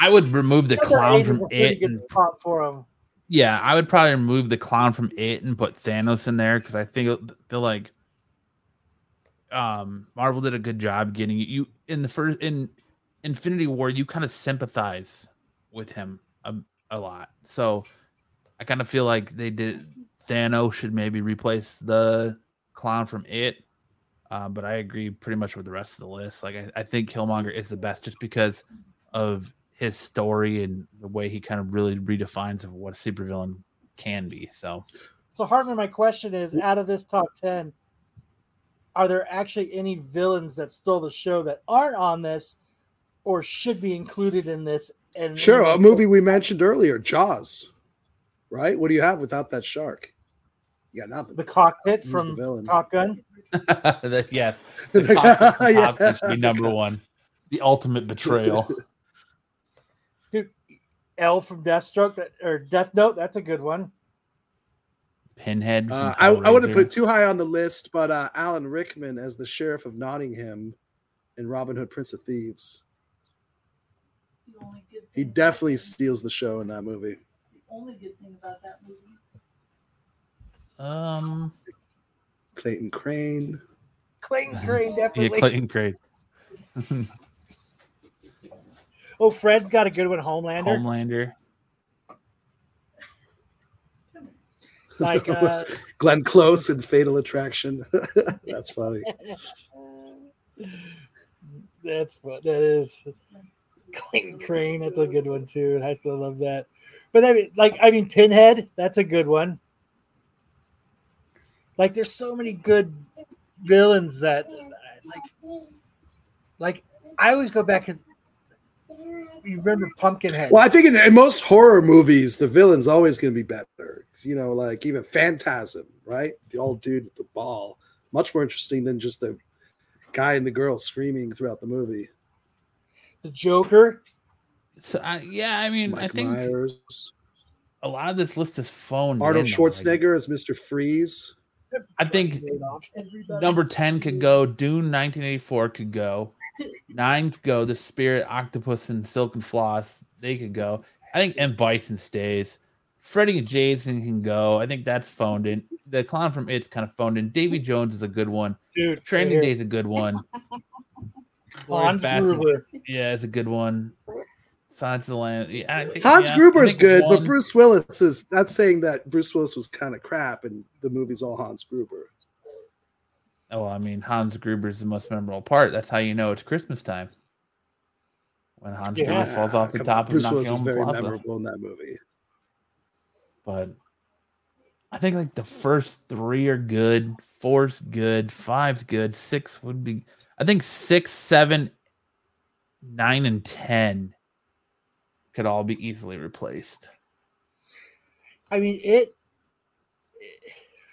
I would remove the clown from it. good And, spot for him. yeah, I would probably remove the clown from it and put Thanos in there because I feel feel like um Marvel did a good job getting you in the first in Infinity War. You kind of sympathize with him a, a lot, so I kind of feel like they did. Thanos should maybe replace the clown from it. Uh, but I agree pretty much with the rest of the list. Like I, I think Killmonger is the best just because of his story and the way he kind of really redefines of what a supervillain can be. So So Hartman, my question is: out of this top ten, are there actually any villains that stole the show that aren't on this, or should be included in this? And Sure, a movie we mentioned earlier, Jaws. Right? What do you have without that shark? Yeah, got nothing. the cockpit Who's the from villain? Top Gun. that, yes, the cockpit from Top Gun should be number one. The ultimate betrayal. L from Deathstroke that or Death Note. That's a good one. Pinhead. Uh, I, I wouldn't put it too high on the list, but uh, Alan Rickman as the sheriff of Nottingham in Robin Hood, Prince of Thieves. The only good He thing- definitely steals the show in that movie. The only good thing about that movie. Um, Clayton Crain. Clayton Crain yeah, definitely. Clayton Crain, Oh, Fred's got a good one. Homelander. Homelander. Like uh, Glenn Close in Fatal Attraction. That's funny. that's what that is. Clayton Crain. That's a good one too. I still love that. But I mean, like, I mean, Pinhead. That's a good one. Like, there's so many good villains that, like, like I always go back because you remember Pumpkinhead. Well, I think in, in most horror movies, the villain's always going to be better. You know, like even Phantasm, right? The old dude with the ball. Much more interesting than just the guy and the girl screaming throughout the movie. The Joker. So I, yeah, I mean, I think Myers. a lot of this list is phoned. Arnold in, though, Schwarzenegger as Mr. Freeze. I think number 10 could go dune 1984 could go nine could go the spirit octopus and Silken Floss they could go i think m bison stays freddie and jason can go i think that's phoned in the clown from it's kind of phoned in davy jones is a good one Dude, training day is a good one Hans Glorious Bastards- Gruber. yeah it's a good one Silence of the Lambs. Yeah, think, Hans yeah, I Gruber's good, but Bruce Willis is that's saying that Bruce Willis was kind of crap and the movie's all Hans Gruber. Oh, I mean, Hans Gruber is the most memorable part. That's how you know it's Christmas time. When Hans Yeah. Gruber falls off the top on, Bruce of Willis is Nakion very Plaza. memorable in that movie. But I think like the first three are good, four's good, five's good, six would be. I think six, seven, nine, and ten could all be easily replaced. I mean, it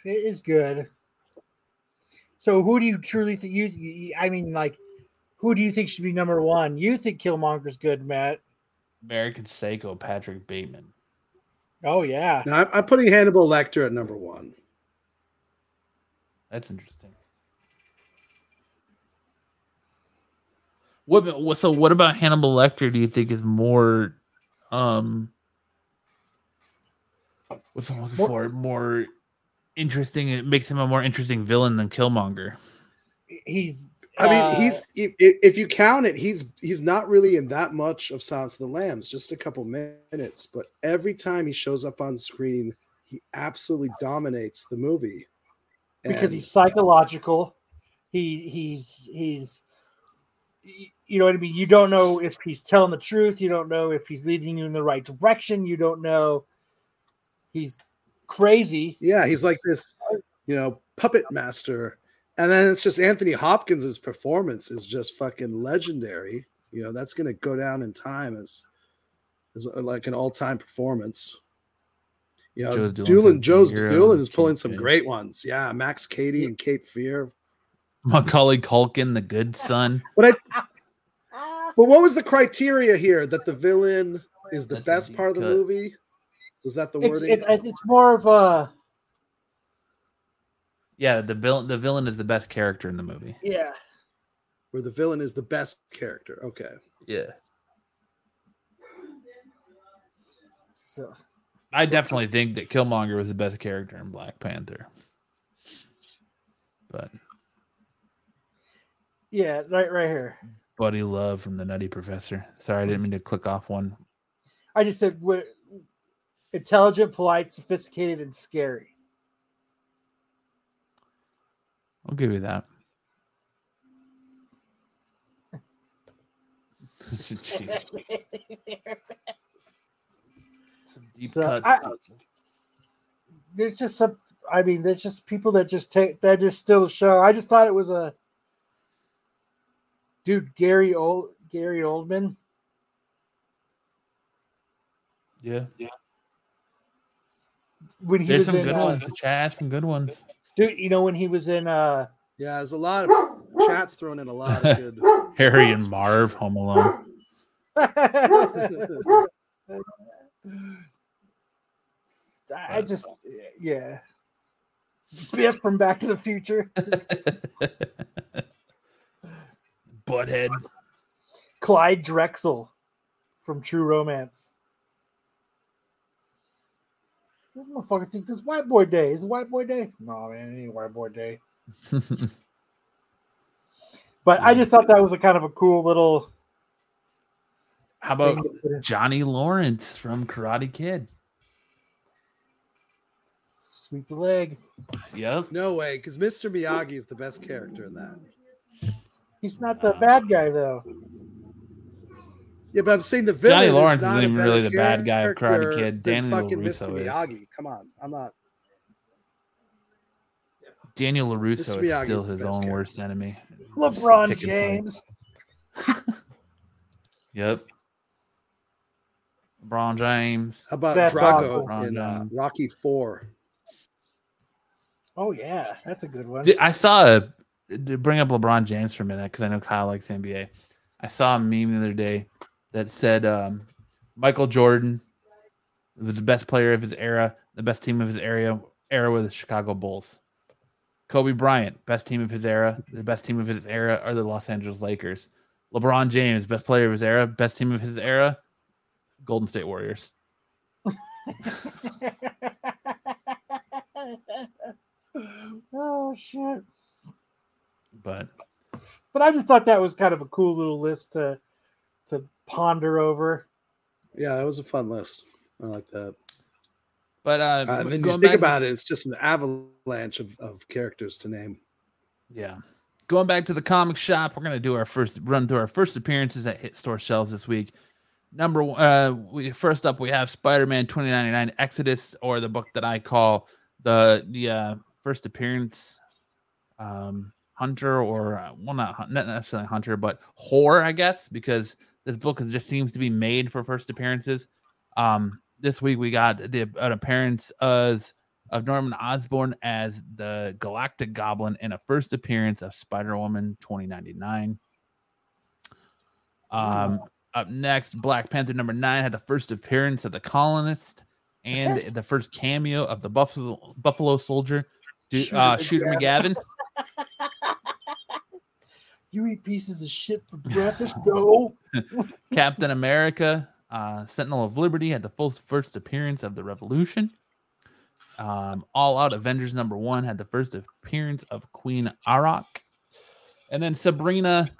it is good. So, who do you truly think you? you- I mean, like, who do you think should be number one? You think Killmonger's good, Matt? American Psycho, Patrick Bateman. Oh yeah, Now I'm, I'm putting Hannibal Lecter at number one. That's interesting. What, what so what about Hannibal Lecter do you think is more um what's I'm looking More- for more interesting. It makes him a more interesting villain than Killmonger. He's. I mean, uh, he's if, if you count it, he's he's not really in that much of Silence of the Lambs, just a couple minutes. But every time he shows up on screen, he absolutely dominates the movie. because And- he's psychological. He he's he's y- you know what I mean. You don't know if he's telling the truth. You don't know if he's leading you in the right direction. You don't know. He's crazy. yeah, he's like this, you know, puppet master. And then it's just Anthony Hopkins' performance is just fucking legendary. You know, that's gonna go down in time as as uh, like an all-time performance. You know, Joe's Doolin Doolin, Joe's De Doolin is pulling some Fear. great ones. Yeah, Max Cady and Cape Fear. Macaulay Culkin, the good son. But I But what was the criteria here that the villain is the That's best easy part of the cut. movie? Was that the It's wording? it, it's more of a Yeah, the villain. The villain is the best character in the movie. yeah. Where the villain is the best character. Okay. Yeah, So I definitely think that Killmonger was the best character in Black Panther. But yeah, right right here. Buddy Love from the Nutty Professor. Sorry, I didn't mean to click off one. I just said what intelligent, polite, sophisticated, and scary. I'll give you that. Some deep So, cuts. I- there's just some I mean, there's just people that just take that just still show. I just thought it was a dude, Gary Old Gary Oldman. yeah, Yeah. When he there's was some in good uh, ones. The chat, some good ones. dude, you know when he was in uh Yeah, there's a lot of chats thrown in a lot of good. Harry and Marv, Home Alone. I just yeah. Biff from Back to the Future. Butthead. Clyde Drexel from True Romance. This motherfucker thinks it's white boy day. Is it white boy day? No, man, it ain't white boy day. But I just thought that was a kind of a cool little How about to put in. Johnny Lawrence from Karate Kid? sweep the leg. Yep. No way, because Mr. Miyagi is the best character in that. He's not the bad guy though. Yeah, but I'm saying the villain. Johnny is Lawrence not isn't even really the bad guy of Karate character Kid. than Daniel fucking LaRusso Mr. is. Miyagi. Come on, I'm not. Daniel LaRusso is still his own character. worst enemy. LeBron James. Yep. LeBron James. How about That's Drago awesome. in uh, Rocky Four? Oh yeah, that's a good one. I saw a to bring up LeBron James for a minute because I know Kyle likes NBA. I saw a meme the other day that said um, Michael Jordan was the best player of his era, the best team of his era, era were the Chicago Bulls. Kobe Bryant, best team of his era, the best team of his era are the Los Angeles Lakers. LeBron James, best player of his era, best team of his era, Golden State Warriors. oh shit. But But I just thought that was kind of a cool little list to to ponder over. Yeah, that was a fun list. I like that. but uh, Uh, and then you think back to- about it, it's just an avalanche of, of characters to name. Yeah. Going back to the comic shop, we're gonna do our first run through our first appearances at hit store shelves this week. Number one, uh, we first up we have Spider-Man 2099 Exodus, or the book that I call the the uh, first appearance um, hunter, or uh, well, not not necessarily hunter, but whore I guess, because this book is, just seems to be made for first appearances. Um, this week we got the an appearance as of Norman Osborn as the Galactic Goblin in a first appearance of Spider Woman 2099. Um, up next, Black Panther number nine had the first appearance of the Colonist and the first cameo of the Buffalo Buffalo Soldier, uh, Shooter McGavin. You eat pieces of shit for breakfast? No. Captain America, uh, Sentinel of Liberty had the full first appearance of the Revolution. Um, All Out Avengers number one had the first appearance of Queen Arak. And then Sabrina,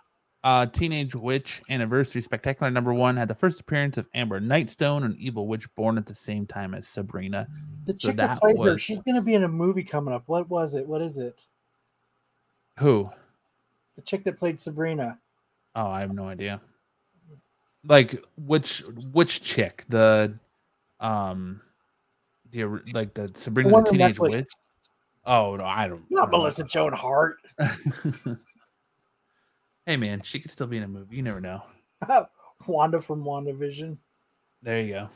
uh, Teenage Witch Anniversary Spectacular number one had the first appearance of Amber Nightstone, an evil witch born at the same time as Sabrina. The So chick that, played her, she's gonna be in a movie coming up. What was it? What is it? Who? The chick that played Sabrina. Oh, I have no idea. Like which which chick? The um the like the Sabrina the Teenage Netflix. Witch. Oh no, I don't. I Not don't know. Melissa Joan Hart. hey man, she could still be in a movie. You never know. Wanda from WandaVision. There you go.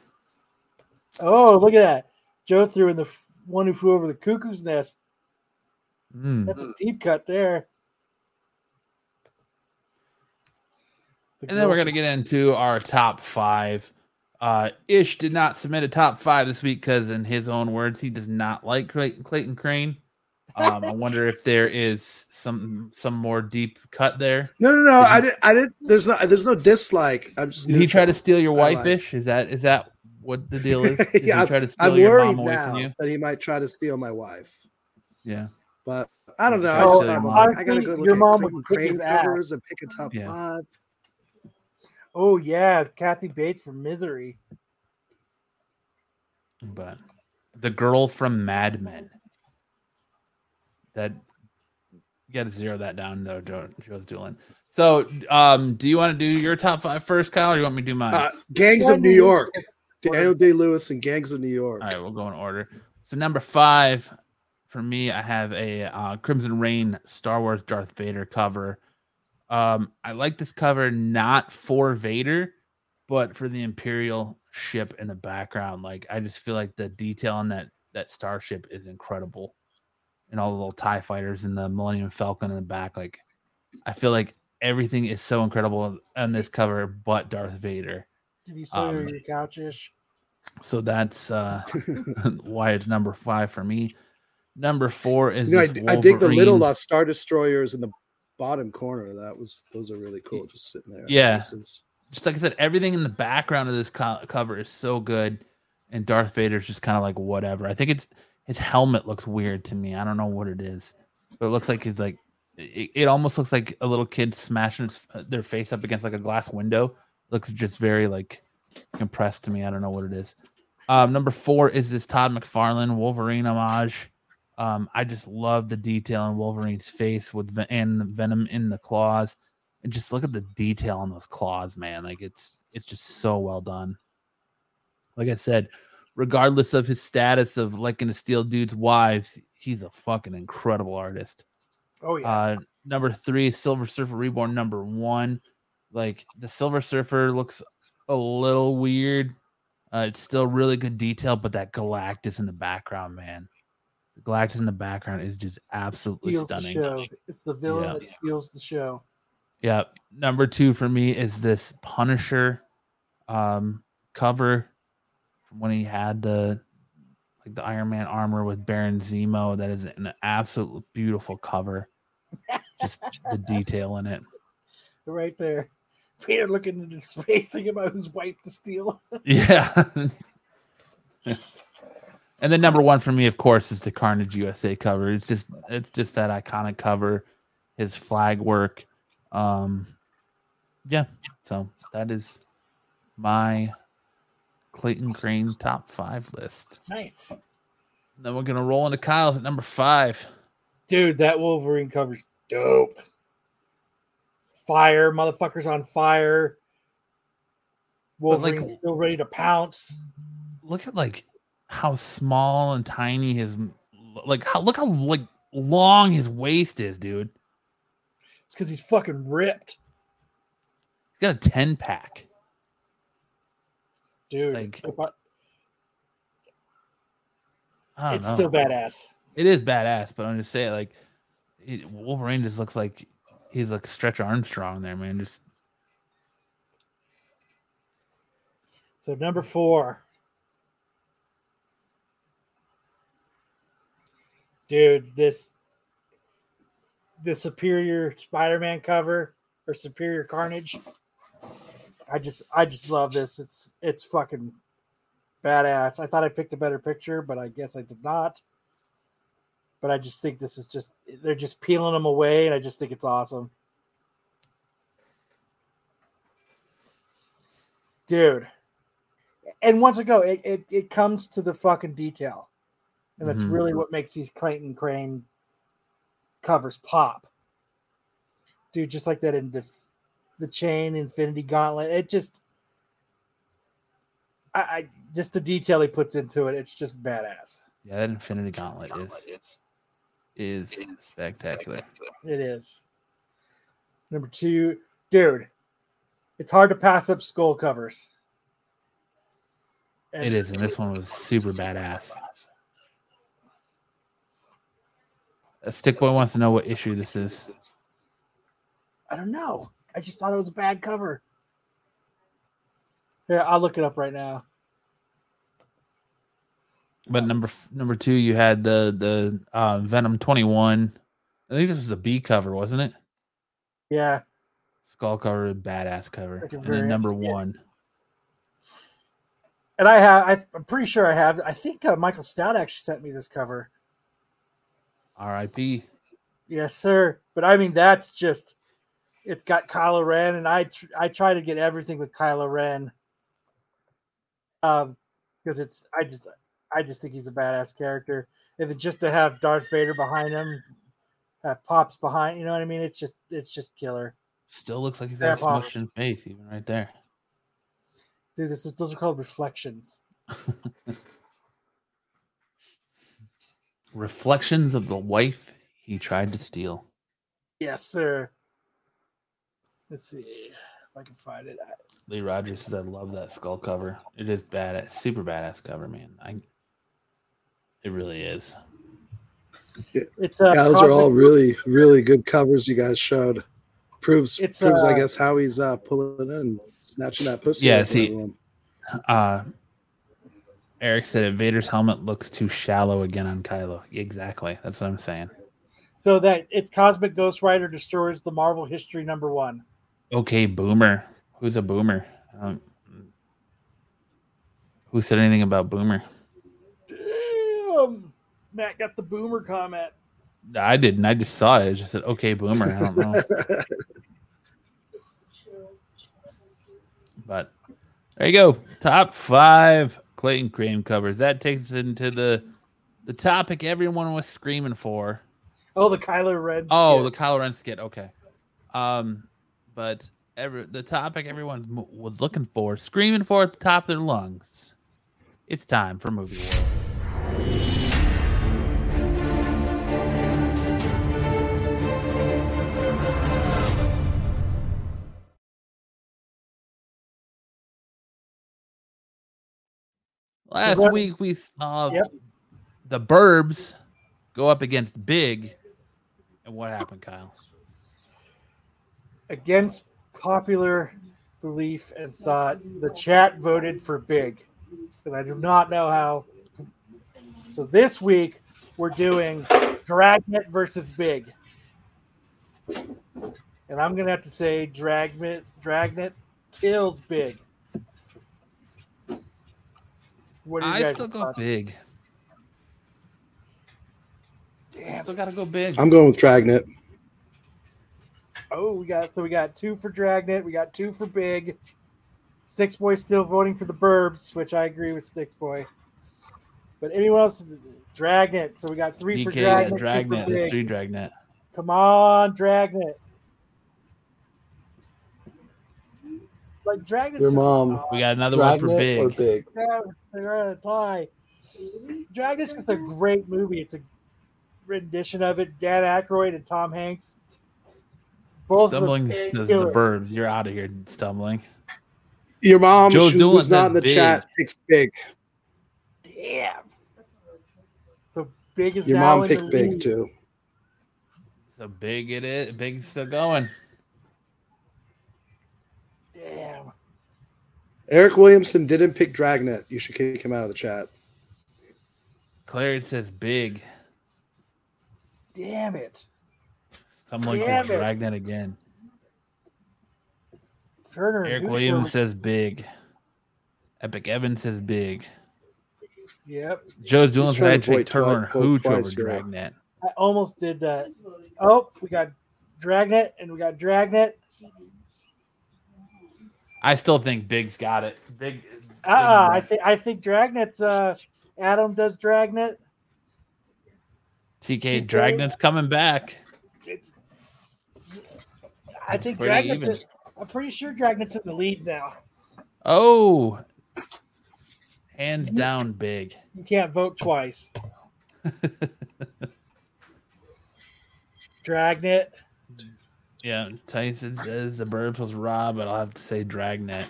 Oh, look at that. Joe threw in the f- one who flew over the cuckoo's nest. Mm. That's a deep cut there. The And then we're gonna get into our top five. Uh, Ish did not submit a top five this week because, in his own words, he does not like Clayton, Clayton Crain. Um, I wonder if there is some some more deep cut there. No, no, no. Did I didn't. I didn't. There's no. There's no dislike. I'm just. Did he try to steal your I wife, like- Ish? Is that is that what the deal is? Did Yeah, he try to steal I'm your worried mom away now from you? that he might try to steal my wife. Yeah. But I don't know. Try I to just your mom. I gotta Honestly, go look your at mom Clayton would kick Crain his ass. and pick a top Yeah. five. Oh yeah, Kathy Bates from Misery. But the girl from Mad Men. That you got to zero that down though, Joe, Joe's doing. So, um, do you want to do your top five first, Kyle, or do you want me to do mine? Uh, Gangs of New no, York. Daniel Day Lewis and Gangs of New York. All right, we'll go in order. So number five for me, I have a uh, Crimson Rain Star Wars Darth Vader cover. Um, I like this cover not for Vader, but for the Imperial ship in the background. Like I just feel like the detail on that that starship is incredible, and all the little Tie fighters and the Millennium Falcon in the back. Like I feel like everything is so incredible on this cover, but Darth Vader. Did you say Um, your couchish? So that's uh why it's number five for me. Number four is You know, I, this I dig the little uh, Star Destroyers in the bottom corner. That was those are really cool. Just sitting there. Yeah. just like I said, everything in the background of this co- cover is so good, and Darth Vader's just kind of like whatever. I think it's his helmet looks weird to me. I don't know what it is, but it looks like he's like it, it almost looks like a little kid smashing his, their face up against like a glass window. Looks just very like compressed to me. I don't know what it is. Um, number four is this Todd McFarlane Wolverine homage. Um, I just love the detail in Wolverine's face with ve- and the venom in the claws and just look at the detail on those claws, man. Like it's it's just so well done. Like I said, regardless of his status of liking to steal dudes' wives, he's a fucking incredible artist. Oh yeah. Uh, number three, Silver Surfer Reborn. Number one, like the Silver Surfer looks a little weird. Uh, it's still really good detail, but that Galactus in the background, man, the Galactus in the background is just absolutely steals the stunning. show. It's the villain Yeah. that steals the show. Yeah. Number two for me is this Punisher um cover from when he had the like the Iron Man armor with Baron Zemo. That is an absolute beautiful cover. Just the detail in it. Right there. Peter looking into space, thinking about whose wife to steal. Yeah. and then number one for me, of course, is the Carnage USA cover. It's just it's just that iconic cover, his flag work. Um yeah, so that is my Clayton Crain top five list. nice. And Then we're gonna roll into Kyle's at number five. Dude, that Wolverine cover's dope. Fire, motherfuckers on fire. But, like- Wolverine's still ready to pounce. Look at like how small and tiny his like how look how like long his waist is, dude. It's because he's fucking ripped. He's got a 10 pack. Dude, Like, I- it's know. still badass. It is badass, but I'm just saying, like, it, Wolverine just looks like he's like Stretch Armstrong there, man. Just So number four. Dude, this the superior Spider-Man cover or superior Carnage. I just I just love this. It's it's fucking badass. I thought I picked a better picture, but I guess I did not. But I just think this is just they're just peeling them away, and I just think it's awesome. Dude. And once again, it, it, it comes to the fucking detail. And that's Mhm. really what makes these Clayton Crain covers pop. Dude, just like that in the, the chain Infinity Gauntlet. It just I, I just the detail he puts into it, it's just badass. Yeah, that Infinity Gauntlet is is spectacular. It is. Number two, dude, it's hard to pass up skull covers. And It is, and this one was super badass. A stick boy wants to know what issue this is. I don't know. I just thought it was a bad cover. Here, I'll look it up right now. But number number two, you had the the uh, Venom twenty one. I think this was a B cover, wasn't it? Yeah, Skull cover, badass cover, and then number one. and I have. I'm pretty sure I have. I think uh, Michael Stout actually sent me this cover. R.I.P. Yes, sir. But I mean, that's just. It's got Kylo Ren, and I tr- I try to get everything with Kylo Ren. Um, because it's I just I just think he's a badass character. If it's just to have Darth Vader behind him, have pops behind, you know what I mean? It's just it's just killer, Still looks like he's got a Yeah, Pops. smush in face, even right there. dude. This is, those are called reflections. Reflections of the wife he tried to steal. Yes, sir. Let's see if I can find it. Lee Rogers says, "I love that skull cover. It is badass, super badass cover, man. I, it really is. It's uh, Yeah, those are all really, really good covers you guys showed. Proves It's, proves, I uh, guess, how he's uh, pulling in, snatching that pussy. Yeah, see- Uh, Eric said it. Vader's helmet looks too shallow again on Kylo. Exactly. That's what I'm saying. So that it's Cosmic Ghost Rider destroys the Marvel history number one. Okay, boomer. Who's a boomer? I don't- who said anything about boomer? Damn, Matt got the boomer comment. I didn't. I just saw it. I just said, okay, boomer. I don't know. But there you go. Top five Clayton Crain covers. That takes us into the the topic everyone was screaming for. Oh, the Kylo Ren. Oh, skit. the Kylo Ren skit. Okay. Um, but every the topic everyone was looking for, screaming for at the top of their lungs. It's time for movie world. Last that- week we saw Yep. the Burbs go up against Big, and what happened, Kyle? against popular belief and thought, the chat voted for Big, and I do not know how. So this week we're doing Dragnet versus Big, and I'm gonna have to say Dragnet Dragnet kills Big. What do you I guys still go thoughts? big. Damn. Still gotta go big. I'm going with Dragnet. Oh, we got so we got two for Dragnet, we got two for Big. Sticks Boy still voting for the Burbs, which I agree with Sticks Boy. But anyone else? Dragnet. So we got three for DK, yeah, Dragnet. two for Dragnet. There's three Dragnet. Come on, Dragnet. Like Dragnet. Your mom. We got another one for Big. or big. Big? They're at a tie. Dragnet's just a great movie. It's a rendition of it. Dan Aykroyd and Tom Hanks. Both Stumbling says the killer. Burbs. You're out of here, stumbling. Your mom, Joe who- Doolin who's not in the Big. chat, picks Big. Damn. So big is Your mom picked Big lead. too. So big it is. Big's still going. Damn. Eric Williamson didn't pick Dragnet. You should kick him out of the chat. Claire says big. Damn it. Someone Damn says it. Dragnet again. Turner. and Eric Hoover Williams were- says big. Epic Evans says big. Yep. Joe Doolin said trying I'd to take avoid Turtle twi- and vote Hooch over. Dragnet. I almost did that. Oh, we got Dragnet and we got Dragnet. I still think Big's got it. Big. Uh, I think I think Dragnet's uh Adam does Dragnet. TK TK. Dragnet's coming back. It's, I think Dragnet's. I'm pretty sure Dragnet's in the lead now. Oh, hands down, Big. You can't vote twice. Dragnet. Yeah, Tyson says the Burbs was Rob, but I'll have to say Dragnet.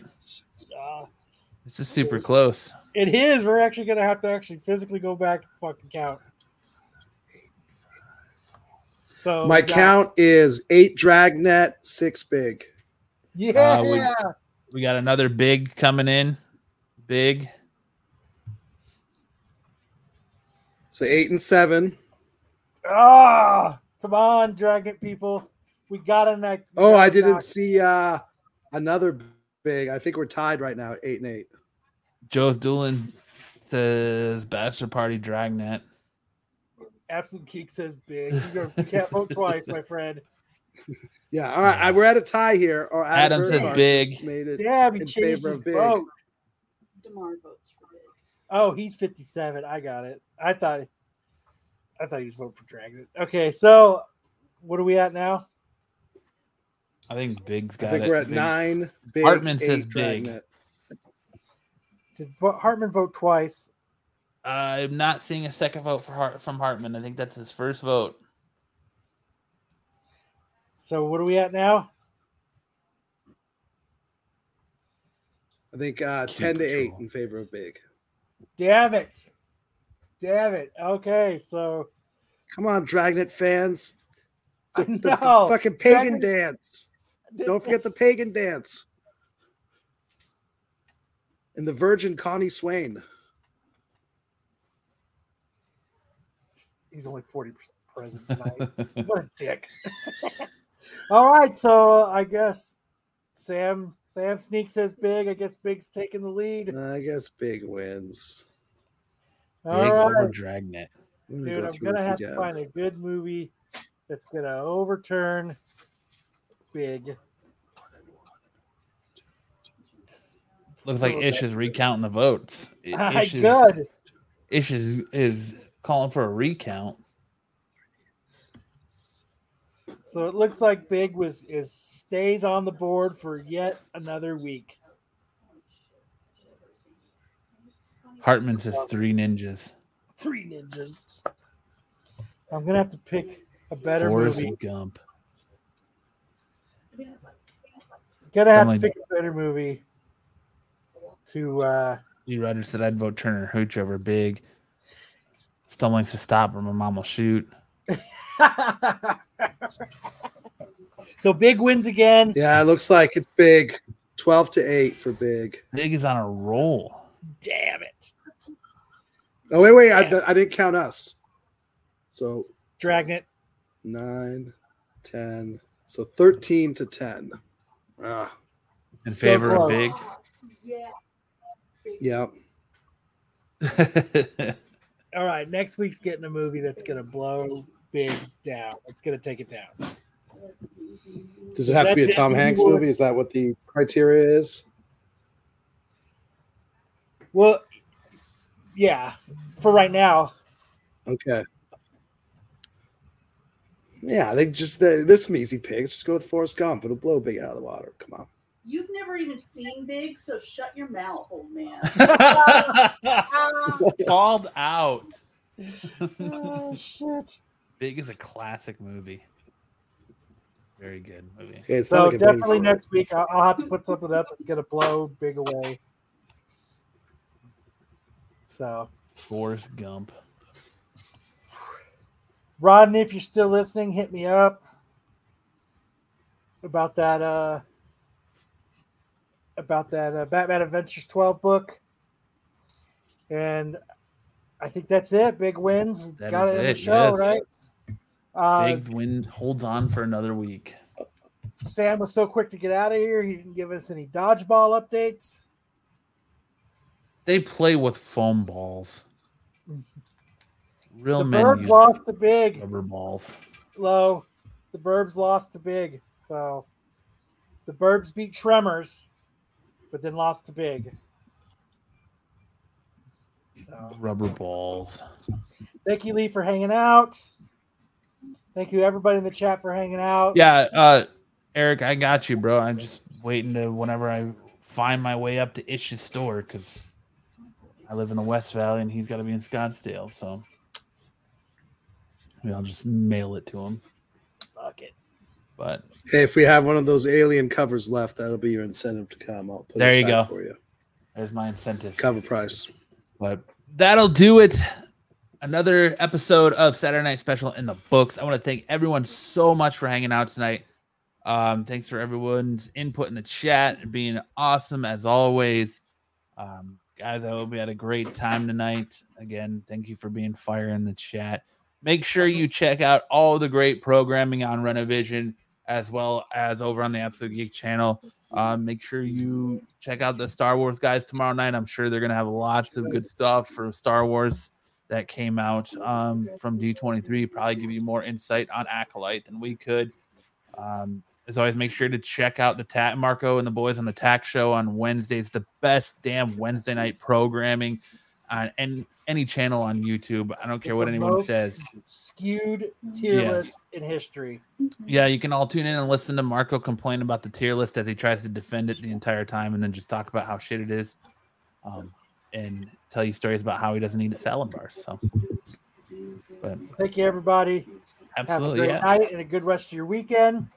Uh, It's just super close. it is. We're actually gonna have to actually physically go back and fucking count. So My count is eight dragnet, six big. Yeah. Uh, we- We got another Big coming in. Big. So eight and seven. Ah, come on, Dragnet people. We got a neck. Oh, I didn't knock. see uh another big. I think we're tied right now, eight and eight. Joe Doolin says Bachelor Party Dragnet. Absolute Geek says big. You, can't vote twice, my friend. Yeah, all right. I, we're at a tie here. Or Adam Adam says big. just Made it. Damn, he in changed favor his of big. vote. Demar votes for big. Oh, he's 57. I got it. I thought I thought he was voting for Dragnet. Okay, so what are we at now? I think Big's got I think it. we're at Big. nine. Big, Hartman eight, says big. Did Hartman vote twice? I'm not seeing a second vote for Hart- from Hartman. I think that's his first vote. So what are we at now? I think uh, Keep ten to eight in favor of big. Damn it. Damn it. Okay, so Come on, Dragnet fans. I The, the know. fucking pagan Dragnet- dance. Don't forget the pagan dance. And the Virgin Connie Swail. He's only 40% present tonight. what a dick. All right, so I guess Sam Sam sneaks says big. I guess Big's taking the lead. I guess big wins. Big All over Dragnet. I'm dude, go I'm gonna this have to find a good movie that's gonna overturn Big. Looks like Ish is recounting the votes. I- Ish is, Good. Ish is, is calling for a recount. So it looks like Big was is stays on the board for yet another week. Hartman says three ninjas. Three ninjas. I'm gonna have to pick a better Forrest movie. Gump. Gonna have Something to like pick a better movie to uh Lee Rogers said I'd vote Turner Hooch over Big. Stumbling to stop or my mom will shoot. so big wins again. Yeah, it looks like it's big. 12 to 8 for big. Big is on a roll. Damn it. Oh, wait, wait. I, I didn't count us. So Dragnet. 9, 10. So 13 to 10. Ah, In So favor of. Big. Yeah. Big yeah. All right, next week's getting a movie that's gonna blow big down. It's gonna take it down. Does it have to be a That's it. Tom Hanks movie? Is that what the criteria is? Well, yeah, for right now. Okay. Yeah, they just they, there's some easy picks. Just go with Forrest Gump. It'll blow big out of the water. Come on. You've never even seen Big, so shut your mouth, old man. Uh, Called out. oh shit. Big is a classic movie. Very good movie. Okay, So like definitely next week I'll, I'll have to put something up that's gonna blow big away. So Forrest Gump. Rodney, if you're still listening, hit me up about that uh about that uh, Batman Adventures 12 book. And I think that's it. Big wins. That Got it in the show, yes. right? Uh, Big win holds on for another week. Sam was so quick to get out of here. He didn't give us any dodgeball updates. They play with foam balls. Real the Burbs lost to Big. rubber balls. Low. The Burbs lost to Big. So the Burbs beat Tremors, but then lost to Big. So Rubber balls. thank you, Lee, for hanging out. Thank you, everybody in the chat, for hanging out. Yeah, uh, Eric, I got you, bro. I'm just waiting to whenever I find my way up to Ish's store because I live in the West Valley and he's got to be in Scottsdale. So maybe I'll just mail it to him. Fuck it. But Hey, if we have one of those alien covers left, that'll be your incentive to come. I'll put There you go. for you. there's my incentive. Cover price. But that'll do it. Another episode of Saturday Night Special in the books. I want to thank everyone so much for hanging out tonight. Um, thanks for everyone's input in the chat and being awesome as always. Um, guys, I hope we had a great time tonight. Again, thank you for being fire in the chat. Make sure you check out all the great programming on Renovision as well as over on the Absolute Geek channel. Um, make sure you check out the Star Wars guys tomorrow night. I'm sure they're gonna have lots of good stuff for Star Wars that came out um, from D23. Probably give you more insight on Acolyte than we could. Um, as always, make sure to check out the Tat Marco and the boys on the Tack Show on Wednesdays. The best damn Wednesday night programming on and any channel on YouTube. I don't care what The anyone says. Skewed tier Yes. list in history. Yeah, you can all tune in and listen to Marco complain about the tier list as he tries to defend it the entire time, and then just talk about how shit it is, um, and tell you stories about how he doesn't eat a salad bar. So, but Thank you, everybody. Have a absolutely, great yeah, night and a good rest of your weekend.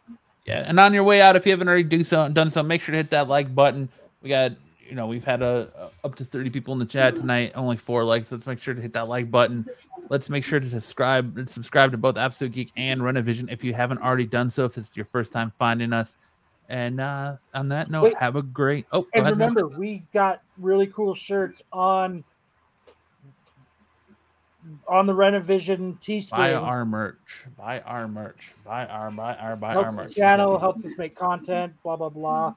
yeah. And on your way out, if you haven't already do so done so, make sure to hit that like button. We got, you know, we've had a, a- up to thirty people in the chat tonight, only four likes. Let's make sure to hit that like button. Let's make sure to subscribe subscribe to both Absolute Geek and Renovision if you haven't already done so. If this is your first time finding us. And uh, on that note, Wait. have a great. Oh, And remember, we've got really cool shirts on on the Renovision buy Teespring. our merch. Buy our merch. Buy our buy our buy helps our the channel, helps us make content, blah blah blah.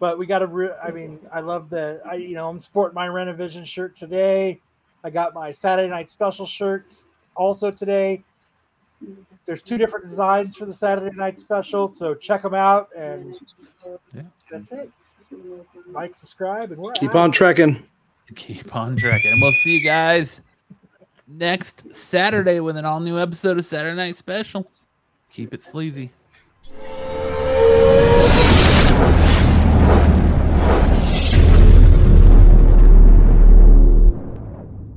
But we got to. Re- I mean, I love the. I you know I'm sporting my Renovision shirt today. I got my Saturday Night Special shirt also today. There's two different designs for the Saturday Night Special, so check them out. And Yeah. that's it. Like, subscribe, and we're Keep out. on trekking. Keep on trekking. And we'll see you guys next Saturday with an all new episode of Saturday Night Special. Keep it sleazy.